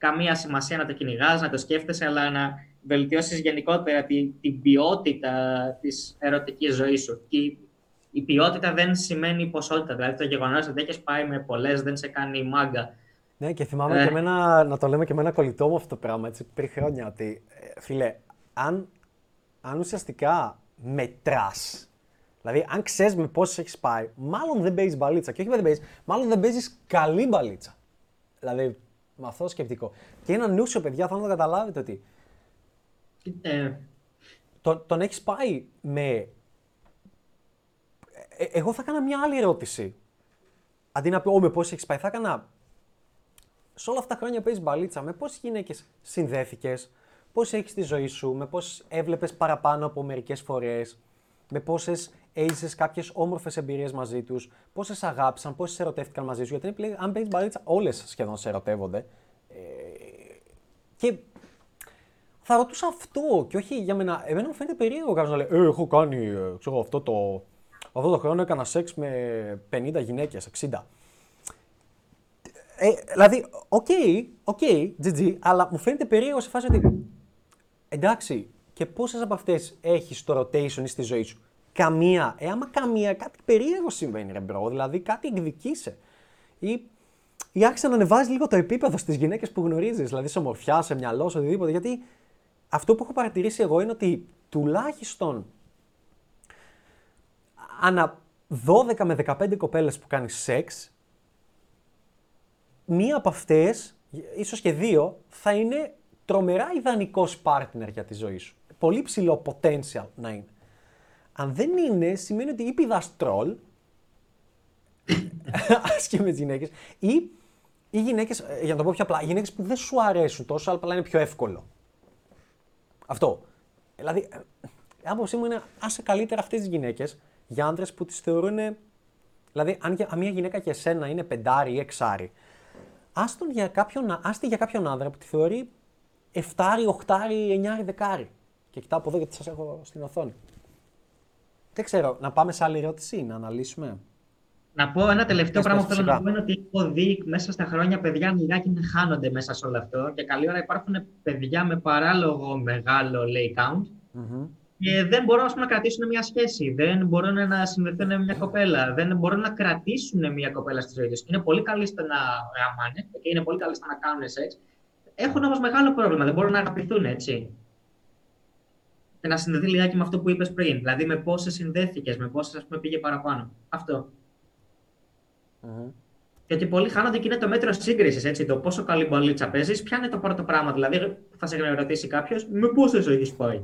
καμία σημασία να το κυνηγάς, να το σκέφτεσαι, αλλά να βελτιώσεις γενικότερα την, την ποιότητα της ερωτικής ζωής σου. Και η ποιότητα δεν σημαίνει ποσότητα. Δηλαδή το γεγονός ότι έχεις πάει με πολλές δεν σε κάνει μάγκα. Ναι, και θυμάμαι ε. και εμένα, να το λέμε και με ένα κολλητό μου αυτό το πράγμα έτσι, πριν χρόνια. Ότι, ε, φίλε, αν, αν ουσιαστικά μετράς, δηλαδή αν ξέρεις με πόσες έχεις πάει, μάλλον δεν παίζεις μπαλίτσα. Και όχι δεν παίζεις, μάλλον δεν παίζεις καλή μπαλίτσα. Δηλαδή, με αυτό το σκεπτικό. Και ένα νούσιο, παιδιά, θα το καταλάβετε ότι. Ε. Τον, τον έχεις πάει με ε, εγώ θα έκανα μια άλλη ερώτηση. Αντί να πω, με πόσε έχεις πάει, θα έκανα. Σε όλα αυτά τα χρόνια παίζει μπαλίτσα, με πόσε γυναίκες συνδέθηκες, πώς έχεις τη ζωή σου, με πόσε έβλεπες παραπάνω από μερικές φορές, με πόσες έζησες κάποιες όμορφες εμπειρίες μαζί τους, πόσε αγάπησαν, πόσε ερωτεύτηκαν μαζί σου. Γιατί αν παίζει μπαλίτσα, όλες σχεδόν σε ερωτεύονται. Ε, και θα ρωτούσα αυτό και όχι για μένα. Εμένα μου φαίνεται περίεργο κάποιος να λέει Ε, έχω κάνει ε, ξέρω, αυτό το αυτό το χρόνο έκανα σεξ με 50 γυναίκες, 60. Ε, δηλαδή, OK, okay, OK, okay, GG, αλλά μου φαίνεται περίεργο σε φάση ότι. Εντάξει, και πόσες από αυτές έχεις το rotation στη ζωή σου; Καμία. Ε, άμα καμία, κάτι περίεργο συμβαίνει, ρε bro. Δηλαδή, κάτι εκδικήσε. Ή, ή άρχισε να ανεβάζει λίγο το επίπεδο στις γυναίκες που γνωρίζεις, δηλαδή σε ομορφιά, σε μυαλό, σε οτιδήποτε. Γιατί αυτό που έχω παρατηρήσει εγώ είναι ότι τουλάχιστον ανά 12 με 15 κοπέλες που κάνεις σεξ, μία από αυτές, ίσως και δύο, θα είναι τρομερά ιδανικός partner για τη ζωή σου. Πολύ ψηλό potential να είναι. Αν δεν είναι, σημαίνει ότι ή πηδάς τρόλ, άσχημες γυναίκες, ή οι γυναίκες, ε, για να το πω πιο απλά, οι γυναίκες που δεν σου αρέσουν τόσο, αλλά είναι πιο εύκολο. Αυτό. Δηλαδή, ε, άποψή μου είναι άσε καλύτερα αυτές τις γυναίκες, για άντρε που τις θεωρούν. Δηλαδή, αν μια γυναίκα και εσένα είναι πεντάρι ή εξάρι, άστον για κάποιον, άστη για κάποιον άντρα που τη θεωρεί εφτάρι, οχτάρι, εννιάρι, δεκάρι. Και κοιτάω από εδώ γιατί σας έχω στην οθόνη. Δεν ξέρω, να πάμε σε άλλη ερώτηση, να αναλύσουμε. Να πω ένα τελευταίο πράγμα που θέλω να πω είναι ότι έχω δει μέσα στα χρόνια παιδιά λιγάκι να χάνονται μέσα σε όλο αυτό και καλή ώρα υπάρχουν παιδιά με παράλογο μεγάλο lay count mm-hmm και δεν μπορούν πούμε, να κρατήσουν μια σχέση, δεν μπορούν να συνδεθούν με μια κοπέλα, δεν μπορούν να κρατήσουν μια κοπέλα στη ζωή τους. Είναι πολύ καλή στο να γαμάνε και είναι πολύ καλή στο να κάνουν σεξ. Έχουν όμως μεγάλο πρόβλημα, δεν μπορούν να αγαπηθούν έτσι. Και να συνδεθεί λιγάκι με αυτό που είπες πριν. Δηλαδή με πόσες συνδέθηκες, με πόσες πήγε παραπάνω. Αυτό. Mm-hmm. Γιατί πολλοί χάνονται και είναι το μέτρο σύγκρισης. Το πόσο καλή μπαλίτσα παίζεις, ποια είναι το πρώτο πράγμα. Δηλαδή, θα σε ρωτήσει κάποιος, με πόσες έχεις πάει.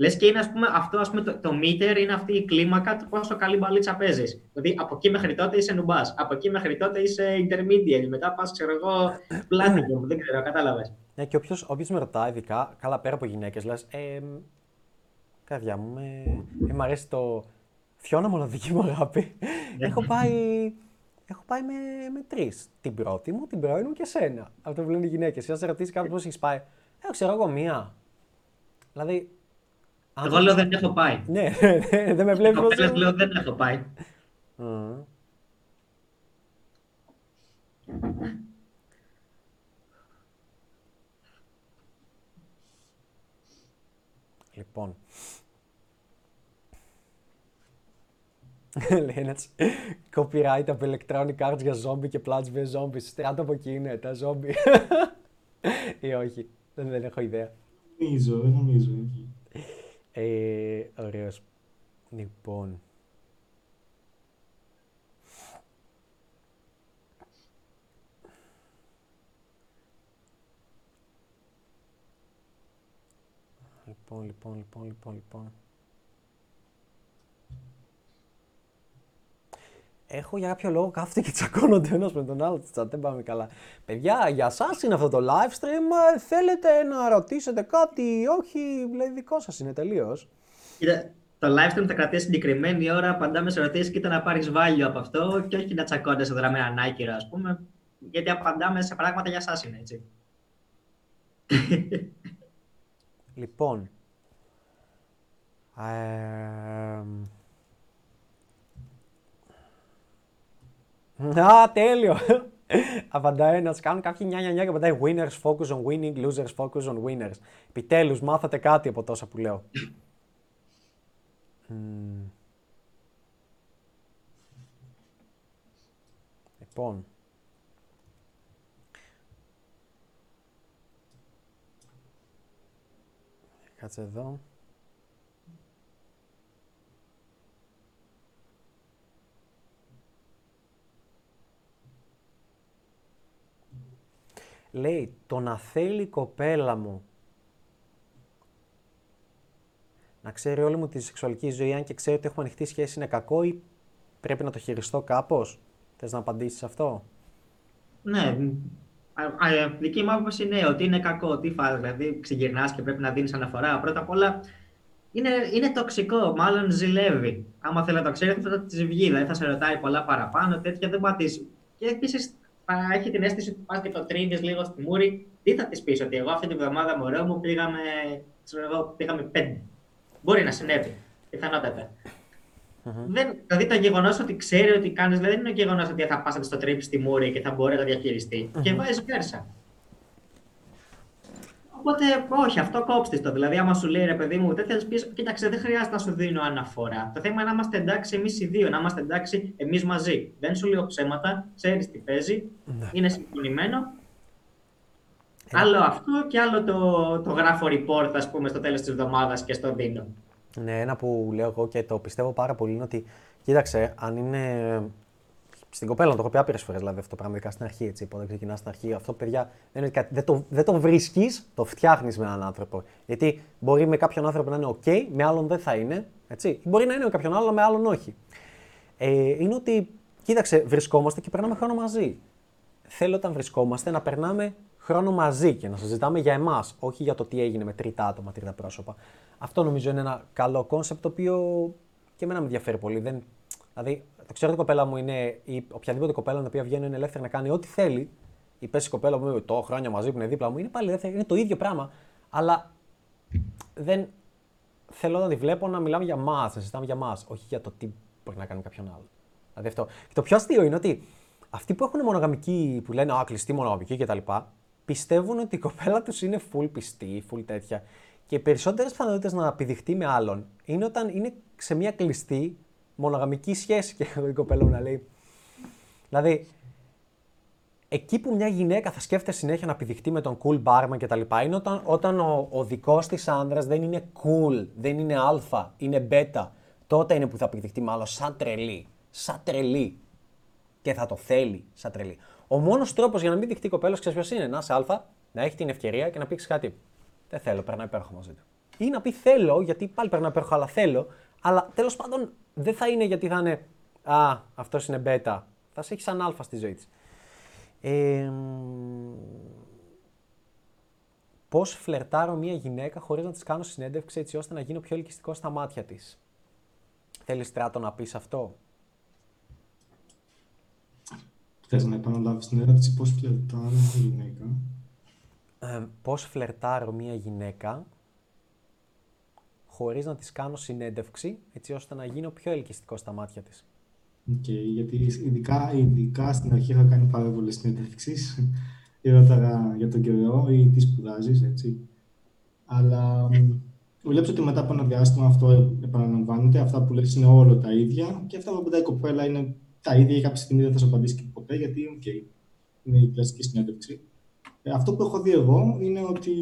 Λες και είναι ας πούμε, αυτό ας πούμε, το, το meter είναι αυτή η κλίμακα του πόσο καλή μπαλίτσα παίζεις. Δηλαδή από εκεί μέχρι τότε είσαι νουμπάς, από εκεί μέχρι τότε είσαι intermediate, μετά πας, ξέρω εγώ, platinum. δεν ξέρω, κατάλαβες. Ναι, και όποιος με ρωτάει, ειδικά, καλά πέρα από γυναίκες, λες. Ε, Καδιά μου, με, ε, μ' αρέσει το. Φιώνα μοναδική μου αγάπη. Ναι. έχω πάει. Έχω πάει με, με τρεις. Την πρώτη μου, την πρώην μου και σένα. Αυτό που λένε οι γυναίκες. Αν σε ρωτήσει κάποιος πώς έχεις πάει, έχω ξέρω εγώ μία. Δηλαδή, εγώ λέω δεν έχω πάει. Ναι, δεν με βλέπεις. Εγώ λέω δεν έχω πάει. Λοιπόν. Λέει ένας copyright από Electronic Arts για zombie και Plants vs Zombies. Στράτο από εκεί είναι, τα zombie. Ή όχι, δεν, δεν έχω ιδέα. Νομίζω, δεν νομίζω. Ε, ωραίος. Λοιπόν. Λοιπόν, λοιπόν, λοιπόν, λοιπόν, λοιπόν. Έχω για κάποιο λόγο κάθεται και τσακώνονται ένας με τον άλλο. Τσα, δεν πάμε καλά. Παιδιά, για εσά είναι αυτό το live stream. Θέλετε να ρωτήσετε κάτι, όχι, λέει δικό σας είναι τελείως. Το live stream θα κρατήσει συγκεκριμένη ώρα, απαντάμε σε ερωτήσεις και να πάρεις value από αυτό και όχι να τσακώνεσαι τώρα με ανάκυρα, ας πούμε. Γιατί απαντάμε σε πράγματα για εσά είναι έτσι. Λοιπόν. Ε, Α, τέλειο. απαντάει να κάνουν κάποιοι νιά νιά νιά και απαντάει winners focus on winning, losers focus on winners. Επιτέλους, μάθατε κάτι από τόσα που λέω. Λοιπόν. Κάτσε εδώ. Λέει, το να θέλει η κοπέλα μου να ξέρει όλη μου τη σεξουαλική ζωή, αν και ξέρει ότι έχουμε ανοιχτή σχέση, είναι κακό ή πρέπει να το χειριστώ κάπως; Θες να απαντήσεις αυτό; Ναι, δική μου άποψη είναι ότι είναι κακό. Τι φάει, δηλαδή ξεγυρνάς και πρέπει να δίνεις αναφορά. Πρώτα απ' όλα είναι, είναι τοξικό, μάλλον ζηλεύει. Άμα θέλει να το ξέρει, θα της βγει. Δηλαδή θα σε ρωτάει πολλά παραπάνω, τέτοια δεν πατήσεις. Και επίσης έχει την αίσθηση ότι πας και το τρίβεις λίγο στη μούρη. Τι θα της πεις, Ότι εγώ αυτή τη βδομάδα μωρό μου πήγαμε, ξέρω εγώ, πήγαμε πέντε. Μπορεί να συνέβη, πιθανότατα. Mm-hmm. Δεν, δηλαδή το γεγονός ότι ξέρει ότι κάνεις, δηλαδή δεν είναι το γεγονός ότι θα πας να το τρέψει στη μούρη και θα μπορεί να το διαχειριστεί. Mm-hmm. Και vice versa. Οπότε, όχι, αυτό κόψτε το. Δηλαδή, άμα σου λέει ρε παιδί μου, δεν θα πεις, κοίταξε, δεν χρειάζεται να σου δίνω αναφορά. Το θέμα είναι να είμαστε εντάξει εμείς οι δύο, να είμαστε εντάξει εμείς μαζί. Δεν σου λέω ψέματα, ξέρεις τι παίζει, mm-hmm. είναι συμφωνημένο. Yeah. Άλλο αυτό και άλλο το, το γράφω report, ας πούμε, στο τέλος της εβδομάδας και στο δίνω. Ναι, ένα που λέω εγώ και το πιστεύω πάρα πολύ είναι ότι, κοίταξε, αν είναι. Στην κοπέλα, το έχω πει άπειρες φορές δηλαδή αυτό το πράγμα, ειδικά στην αρχή. Έτσι, όταν ξεκινάς στην αρχή, αυτό παιδιά δεν, είναι κάτι, δεν το, δεν το βρίσκεις, το φτιάχνεις με έναν άνθρωπο. Γιατί μπορεί με κάποιον άνθρωπο να είναι OK, με άλλον δεν θα είναι. Έτσι. Μπορεί να είναι με κάποιον άλλο, με άλλον όχι. Ε, είναι ότι, κοίταξε, βρισκόμαστε και περνάμε χρόνο μαζί. Θέλω όταν βρισκόμαστε να περνάμε χρόνο μαζί και να συζητάμε για εμάς, όχι για το τι έγινε με τρίτα άτομα, τρίτα πρόσωπα. Αυτό νομίζω είναι ένα καλό concept το οποίο και εμένα με ενδιαφέρει πολύ. Δεν, δηλαδή, το ξέρω ότι η κοπέλα μου είναι, ή οποιαδήποτε κοπέλα την οποία βγαίνει είναι ελεύθερη να κάνει ό,τι θέλει. Ή πες η κοπέλα μου το χρόνια μαζί που είναι δίπλα μου, είναι πάλι ελεύθερη, είναι το ίδιο πράγμα. Αλλά δεν θέλω να τη βλέπω να μιλάμε για μας, να συζητάμε για μας, όχι για το τι μπορεί να κάνει κάποιον άλλο. Δηλαδή αυτό. Και το πιο αστείο είναι ότι αυτοί που έχουν μονογαμική, που λένε Α, κλειστή μονογαμική κτλ., πιστεύουν ότι η κοπέλα τους είναι full πιστή, full τέτοια. Και οι περισσότερες πιθανότητες να επιδειχτεί με άλλον είναι όταν είναι σε μια κλειστή μονογαμική σχέση και η κοπέλα μου να λέει. Δηλαδή, εκεί που μια γυναίκα θα σκέφτεται συνέχεια να επιδειχτεί με τον cool barman και τα λοιπά, είναι όταν, όταν ο, ο δικός της άνδρας δεν είναι cool, δεν είναι αλφα, είναι beta. Τότε είναι που θα επιδειχτεί μάλλον σαν τρελή. Σαν τρελή. Και θα το θέλει σαν τρελή. Ο μόνος τρόπος για να μην δειχτεί κοπέλα, ξέρεις ποιος είναι, να είσαι αλφα, να έχει την ευκαιρία και να πει κάτι. Δεν θέλω, περνάει υπέροχα μαζί του. Ή να πει θέλω, γιατί πάλι περνάει υπέροχα, αλλά θέλω. Αλλά τέλος πάντων δεν θα είναι γιατί θα είναι Α, αυτός είναι μπέτα. Θα σε έχει σαν αλφα στη ζωή της. Ε, Πώς φλερτάρω μια γυναίκα χωρίς να της κάνω συνέντευξη έτσι ώστε να γίνω πιο ελκυστικός στα μάτια της; Θέλεις στράτο να πεις αυτό; Θες να επαναλάβεις την ερώτηση πώς φλερτάρω μια γυναίκα; Ε, πώς φλερτάρω μια γυναίκα χωρίς να της κάνω συνέντευξη, έτσι ώστε να γίνω πιο ελκυστικό στα μάτια της. Okay, γιατί ειδικά, ειδικά στην αρχή είχα κάνει πάρα πολλές συνέντευξεις. Ρώταγα για τον καιρό ή τι σπουδάζεις, έτσι. Αλλά βλέπω ότι μετά από ένα διάστημα αυτό επαναλαμβάνεται. Αυτά που λες είναι όλο τα ίδια και αυτά που απαντάει η κοπέλα είναι τα ίδια ή κάποια στιγμή δεν θα σου απαντήσει και ποτέ γιατί okay, είναι η κλασική συνέντευξη. Ε, αυτό που έχω δει εγώ είναι ότι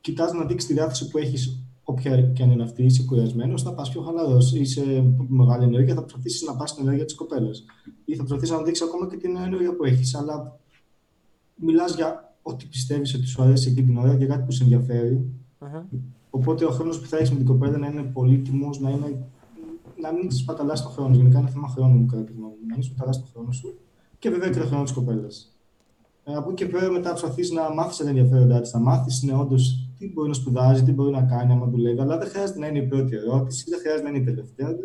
κοιτάς να δείξει τη διάθεση που έχεις όποια και αν είναι αυτή, είσαι κουρασμένος, θα πας πιο χαλαρός. Είσαι μεγάλη ενέργεια, θα προσπαθήσει να πας στην ενέργεια της κοπέλας. Ή θα προσπαθήσει να δείξεις ακόμα και την ενέργεια που έχεις. Αλλά μιλάς για ό,τι πιστεύεις ότι σου αρέσει εκείνη την ώρα και κάτι που σε ενδιαφερει Οπότε ο χρόνος που θα έχεις με την κοπέλα να είναι πολύτιμος, να, είναι, να μην της παταλά το χρόνο. Γενικά είναι θέμα χρόνου μου, κατά τη γνώμη μου. Να μην σπαταλάς το χρόνο σου και βέβαια και το χρόνο της κοπέλας. Ε, από εκεί και πέρα μετά προσπαθείς να μάθεις τα ενδιαφέροντά τη, να μάθεις ναι, όντως τι μπορεί να σπουδάζει, τι μπορεί να κάνει άμα δουλεύει. Αλλά δεν χρειάζεται να είναι η πρώτη ερώτηση, δεν χρειάζεται να είναι η τελευταία.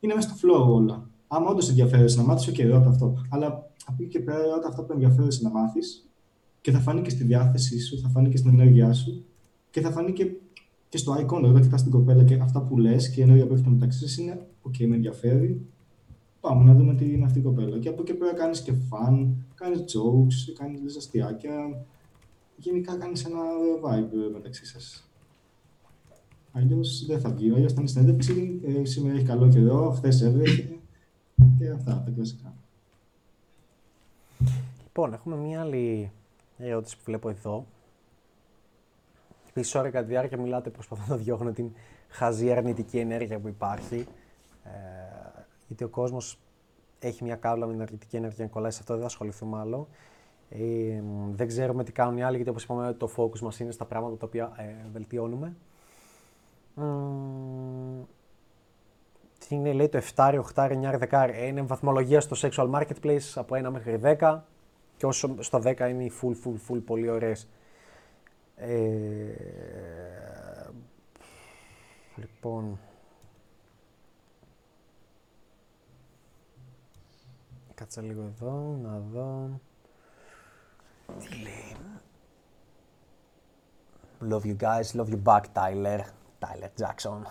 Είναι μέσα στο flow όλα. Άμα όντως ενδιαφέρεσαι να μάθεις, OK, ρώτα αυτό. Αλλά από εκεί και πέρα ρώτα αυτό που ενδιαφέρεσαι να μάθεις και θα φανεί και στη διάθεσή σου, θα φανεί και στην ενέργειά σου και θα φανεί και, και στο εικόνα. Όταν κοιτάς την κοπέλα και αυτά που λες και η ενέργεια που έχετε μεταξύ σας είναι OK, με ενδιαφέρει. πάμε να δούμε τι είναι αυτή η κοπέλα. Και από εκεί πέρα κάνεις και φαν, κάνεις jokes, κάνεις λες αστιάκια. Γενικά κάνεις ένα vibe μεταξύ σας. Αλλιώς δεν θα βγει. Αλλιώς ήταν συνέντευξη. Ε, σήμερα έχει καλό καιρό, χθες έβρεχε. Και αυτά τα κλασικά. Λοιπόν, έχουμε μία άλλη ερώτηση που βλέπω εδώ. Επίση, ώρα κατά τη διάρκεια μιλάτε, προσπαθώ να διώχνω την χαζή αρνητική ενέργεια που υπάρχει. Ε, γιατί ο κόσμος έχει μια κάβλα με την αρνητική ενέργεια να κολλάει σε αυτό, δεν θα ασχοληθούμε άλλο. Ε, δεν ξέρουμε τι κάνουν οι άλλοι, γιατί όπως είπαμε, το focus μας είναι στα πράγματα τα οποία ε, βελτιώνουμε. Τι είναι, λέει το 7, 8, 9, 10. Είναι βαθμολογία στο sexual marketplace από 1 μέχρι 10. Και όσο στο 10 είναι οι full, full, full, πολύ ωραίες. Ε, λοιπόν... Κάτσα λίγο εδώ, να δω. Τι λέει. Love you guys, love you back, Tyler. Tyler Jackson.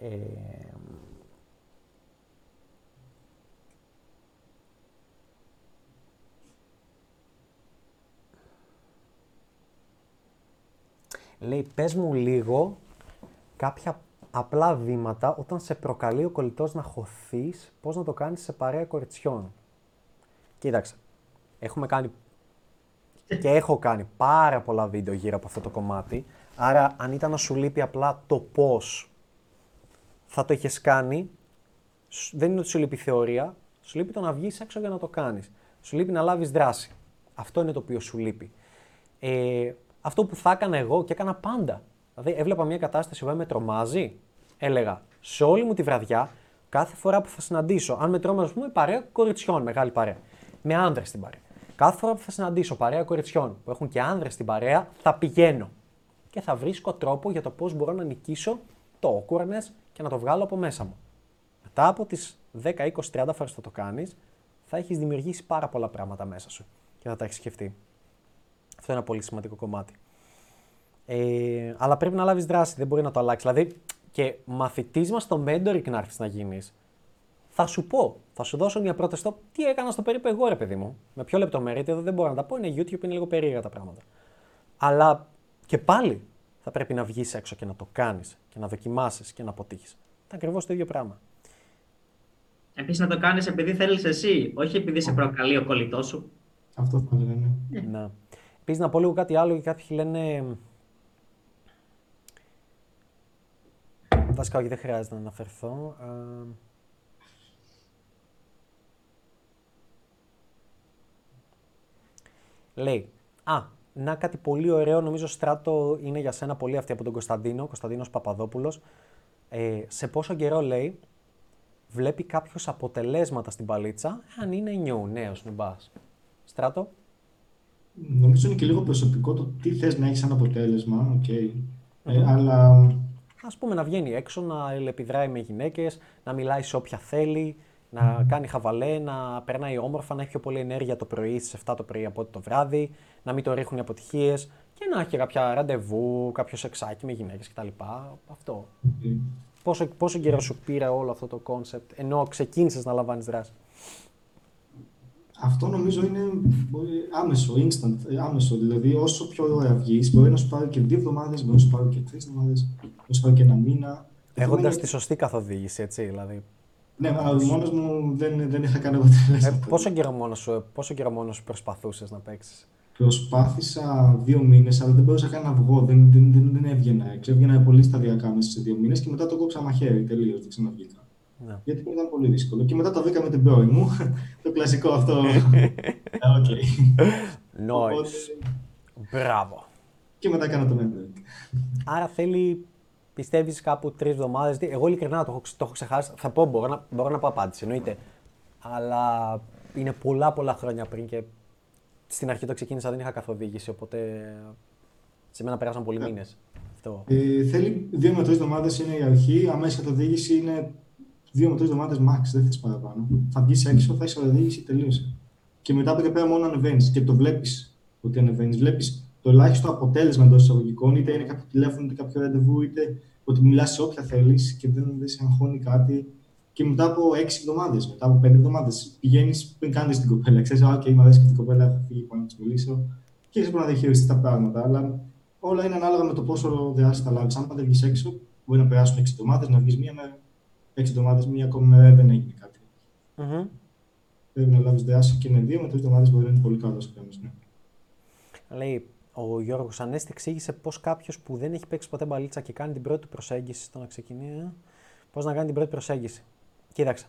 ε, Λέει, πες μου λίγο κάποια απλά βήματα όταν σε προκαλεί ο κολλητός να χωθείς, πώς να το κάνεις σε παρέα κοριτσιών. Κοίταξε, έχουμε κάνει και έχω κάνει πάρα πολλά βίντεο γύρω από αυτό το κομμάτι, άρα αν ήταν να σου λείπει απλά το πώς θα το έχεις κάνει, δεν είναι ότι σου λείπει θεωρία, σου λείπει το να βγεις έξω για να το κάνεις. Σου λείπει να λάβεις δράση. Αυτό είναι το οποίο σου λείπει. Ε, αυτό που θα έκανα εγώ και έκανα πάντα. Δηλαδή, έβλεπα μια κατάσταση που με τρομάζει, έλεγα σε όλη μου τη βραδιά, κάθε φορά που θα συναντήσω, αν με τρόμαζε, ας πούμε, παρέα κοριτσιών, μεγάλη παρέα, με άνδρε στην παρέα. Κάθε φορά που θα συναντήσω παρέα κοριτσιών που έχουν και άνδρες στην παρέα, θα πηγαίνω και θα βρίσκω τρόπο για το πώς μπορώ να νικήσω το awkwardness και να το βγάλω από μέσα μου. Μετά από τις 10, 20, 30 φορές που θα το κάνεις, θα έχεις δημιουργήσει πάρα πολλά πράγματα μέσα σου και θα τα έχεις σκεφτεί. Αυτό είναι ένα πολύ σημαντικό κομμάτι. Ε, αλλά πρέπει να λάβεις δράση, δεν μπορεί να το αλλάξεις. Δηλαδή, και μαθητής μας στο mentoring να έρθεις να γίνεις, θα σου πω, θα σου δώσω μια πρόταση στο τι έκανα στο περίπου εγώ, ρε παιδί μου. Με πιο λεπτομέρεια, εδώ δεν μπορώ να τα πω, είναι YouTube, είναι λίγο περίεργα τα πράγματα. Αλλά και πάλι θα πρέπει να βγεις έξω και να το κάνεις και να δοκιμάσεις και να αποτύχεις. Είναι ακριβώς το ίδιο πράγμα. Επίσης να το κάνεις επειδή θέλεις εσύ, όχι επειδή σε προκαλεί ο κολλητός σου. Αυτό θα λένε. Ναι. Επίσης, να πω λίγο κάτι άλλο, γιατί κάποιοι λένε. Βασικά, όχι, δεν χρειάζεται να αναφερθώ. Λέει, α, να κάτι πολύ ωραίο, νομίζω στράτο είναι για σένα πολύ αυτή από τον Κωνσταντίνο, Κωνσταντίνος Παπαδόπουλος. Ε, σε πόσο καιρό, λέει, βλέπει κάποιος αποτελέσματα στην παλίτσα, αν είναι νιου, νέος νουμπάς. Στράτο. Νομίζω είναι και λίγο προσωπικό το τι θες να έχεις σαν αποτέλεσμα, okay. ε, αλλά... Ας πούμε να βγαίνει έξω, να αλληλεπιδράει με γυναίκες, να μιλάει σε όποια θέλει, να κάνει χαβαλέ, να περνάει όμορφα, να έχει πιο πολύ ενέργεια το πρωί στις 7 το πρωί από το βράδυ, να μην το ρίχνουν οι αποτυχίες και να έχει κάποια ραντεβού, κάποιο σεξάκι με γυναίκες κτλ. Αυτό. Πόσο, πόσο καιρό σου πήρε όλο αυτό το concept ενώ ξεκίνησες να λαμβάνεις δράση; Αυτό νομίζω είναι άμεσο, instant, άμεσο. Δηλαδή, όσο πιο ωραία βγεις, μπορεί να σου πάρει και δύο εβδομάδες, μπορεί να σου πάρει και τρεις εβδομάδες, μπορεί να σου πάρει και ένα μήνα. Έχοντας τη σωστή καθοδήγηση, έτσι, δηλαδή. Ναι, αλλά μόνος μου δεν, δεν είχα κάνει αποτέλεσμα. Ε, πόσο καιρό μόνος σου, πόσο καιρό μόνος σου προσπαθούσες να παίξεις; Προσπάθησα δύο μήνες, αλλά δεν μπορούσα καν να βγω. Δεν, δεν, δεν, δεν έβγαινα. Έβγαινα πολύ σταδιακά μέσα σε δύο μήνες και μετά το κόψα μαχαίρι τελείως. Δεν ξαναβγήκα. Ναι. Γιατί ήταν πολύ δύσκολο. Και μετά το βρήκα με την πρώη μου. το κλασικό αυτό. okay. Nice. Μπράβο. Και μετά έκανα το mentoring. Άρα θέλει, πιστεύεις κάπου τρεις εβδομάδες; Εγώ ειλικρινά το έχω, το έχω ξεχάσει. Θα πω, μπορώ να, μπορώ να πω απάντηση, εννοείται. Αλλά είναι πολλά πολλά χρόνια πριν και στην αρχή το ξεκίνησα, δεν είχα καθοδήγηση. Οπότε σε μένα πέρασαν πολλοί μήνες. Ε, θέλει δύο με τρεις εβδομάδες είναι η αρχή. Αμέσως καθοδήγηση είναι δύο με τρεις εβδομάδες max, δεν θες παραπάνω. Θα βγεις έξω, θα έχεις οδήγηση, τελείωσε. Και μετά από εκεί πέρα μόνο ανεβαίνεις και το βλέπεις ότι ανεβαίνεις. Βλέπεις το ελάχιστο αποτέλεσμα εντός εισαγωγικών, είτε είναι κάποιο τηλέφωνο, είτε κάποιο ραντεβού, είτε ότι μιλάς σε όποια θέλεις και δεν, δεν σε αγχώνει κάτι. Και και μετά από έξι εβδομάδες, μετά από πέντε εβδομάδες, πηγαίνεις πριν κάνεις την κοπέλα. Ξέρεις, OK, μου αρέσει και την κοπέλα, έχω φύγει πάνω να της μιλήσω. Και είσαι μπορεί να διαχειριστείς τα πράγματα. Αλλά όλα είναι ανάλογα με το πόσο διάστημα θα λάβεις. Αν δεν βγει έξω, μπορεί να περάσουν έξι εβδομάδες, να βγεις μία με έξι εβδομάδες, μία ακόμη μέρα δεν έγινε κάτι. Mm-hmm. Πρέπει να λάβεις δράση και με δύο, με τρεις εβδομάδες μπορεί να είναι πολύ καλός ναι. Λέει ο Γιώργος Ανέστη εξήγησε πώς κάποιος που δεν έχει παίξει ποτέ μπαλίτσα και κάνει την πρώτη προσέγγιση στο να ξεκινήσει. Πώς να κάνει την πρώτη προσέγγιση. Κοίταξε.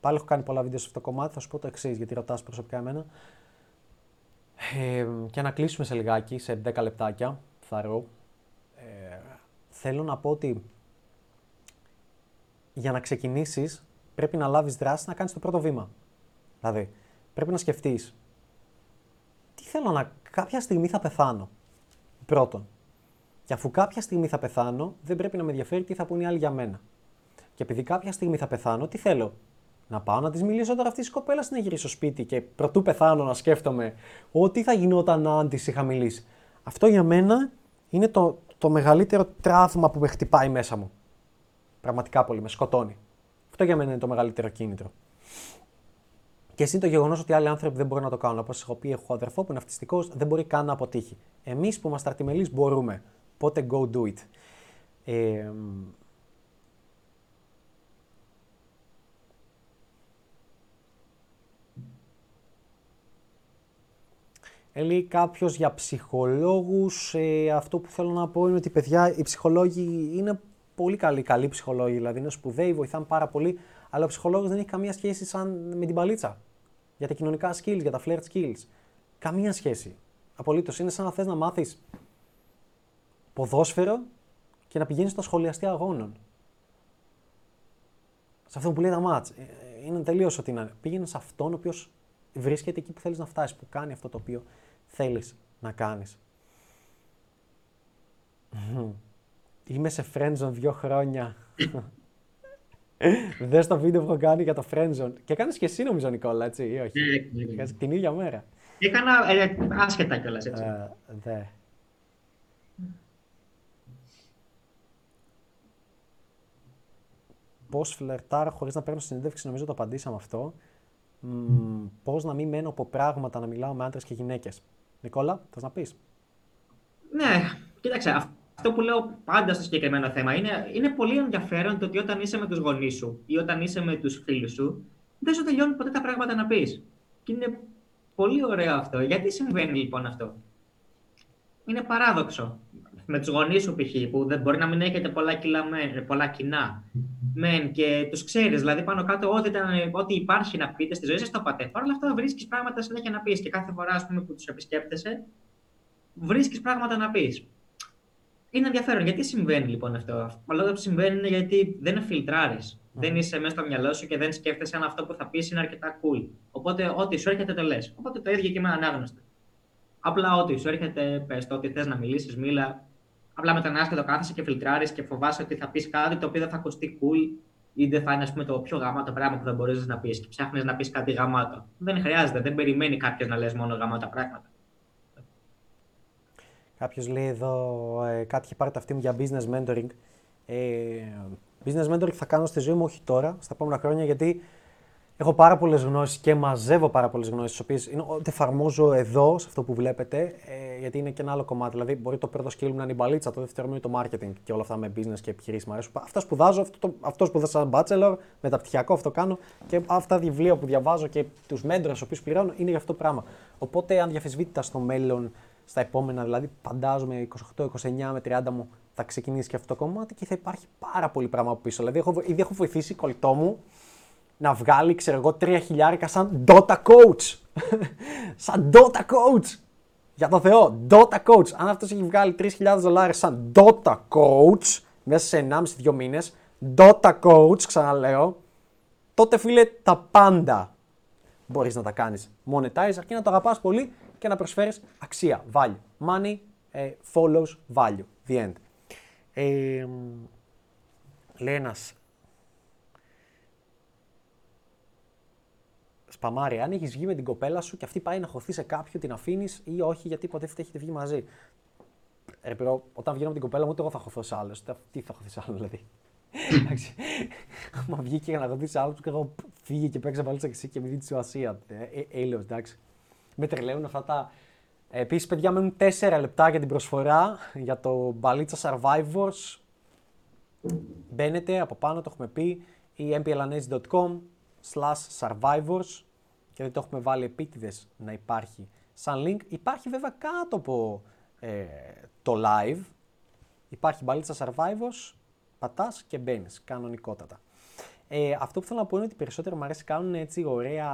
Πάλι έχω κάνει πολλά βίντεο σε αυτό το κομμάτι. Θα σου πω το εξής, γιατί ρωτάς προσωπικά εμένα. Ε, και να κλείσουμε σε λιγάκι, σε 10 λεπτάκια, θα ρω. Ε, θέλω να πω ότι για να ξεκινήσεις πρέπει να λάβεις δράση να κάνεις το πρώτο βήμα. Δηλαδή, πρέπει να σκεφτείς τι θέλω να. Κάποια στιγμή θα πεθάνω. Πρώτον. Και αφού κάποια στιγμή θα πεθάνω, δεν πρέπει να με ενδιαφέρει τι θα πούνε οι άλλοι για μένα. Και επειδή κάποια στιγμή θα πεθάνω, τι θέλω; Να πάω να της μιλήσω τώρα αυτή της κοπέλας να γυρίσω σπίτι και πρωτού πεθάνω να σκέφτομαι ότι θα γινόταν αν της είχα μιλήσει. Αυτό για μένα είναι το, το μεγαλύτερο τραύμα που με χτυπάει μέσα μου. Πραγματικά πολύ, με σκοτώνει. Αυτό για μένα είναι το μεγαλύτερο κίνητρο. Και εσύ το γεγονός ότι άλλοι άνθρωποι δεν μπορούν να το κάνουν. Όπως έχω πει, έχω αδερφό που είναι αυτιστικός, δεν μπορεί καν να αποτύχει. Εμείς που είμαστε αρτιμελείς μπορούμε. Πότε go do it. Ε, Έλεγε κάποιος για ψυχολόγους. Ε, αυτό που θέλω να πω είναι ότι παιδιά, οι ψυχολόγοι είναι πολύ καλοί, καλοί ψυχολόγοι. Δηλαδή είναι σπουδαίοι, βοηθάνε πάρα πολύ. Αλλά ο ψυχολόγος δεν έχει καμία σχέση σαν με την παλίτσα. Για τα κοινωνικά skills, για τα flirt skills. Καμία σχέση. Απολύτως. Είναι σαν να θες να μάθεις ποδόσφαιρο και να πηγαίνεις στο σχολιαστή αγώνων. Σε αυτό που λέει τα μάτς. Ε, είναι τελείως ότι είναι. Πήγαινες σε αυτόν ο οποίος βρίσκεται εκεί που θέλεις να φτάσεις, που κάνει αυτό το οποίο θέλεις να κάνεις. Είμαι σε friendzone δύο χρόνια. Δες το βίντεο που έχω κάνει για το friendzone. Και κάνει και εσύ νομίζω, Νικόλα, έτσι, ή όχι; Ναι, ναι, ναι. Την ίδια μέρα. Έκανα ε, άσχετα κιόλας, έτσι. Ε, δε. Πώς φλερτάρω χωρίς να παίρνω συνέντευξη, νομίζω το απαντήσαμε αυτό. Πώς να μην μένω από πράγματα να μιλάω με άντρες και γυναίκες. Νικόλα, θες να πεις; Ναι, κοίταξε. Αυτό που λέω πάντα στο συγκεκριμένο θέμα είναι, είναι πολύ ενδιαφέρον το ότι όταν είσαι με τους γονείς σου ή όταν είσαι με τους φίλους σου, δεν σου τελειώνουν ποτέ τα πράγματα να πεις. Και είναι πολύ ωραίο αυτό. Γιατί συμβαίνει λοιπόν αυτό; Είναι παράδοξο. Με τους γονείς σου, π.χ., που δεν μπορεί να μην έχετε πολλά, κιλά, πολλά κοινά μεν και τους ξέρεις. Δηλαδή, πάνω κάτω, ό,τι, ό,τι υπάρχει να πείτε στη ζωή σας, το πάτε. Παρ' όλα αυτά, βρίσκεις πράγματα συνέχεια να πεις. Και κάθε φορά πούμε, που τους επισκέπτεσαι, βρίσκεις πράγματα να πεις. Είναι ενδιαφέρον. Γιατί συμβαίνει λοιπόν αυτό; Όλα που συμβαίνει είναι γιατί δεν φιλτράρεις. Mm. Δεν είσαι μέσα στο μυαλό σου και δεν σκέφτεσαι αν αυτό που θα πεις είναι αρκετά cool. Οπότε, ό,τι σου έρχεται το λες. Οπότε το ίδιο και με ανάγνωστο. Απλά ό,τι σου έρχεται, πες το ότι θες να μιλήσεις, μίλα. Απλά μετανάς και το κάθεσαι και φιλτράρεις και φοβάσαι ότι θα πεις κάτι το οποίο δεν θα ακουστεί cool ή δεν θα είναι ας πούμε, το πιο γαμάτο πράγμα που δεν μπορεί να πεις και ψάχνεις να πεις κάτι γαμάτο. Δεν χρειάζεται, δεν περιμένει κάποιος να λες μόνο γαμάτα πράγματα. Κάποιος λέει εδώ ε, κάτι έχει πάρει το αυτή μου για business mentoring. Ε, business mentoring θα κάνω στη ζωή μου όχι τώρα, στα επόμενα χρόνια, γιατί Έχω πάρα πολλές γνώσεις και μαζεύω πάρα πολλές γνώσεις, τις οποίες ότι εφαρμόζω εδώ, σε αυτό που βλέπετε, ε, γιατί είναι και ένα άλλο κομμάτι. Δηλαδή, μπορεί το πρώτο skill μου να είναι η μπαλίτσα, το δεύτερο μου είναι το marketing και όλα αυτά με business και επιχειρήσεις. Μου αρέσουν. Αυτά σπουδάζω, αυτό, αυτός σπουδάζω σαν bachelor, μεταπτυχιακό αυτό κάνω και αυτά τα βιβλία που διαβάζω και τους μέντρε, τους οποίους πληρώνω, είναι για αυτό το πράγμα. Οπότε, αν διαφεσβήτητα στο μέλλον, στα επόμενα, δηλαδή, φαντάζομαι 28, 29 με 30 μου, θα ξεκινήσει και αυτό το κομμάτι και θα υπάρχει πάρα πολύ πράγμα από πίσω. Δηλαδή, έχω, ήδη έχω βοηθήσει κολλητό μου να βγάλει, ξέρω εγώ, τρία χιλιάρικα σαν Dota Coach. σαν Dota Coach. Για το Θεό, Dota Coach. Αν αυτός έχει βγάλει 3.000 δολάρια σαν Dota Coach μέσα σε 1,5-2 μήνες, Dota Coach, ξαναλέω, τότε φίλε τα πάντα μπορείς να τα κάνεις monetize, αρκεί να το αγαπάς πολύ και να προσφέρεις αξία, value. Money ε, follows value. The end. Ε, λέει ένας Σπαμάρι, αν έχεις βγει με την κοπέλα σου και αυτή πάει να χωθεί σε κάποιον, την αφήνεις ή όχι, γιατί υποτίθεται έχετε βγει μαζί; Ρε, όταν βγαίνω με την κοπέλα μου, ούτε εγώ θα χωθώ σε άλλο. Τι θα χωθεί σε άλλο, δηλαδή. Εντάξει. Άμα βγήκε για να ρωτήσει άλλο, και εγώ φύγε και παίξα μπαλίτσα και εσύ και μην δεις τη σημασία. Ε, Έλεος, εντάξει. Με τρελαίνουν αυτά τα. Επίσης, παιδιά, μένουν 4 λεπτά για την προσφορά για το μπαλίτσα Survivors. Μπαίνετε από πάνω, το έχουμε πει, ή mplanes.com slash survivors και δεν το έχουμε βάλει επίτηδες να υπάρχει σαν link. Υπάρχει βέβαια κάτω από ε, το live. Υπάρχει μπαλίτσα Survivors, πατάς και μπαίνεις κανονικότατα. Ε, αυτό που θέλω να πω είναι ότι περισσότερο μου αρέσει κάνουν έτσι ωραία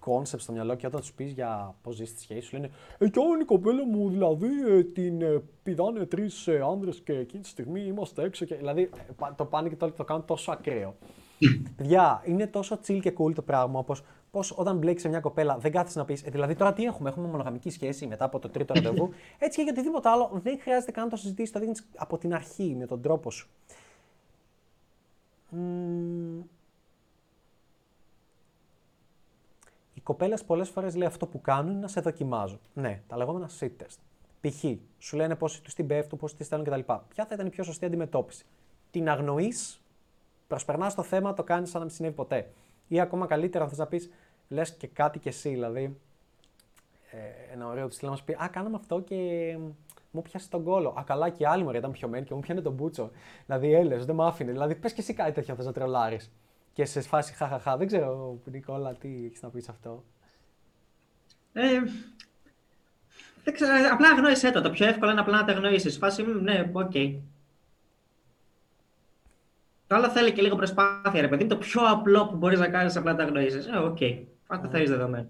concept στο μυαλό και όταν τους πεις για πώς ζεις τη σχέση σου, λένε Ε, κι η κοπέλα μου δηλαδή ε, την ε, πηδάνε τρεις ε, άνδρες και εκείνη τη στιγμή είμαστε έξω. Και, δηλαδή ε, το πάνε και το, το κάνουν τόσο ακραίο. Παιδιά, είναι τόσο chill και cool το πράγμα όπως πώς όταν μπλέξει σε μια κοπέλα δεν κάθεσαι να πεις ε, Δηλαδή τώρα τι έχουμε, έχουμε μονογαμική σχέση μετά από το τρίτο ραντεβού. Έτσι και για οτιδήποτε άλλο δεν χρειάζεται καν να το συζητήσεις, το δείχνεις από την αρχή με τον τρόπο σου. Οι κοπέλες πολλές φορές λέει αυτό που κάνουν είναι να σε δοκιμάζουν. Ναι, τα λεγόμενα sit test. Π.χ. σου λένε πώς τους την πέφτουν, πώς τη στέλνουν κτλ. Ποια θα ήταν η πιο σωστή αντιμετώπιση. Την αγνοείς, προσπερνάς το θέμα, το κάνεις σαν να μην συνέβη ποτέ. Ή ακόμα καλύτερα, θες να πεις, λες και κάτι κι εσύ, δηλαδή. Ε, ένα ωραίο του στυλ να μου πει Α, κάναμε αυτό και μου πιάσε τον κώλο. Α, καλά και άλλη μου ήταν πιωμένη και μου πιάνε τον μπούτσο. Δηλαδή, έλε, δεν με άφηνε. Δηλαδή, πες και εσύ κάτι τέτοιο θες να τρελάρεις και σε φάση χαχαχά. Δεν ξέρω, Νικόλα, τι έχεις να πεις αυτό. Ε, δεν ξέρω, απλά αγνόησέ το. Το πιο εύκολο είναι απλά να τα αγνοήσεις. Φάση, ναι, οκ. Okay. Το άλλο θέλει και λίγο προσπάθεια, ρε παιδί. Το πιο απλό που μπορείς να κάνεις απλά να τα αγνοήσεις. Ε, OK. Okay. Αυτό θέλει δεδομένο.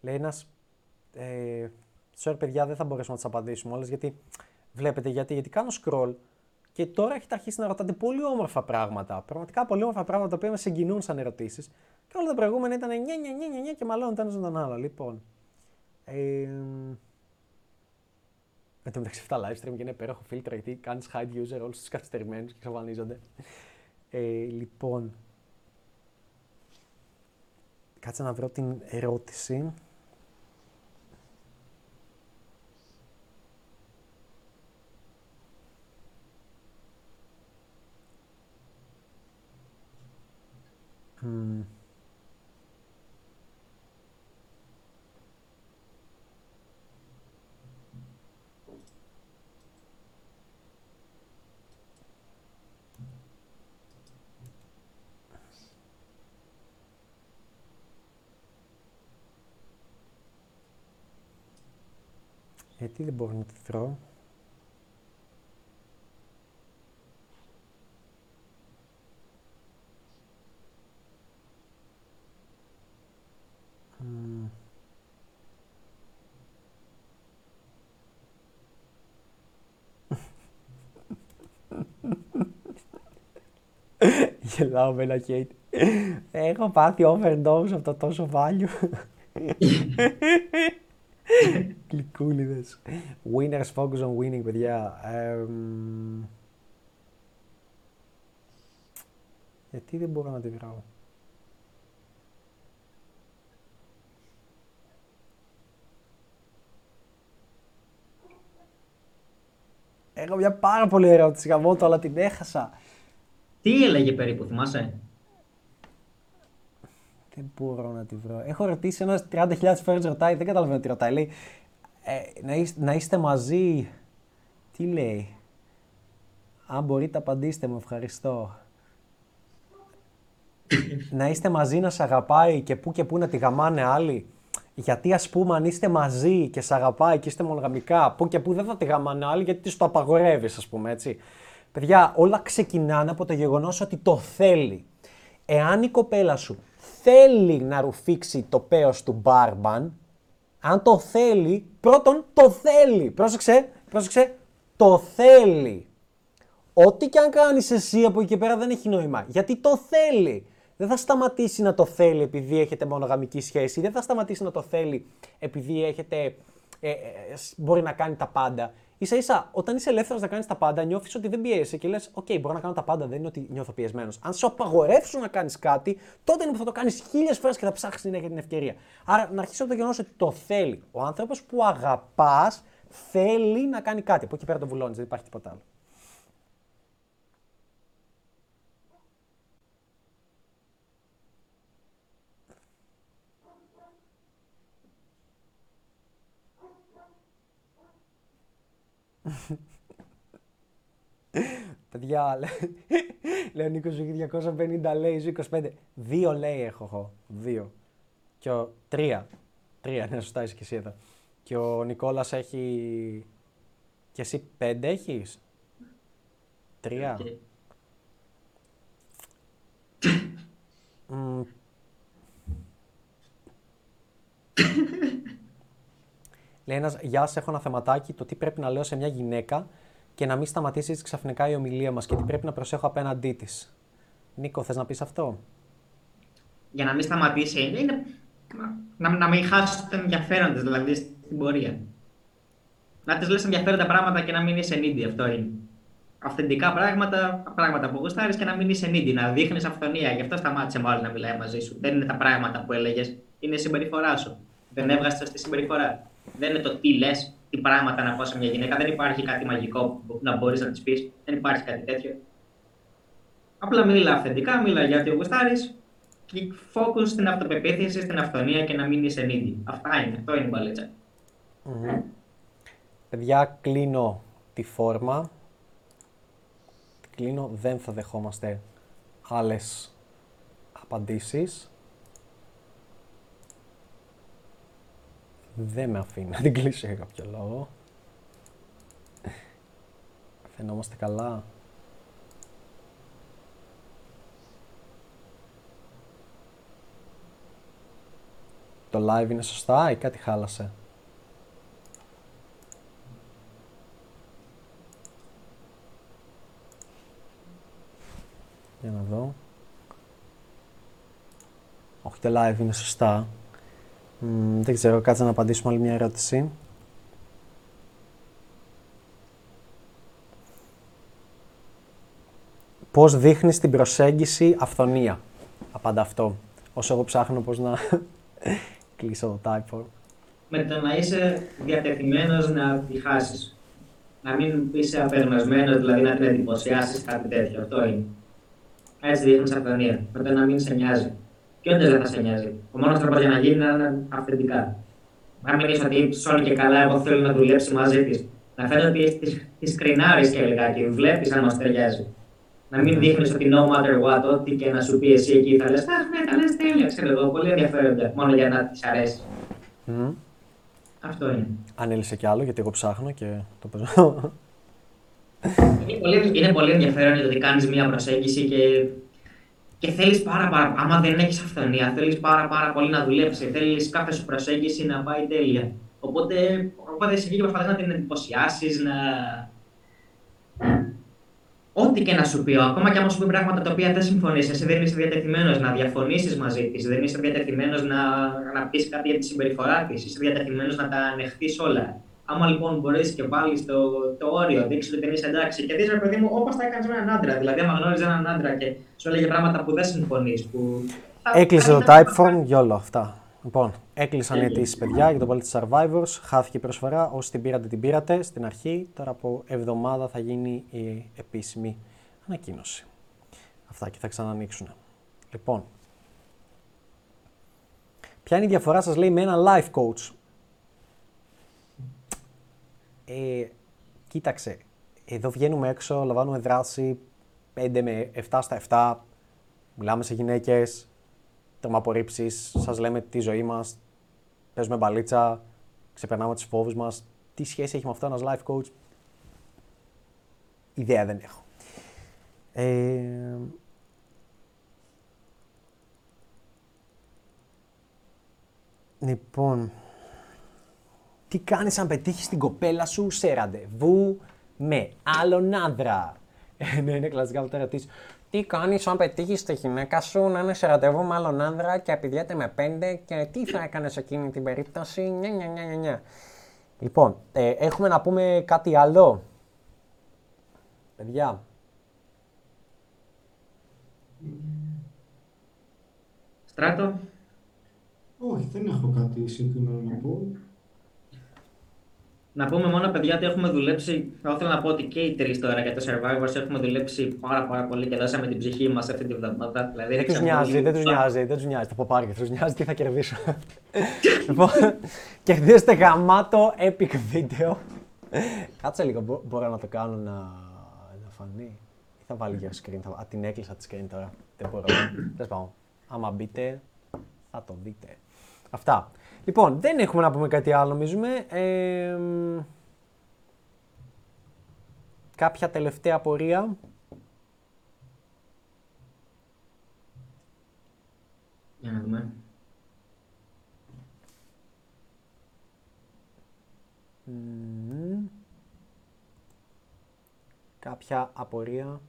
Λέει ένας. Ε, sorry, παιδιά, δεν θα μπορέσουμε να τις απαντήσουμε όλες γιατί βλέπετε γιατί, γιατί κάνω scroll και τώρα έχετε αρχίσει να ρωτάτε πολύ όμορφα πράγματα. Πραγματικά πολύ όμορφα πράγματα τα οποία με συγκινούν σαν ερωτήσεις. Και όλα τα προηγούμενα ήταν νια, νια, νια, νια, και μάλλον ένα τον άλλο. Λοιπόν. Ε, Εν τω μεταξύ αυτά live stream και είναι υπέροχο φίλτρο γιατί κάνεις hide user όλους τους καθυστερημένους και εξαφανίζονται. Ε, λοιπόν. Κάτσε να βρω την ερώτηση. Mm. Γιατί δεν μπορώ να τη βρω. Γελάω με ένα hate. Έχω πάθει overdose από το τόσο value. Κλικούλιδες. Winners focus on winning, παιδιά. γιατί δεν μπορώ να τη βρω. Έχω μια πάρα πολύ ερώτηση γαμώ αλλά την έχασα. Τι έλεγε περίπου, θυμάσαι; Δεν μπορώ να τη βρω. Έχω ρωτήσει ένας 30.000 φορέ ρωτάει, δεν καταλαβαίνω τι ρωτάει. Λέει, ε, να, είστε, να είστε μαζί. Τι λέει; Αν μπορείτε, απαντήστε μου, ευχαριστώ. να είστε μαζί να σε αγαπάει και πού και πού να τη γαμάνε άλλοι; Γιατί ας πούμε, αν είστε μαζί και σε αγαπάει και είστε μονογαμικά, πού και πού δεν θα τη γαμάνε άλλοι, γιατί της το απαγορεύεις, ας πούμε έτσι. Παιδιά, όλα ξεκινάνε από το γεγονός ότι το θέλει. Εάν η κοπέλα σου θέλει να ρουφήξει το πέος του μπάρμπαν, αν το θέλει, πρώτον το θέλει. Πρόσεξε, πρόσεξε, το θέλει. Ό,τι και αν κάνεις εσύ από εκεί και πέρα δεν έχει νόημα. Γιατί το θέλει. Δεν θα σταματήσει να το θέλει επειδή έχετε μονογαμική σχέση. Δεν θα σταματήσει να το θέλει επειδή έχετε, ε, ε, μπορεί να κάνει τα πάντα ίσα ίσα όταν είσαι ελεύθερος να κάνεις τα πάντα, νιώθεις ότι δεν πιέζεσαι και λες: OK, okay, μπορώ να κάνω τα πάντα, δεν είναι ότι νιώθω πιεσμένος. Αν σου απαγορεύσουν να κάνεις κάτι, τότε είναι που θα το κάνεις χίλιες φορές και θα ψάξεις να έχει την ευκαιρία. Άρα να αρχίσει από το γεγονός ότι το θέλει. Ο άνθρωπος που αγαπάς θέλει να κάνει κάτι. Από εκεί πέρα το βουλώνεις, δεν υπάρχει τίποτα άλλο. Παιδιά, λέει ο Νίκος έχει 250, λέει 25. Δύο λέει έχω εγώ. Δύο. Και ο... Τρία. Τρία, ναι, σωστά είσαι και εσύ εδώ. Και ο Νικόλας έχει... Και εσύ πέντε έχεις; Τρία. Okay. Μ, Λέει ένας, Γεια σα, έχω ένα θεματάκι. Το τι πρέπει να λέω σε μια γυναίκα και να μην σταματήσει έτσι ξαφνικά η ομιλία μας και τι πρέπει να προσέχω απέναντί της. Νίκο, θες να πεις αυτό; Για να μην σταματήσει, είναι να, να μην χάσεις το ενδιαφέρον της, δηλαδή στην πορεία. Να της λες ενδιαφέροντα πράγματα και να μην είσαι needy, αυτό είναι. Αυθεντικά πράγματα, πράγματα που γουστάρεις και να μην είσαι needy, να δείχνεις αυθονία. Γι' αυτό σταμάτησε μάλλον να μιλάει μαζί σου. Δεν είναι τα πράγματα που έλεγες, είναι η συμπεριφορά σου. Δεν έβγαζες σωστή συμπεριφορά. Δεν είναι το τι λες, τι πράγματα να πω σε μια γυναίκα. Δεν υπάρχει κάτι μαγικό που να μπορείς να της πεις. Δεν υπάρχει κάτι τέτοιο. Απλά μίλα αυθεντικά, μίλα για ό,τι γουστάρεις και focus στην αυτοπεποίθηση, στην αυθονία και να μην είσαι needy. Αυτά είναι, αυτό είναι η μπαλίτσα. Παιδιά, κλείνω τη φόρμα. Κλείνω, δεν θα δεχόμαστε άλλες απαντήσεις. Δεν με αφήνει να την κλείσω για κάποιο λόγο. Φαινόμαστε καλά. Το live είναι σωστά ή κάτι χάλασε; Για να δω. Όχι, το live είναι σωστά. Μ, δεν ξέρω, κάτσε να απαντήσουμε άλλη μια ερώτηση. Πώς δείχνεις την προσέγγιση αυθονία; Απάντα αυτό. Όσο εγώ ψάχνω πώς να κλείσω το type Με το να είσαι διατεθειμένος να τη χάσει. Να μην είσαι απεγνωσμένος, δηλαδή να την εντυπωσιάσεις κάτι τέτοιο. Αυτό είναι. Έτσι δείχνεις αυθονία. Με το να μην σε νοιάζει. Και όντω δεν θα σε νοιάζει. Ο μόνος τρόπος για να γίνει είναι να είναι αυθεντικά. Να μην είσαι ότι ψώνει και καλά, εγώ θέλω να δουλέψει μαζί της. Να φαίνεται ότι τη κρινάρεις και λιγάκι, βλέπεις αν μας ταιριάζει. Να μην δείχνεις ότι no matter what, ό,τι και να σου πει εσύ εκεί θα λες: Αχ, ναι, τα λε τέλεια, ξέρω εγώ, πολύ ενδιαφέροντα. Μόνο για να τη αρέσει. Μμ. Αυτό είναι. Αν έλυσε κι άλλο, γιατί εγώ ψάχνω και το παίζω. Είναι πολύ, είναι πολύ ενδιαφέρον ότι κάνεις μια προσέγγιση και, και θέλεις πάρα, πάρα Άμα δεν έχεις αυθονία, θέλεις πάρα, πάρα πολύ να δουλέψεις. Θέλεις κάθε σου προσέγγιση να πάει τέλεια. Οπότε, οπότε εσύ και προσπαθεί να την εντυπωσιάσεις, να. Ό,τι και να σου πει, ακόμα και άμα σου πει πράγματα τα οποία δεν συμφωνείς, εσύ δεν είσαι διατεθειμένος να διαφωνήσεις μαζί της, δεν είσαι διατεθειμένος να, να πει κάτι για τη συμπεριφορά της, είσαι διατεθειμένος να τα ανεχθείς όλα. Άμα λοιπόν μπορείς και βάλει το, το όριο, δείξει ότι δεν είσαι εντάξει και δει ρε παιδί μου, όπως τα έκανες με έναν άντρα. Δηλαδή, άμα γνώριζες έναν άντρα και σου έλεγε πράγματα που δεν συμφωνείς. Που... θα- Έκλεισε θα το ήταν- Typeform, γιόλο αυτά. Λοιπόν, έκλεισαν οι Τέλεια. αιτήσει, παιδιά, για το Bullet Survivors. Χάθηκε η προσφορά. Όσοι την πήρατε, την πήρατε στην αρχή. Τώρα από εβδομάδα θα γίνει η επίσημη ανακοίνωση. Αυτά και θα ξανανοίξουν. Λοιπόν, ποια είναι η διαφορά σας λέει με ένα life coach; Ε, κοίταξε, εδώ βγαίνουμε έξω, λαμβάνουμε δράση 5 με 7 στα 7, μιλάμε σε γυναίκες, τρώμε απορρίψεις, σας λέμε τη ζωή μας, παίζουμε μπαλίτσα, ξεπερνάμε τις φόβους μας. Τι σχέση έχει με αυτό ένας life coach, ιδέα δεν έχω. Ε, λοιπόν, τι κάνεις αν πετύχεις την κοπέλα σου σε ραντεβού με άλλον άντρα. Ε, ναι, είναι κλασικά αυτό το ερωτήσεις. Τι κάνεις αν πετύχεις τη γυναίκα σου να είναι σε ραντεβού με άλλον άντρα και πηγαίνετε με πέντε και τι θα έκανες σε εκείνη την περίπτωση; Νια, νια, νια, νια, νια. Λοιπόν, ε, έχουμε να πούμε κάτι άλλο; Παιδιά, Στράτο, Όχι, δεν έχω κάτι συγκεκριμένο να πω. Να πούμε μόνο παιδιά ότι έχουμε δουλέψει. Θα ήθελα να πω ότι και οι τρεις τώρα για το Survivors έχουμε δουλέψει πάρα, πάρα πολύ και δώσαμε την ψυχή μας αυτή τη βδομάδα. Δηλαδή, δεν τους ρίξαμε νοιάζει, πολύ- δεν τους νοιάζει, δεν τους νοιάζει το ποπάρι, τους νοιάζει τι θα κερδίσω. λοιπόν, κερδίσετε γαμάτο epic video Κάτσε λίγο, μπο- μπορώ να το κάνω να, να φανεί; Ή θα βάλει για screen, θα... Α, την έκλεισα τη screen τώρα. Δεν μπορώ. Τέλος πάντων. Άμα μπείτε, θα το δείτε. Αυτά. Λοιπόν, δεν έχουμε να πούμε κάτι άλλο νομίζουμε. Ε, μ, κάποια τελευταία πορεία. Για να δούμε. Μμμ. Κάποια απορία.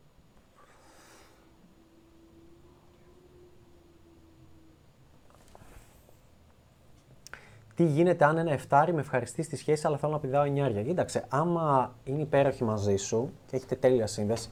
Τι γίνεται αν ένα εφτάρι με ευχαριστεί στη σχέση, αλλά θέλω να πηδάω εννιάρια. Κοίταξε, άμα είναι υπέροχη μαζί σου και έχετε τέλεια σύνδεση,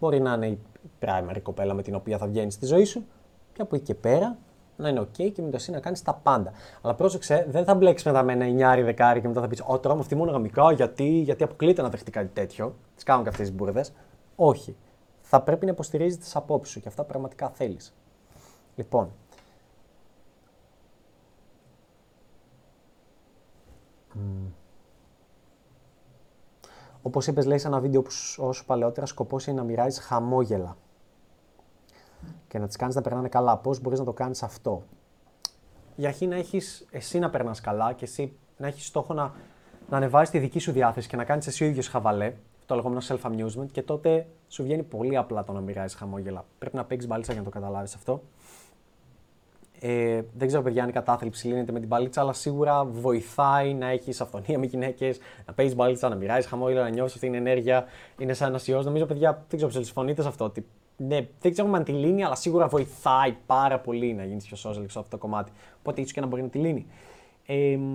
μπορεί να είναι η primary κοπέλα με την οποία θα βγαίνεις στη ζωή σου, και από εκεί και πέρα να είναι OK και με το εσύ να κάνεις τα πάντα. Αλλά πρόσεξε, δεν θα μπλέξεις μετά με ένα εννιάρι δεκάρι και μετά θα πεις: Ω τώρα με αυτή μόνο γαμικά, γιατί, γιατί αποκλείται να δεχτεί κάτι τέτοιο. Τις κάνουν και αυτές τις μπουρδες. Όχι. Θα πρέπει να υποστηρίζεις τις απόψεις σου και αυτά πραγματικά θέλεις. Λοιπόν. Όπως είπες, λέει σε ένα βίντεο που σου- όσο παλαιότερα σκοπός είναι να μοιράζεις χαμόγελα και να τις κάνεις να περνάνε καλά. Πώς μπορείς να το κάνεις αυτό. Για αρχή να έχεις εσύ να περνάς καλά και εσύ να έχεις στόχο να, να ανεβάζει τη δική σου διάθεση και να κάνεις εσύ ο ίδιος χαβαλέ, το λεγόμενο self-amusement, και τότε σου βγαίνει πολύ απλά το να μοιράζεις χαμόγελα. Πρέπει να παίξεις μπαλίτσα για να το καταλάβεις αυτό. Ε, δεν ξέρω, παιδιά, αν η κατάθλιψη λύνεται με την μπαλίτσα, αλλά σίγουρα βοηθάει να έχεις αυθονία με γυναίκες, να παίζεις μπαλίτσα, να μοιράζεις χαμόγελα, να νιώσει αυτή την ενέργεια. Είναι σαν ένας ιός. Νομίζω, παιδιά, δεν ξέρω, συμφωνείτε σε αυτό. Ότι, ναι, δεν ξέρω αν τη λύνει, αλλά σίγουρα βοηθάει πάρα πολύ να γίνεις πιο social σε αυτό το κομμάτι. Οπότε ίσως και να μπορεί να τη λύνει. Ε, μ,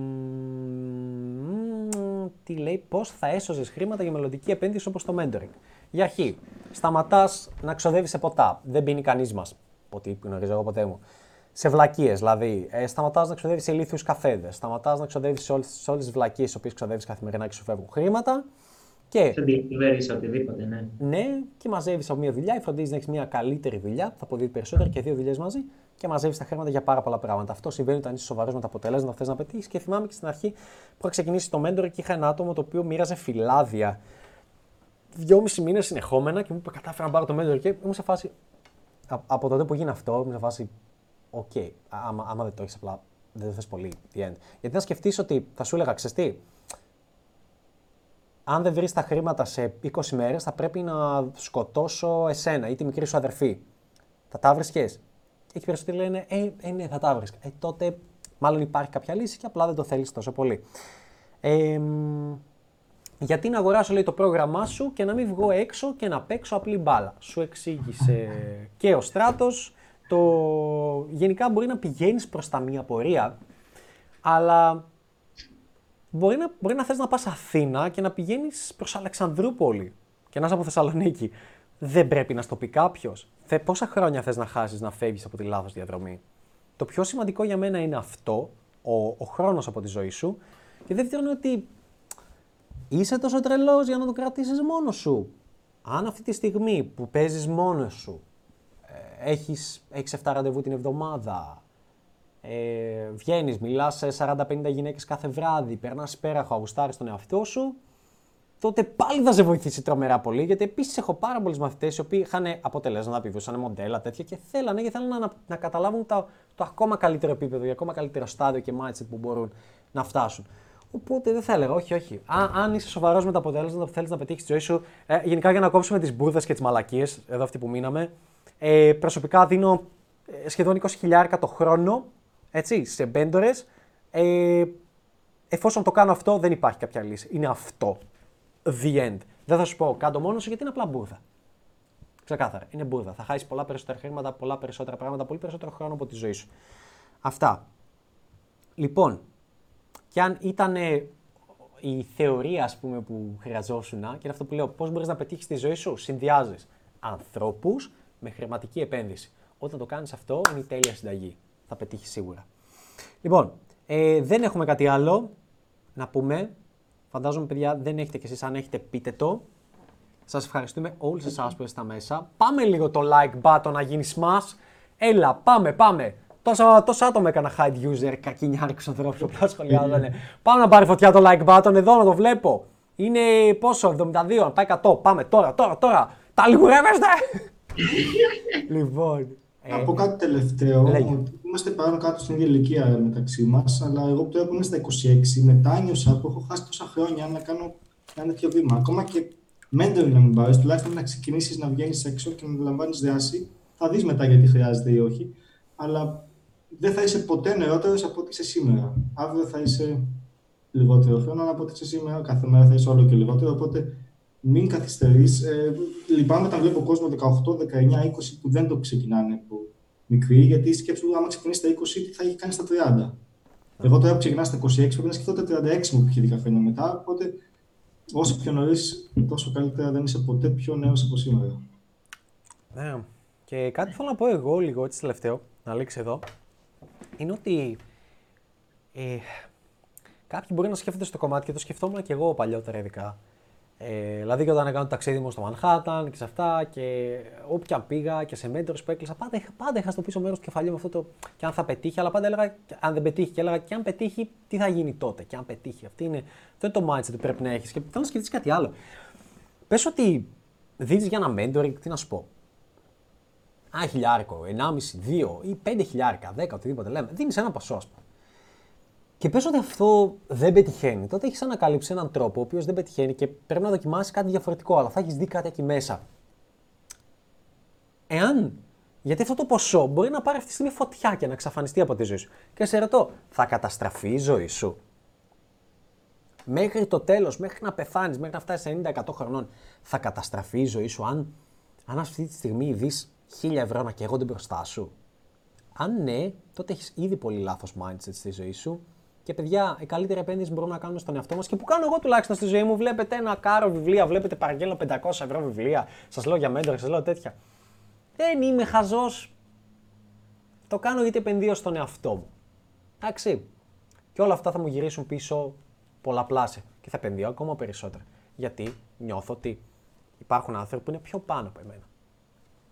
τι λέει, πώς θα έσωζες χρήματα για μελλοντική επένδυση όπως το mentoring; Για αρχή, σταματάς να ξοδεύεις σε ποτά. Δεν πίνει κανείς μας. Ό,τι γνωρίζω εγώ ποτέ μου. Σε βλακίες, δηλαδή. Ε, σταματάς να ξοδεύεις σε ηλίθιους καφέδες. Σταματάς να ξοδεύεις σε όλες τις βλακίες τι οποίες ξοδεύεις καθημερινά και σου φεύγουν χρήματα. Και Σε delivery, σε οτιδήποτε, ναι. ναι, και μαζεύεις από μία δουλειά, φροντίζεις να έχεις μια καλύτερη δουλειά που θα αποδίδει περισσότερα και δύο δουλειές μαζί και μαζεύεις τα χρήματα για πάρα πολλά πράγματα. Αυτό συμβαίνει όταν είσαι σοβαρός με τα αποτελέσματα θες να πετύχεις. Και θυμάμαι και στην αρχή που είχα ξεκινήσει το mentor και είχα ένα άτομο το οποίο μοίραζε φυλάδια δυόμιση μήνες συνεχόμενα και μου είπε: Κατάφερα να πάρω το mentor και ήμουν σε φάση. Α- από τότε που γίνει αυτό, ήμουν σε φάση. Οκ, άμα, άμα δεν το έχεις απλά, δεν το θες πολύ. The end. Γιατί να σκεφτείς ότι θα σου έλεγα, ξέρεις τι, αν δεν βρεις τα χρήματα σε 20 μέρες, θα πρέπει να σκοτώσω εσένα ή τη μικρή σου αδερφή. Θα τα 'βρισκες. Και εκεί περισσότεροι λένε, ε, ε, ναι, θα τα 'βρισκα. Ε, τότε μάλλον υπάρχει κάποια λύση και απλά δεν το θέλεις τόσο πολύ. Ε, μ, γιατί να αγοράσω λέει, το πρόγραμμά σου και να μην βγω έξω και να παίξω απλή μπάλα. Σου εξήγησε και ο στράτος. Το... Γενικά μπορεί να πηγαίνεις προς τα μία πορεία, αλλά μπορεί να, μπορεί να θες να πας Αθήνα και να πηγαίνεις προς Αλεξανδρούπολη και να είσαι από Θεσσαλονίκη. Δεν πρέπει να στο πει κάποιος. Πόσα χρόνια θες να χάσεις να φεύγεις από τη λάθος διαδρομή; Το πιο σημαντικό για μένα είναι αυτό, ο, ο χρόνος από τη ζωή σου. Και δεύτερον είναι ότι είσαι τόσο τρελός για να το κρατήσεις μόνος σου. Αν αυτή τη στιγμή που παίζεις μόνος σου, ε, έχεις, έχεις 7 ραντεβού την εβδομάδα, ε, βγαίνεις, μιλάς σε 40-50 γυναίκες κάθε βράδυ, περνάς υπέροχα, γουστάρεις τον εαυτό σου, τότε πάλι θα σε βοηθήσει τρομερά πολύ. Γιατί επίσης έχω πάρα πολλού μαθητές οι οποίοι είχαν αποτελέσματα, επιβιώσαν μοντέλα τέτοια και θέλανε, και θέλανε να, να καταλάβουν το, το ακόμα καλύτερο επίπεδο, το ακόμα καλύτερο στάδιο και mindset που μπορούν να φτάσουν. Οπότε δεν θα έλεγα, όχι, όχι. Α, αν είσαι σοβαρός με τα αποτέλεσματα που θέλεις να πετύχεις στη ζωή σου, ε, γενικά για να κόψουμε τις μπουρδες και τις μαλακίες, εδώ αυτοί που μείναμε, ε, προσωπικά δίνω ε, σχεδόν 20.000 το χρόνο έτσι, σε μπέντορες. Ε, εφόσον το κάνω αυτό, δεν υπάρχει κάποια λύση. Είναι αυτό. The end. Δεν θα σου πω κάτω μόνο σου γιατί είναι απλά μπουρδα. Ξεκάθαρα. Είναι μπουρδα. Θα χάσεις πολλά περισσότερα χρήματα, πολλά περισσότερα πράγματα, πολύ περισσότερο χρόνο από τη ζωή σου. Αυτά. Λοιπόν, και αν ήταν η θεωρία ας πούμε, που χρειαζόσουν, και είναι αυτό που λέω, πώς μπορείς να πετύχεις τη ζωή σου, συνδυάζεις ανθρώπους με χρηματική επένδυση. Όταν το κάνεις αυτό, είναι η τέλεια συνταγή. Θα πετύχεις σίγουρα. Λοιπόν, ε, δεν έχουμε κάτι άλλο να πούμε. Φαντάζομαι, παιδιά, δεν έχετε κι εσείς. Αν έχετε, πείτε το. Σας ευχαριστούμε όλους εσάς που είστε μέσα. Πάμε λίγο το like button να γίνει smash. Έλα, πάμε, πάμε. Τόσα, τόσα άτομα έκανα hide user, κακινιάρικους ανθρώπους που απλά σχολιάζανε. Πάμε να πάρει φωτιά το like button εδώ, να το βλέπω. Είναι πόσο, 72, να πάει 100. Πάμε τώρα, τώρα, τώρα. Τα λιγουρεύεστε! Λοιπόν. Να πω κάτι τελευταίο. λέγε. Ότι είμαστε πάνω κάτω στην ίδια ηλικία μεταξύ μας, αλλά εγώ τώρα που είμαι στα 26, μετάνιωσα που έχω χάσει τόσα χρόνια να κάνω ένα τέτοιο βήμα. Ακόμα και mentoring να μην πάρεις, τουλάχιστον να ξεκινήσεις να βγαίνεις έξω και να λαμβάνεις δράση. Θα δεις μετά γιατί χρειάζεται ή όχι. Αλλά δεν θα είσαι ποτέ νεότερος από ό,τι είσαι σήμερα. Αύριο θα είσαι λιγότερο χρόνο από ό,τι είσαι σήμερα. Κάθε μέρα θα είσαι όλο και λιγότερο. Οπότε μην καθυστερείς. Ε, λυπάμαι όταν βλέπω κόσμο 18, 19, 20 που δεν το ξεκινάνε από μικρή, γιατί σκέψου άμα ξεκινήσει στα 20, τι θα έχει κάνει στα 30. Εγώ τώρα που ξεκινάω στα 26 πρέπει να σκεφτώ τα 36 μου που είχε 10 χρόνια μετά. Οπότε όσο πιο νωρίς, τόσο καλύτερα δεν είσαι ποτέ πιο νέος από σήμερα. Ναι. Και κάτι θέλω να πω εγώ λίγο έτσι τελευταίο, να λήξει εδώ, είναι ότι ε, κάποιοι μπορεί να σκέφτονται στο κομμάτι και το σκεφτόμουν και εγώ παλιότερα ειδικά. Ε, δηλαδή και όταν έκανα το ταξίδι μου στο Manhattan και σε αυτά και όποια πήγα και σε mentors που έκλεισα, πάντα, είχα- πάντα είχα στο πίσω μέρος του κεφαλιού μου αυτό το και αν θα πετύχει, αλλά πάντα έλεγα και αν δεν πετύχει και έλεγα και αν πετύχει, τι θα γίνει τότε και αν πετύχει. Αυτή είναι, αυτό είναι το mindset που πρέπει να έχεις. Και θέλω να σκεφτείς κάτι άλλο. Πες ότι δίνεις για ένα mentoring, τι να σου πω. Ένα χιλιάρικο, ενάμιση, δύο ή πέντε χιλιάρικα, δέκα, οτιδήποτε λέμε. Δίνεις ένα ποσό, ας πούμε. Και πες ότι αυτό δεν πετυχαίνει, τότε έχεις ανακαλύψει έναν τρόπο ο οποίος δεν πετυχαίνει και πρέπει να δοκιμάσεις κάτι διαφορετικό, αλλά θα έχεις δει κάτι εκεί μέσα. Εάν, γιατί αυτό το ποσό μπορεί να πάρει αυτή τη στιγμή φωτιά και να εξαφανιστεί από τη ζωή σου. Και σε ρωτώ, θα καταστραφεί η ζωή σου; Μέχρι το τέλος, μέχρι να πεθάνεις, μέχρι να φτάσεις 90-100 χρονών, θα καταστραφεί η ζωή σου; Αν, αν αυτή τη στιγμή δεις 1000 ευρώ να καίγονται μπροστά σου; Αν ναι, τότε έχεις ήδη πολύ λάθος mindset στη ζωή σου. Και παιδιά, η καλύτερη επένδυση που μπορούμε να κάνουμε στον εαυτό μας και που κάνω εγώ τουλάχιστον στη ζωή μου, βλέπετε ένα κάρο βιβλία, βλέπετε παραγγέλνω 500 ευρώ βιβλία. Σας λέω για mentor, σας λέω τέτοια. Δεν είμαι χαζός. Το κάνω γιατί επενδύω στον εαυτό μου. Εντάξει. Και όλα αυτά θα μου γυρίσουν πίσω πολλαπλάσια και θα επενδύω ακόμα περισσότερα. Γιατί νιώθω ότι υπάρχουν άνθρωποι που είναι πιο πάνω από εμένα.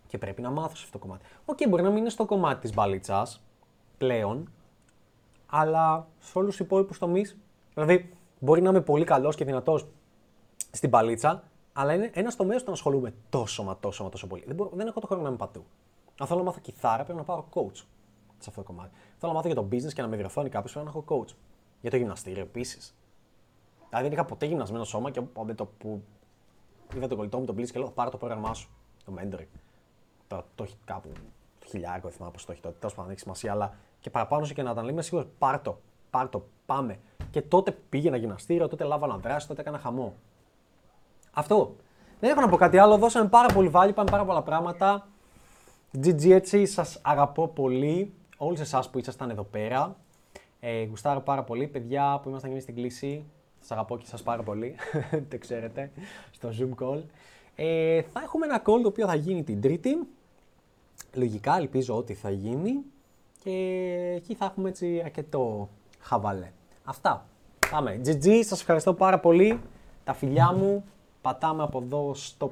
Και πρέπει να μάθω σε αυτό το κομμάτι. Οκ, μπορεί να μην είναι στο κομμάτι της μπαλίτσα πλέον, αλλά σε όλους τους υπόλοιπους τομείς. Δηλαδή, μπορεί να είμαι πολύ καλός και δυνατός στην μπαλίτσα, αλλά είναι ένας τομέας που τον ασχολούμαι τόσο μα τόσο μα τόσο πολύ. Δεν, μπορώ, δεν έχω το χρόνο να είμαι παντού. Αν θέλω να μάθω κιθάρα, πρέπει να πάρω coach σε αυτό το κομμάτι. Θέλω να μάθω για το business και να με διορθώνει κάποιος, πρέπει να έχω coach. Για το γυμναστήριο επίσης. Δηλαδή δεν είχα ποτέ γυμνασμένο σώμα και με το που είδα τον κολλητό μου τον πλήση και λέω: Πάρε το πρόγραμμά σου, το mentoring. Το, το έχει κάπου το χιλιάρικο, δεν θυμάμαι πώς το έχει τότε. Τέλος πάντων, δεν έχει σημασία, αλλά και παραπάνω σε και να ήταν είμαι σίγουρος: Πάρ το, πάρ το, πάμε. Και τότε πήγαινα γυμναστήριο, τότε λάβανα δράση, τότε έκανα χαμό. Αυτό. Δεν έχω να πω κάτι άλλο. Δώσαμε πάρα πολύ value, είπαμε πάρα πολλά πράγματα. GG έτσι, σας αγαπώ πολύ. Όλους εσάς που ήσασταν εδώ πέρα. Ε, γουστάρω πάρα πολύ. Παιδιά που ήμασταν και εμείς στην κλίση, σας αγαπώ και σας πάρα πολύ. το ξέρετε, στο Zoom call. Ε, θα έχουμε ένα call το οποίο θα γίνει την Τρίτη. Λογικά ελπίζω ότι θα γίνει. Και εκεί θα έχουμε έτσι αρκετό χαβαλέ. Αυτά. Πάμε. GG, σας ευχαριστώ πάρα πολύ. Τα φιλιά μου. Πατάμε από εδώ στο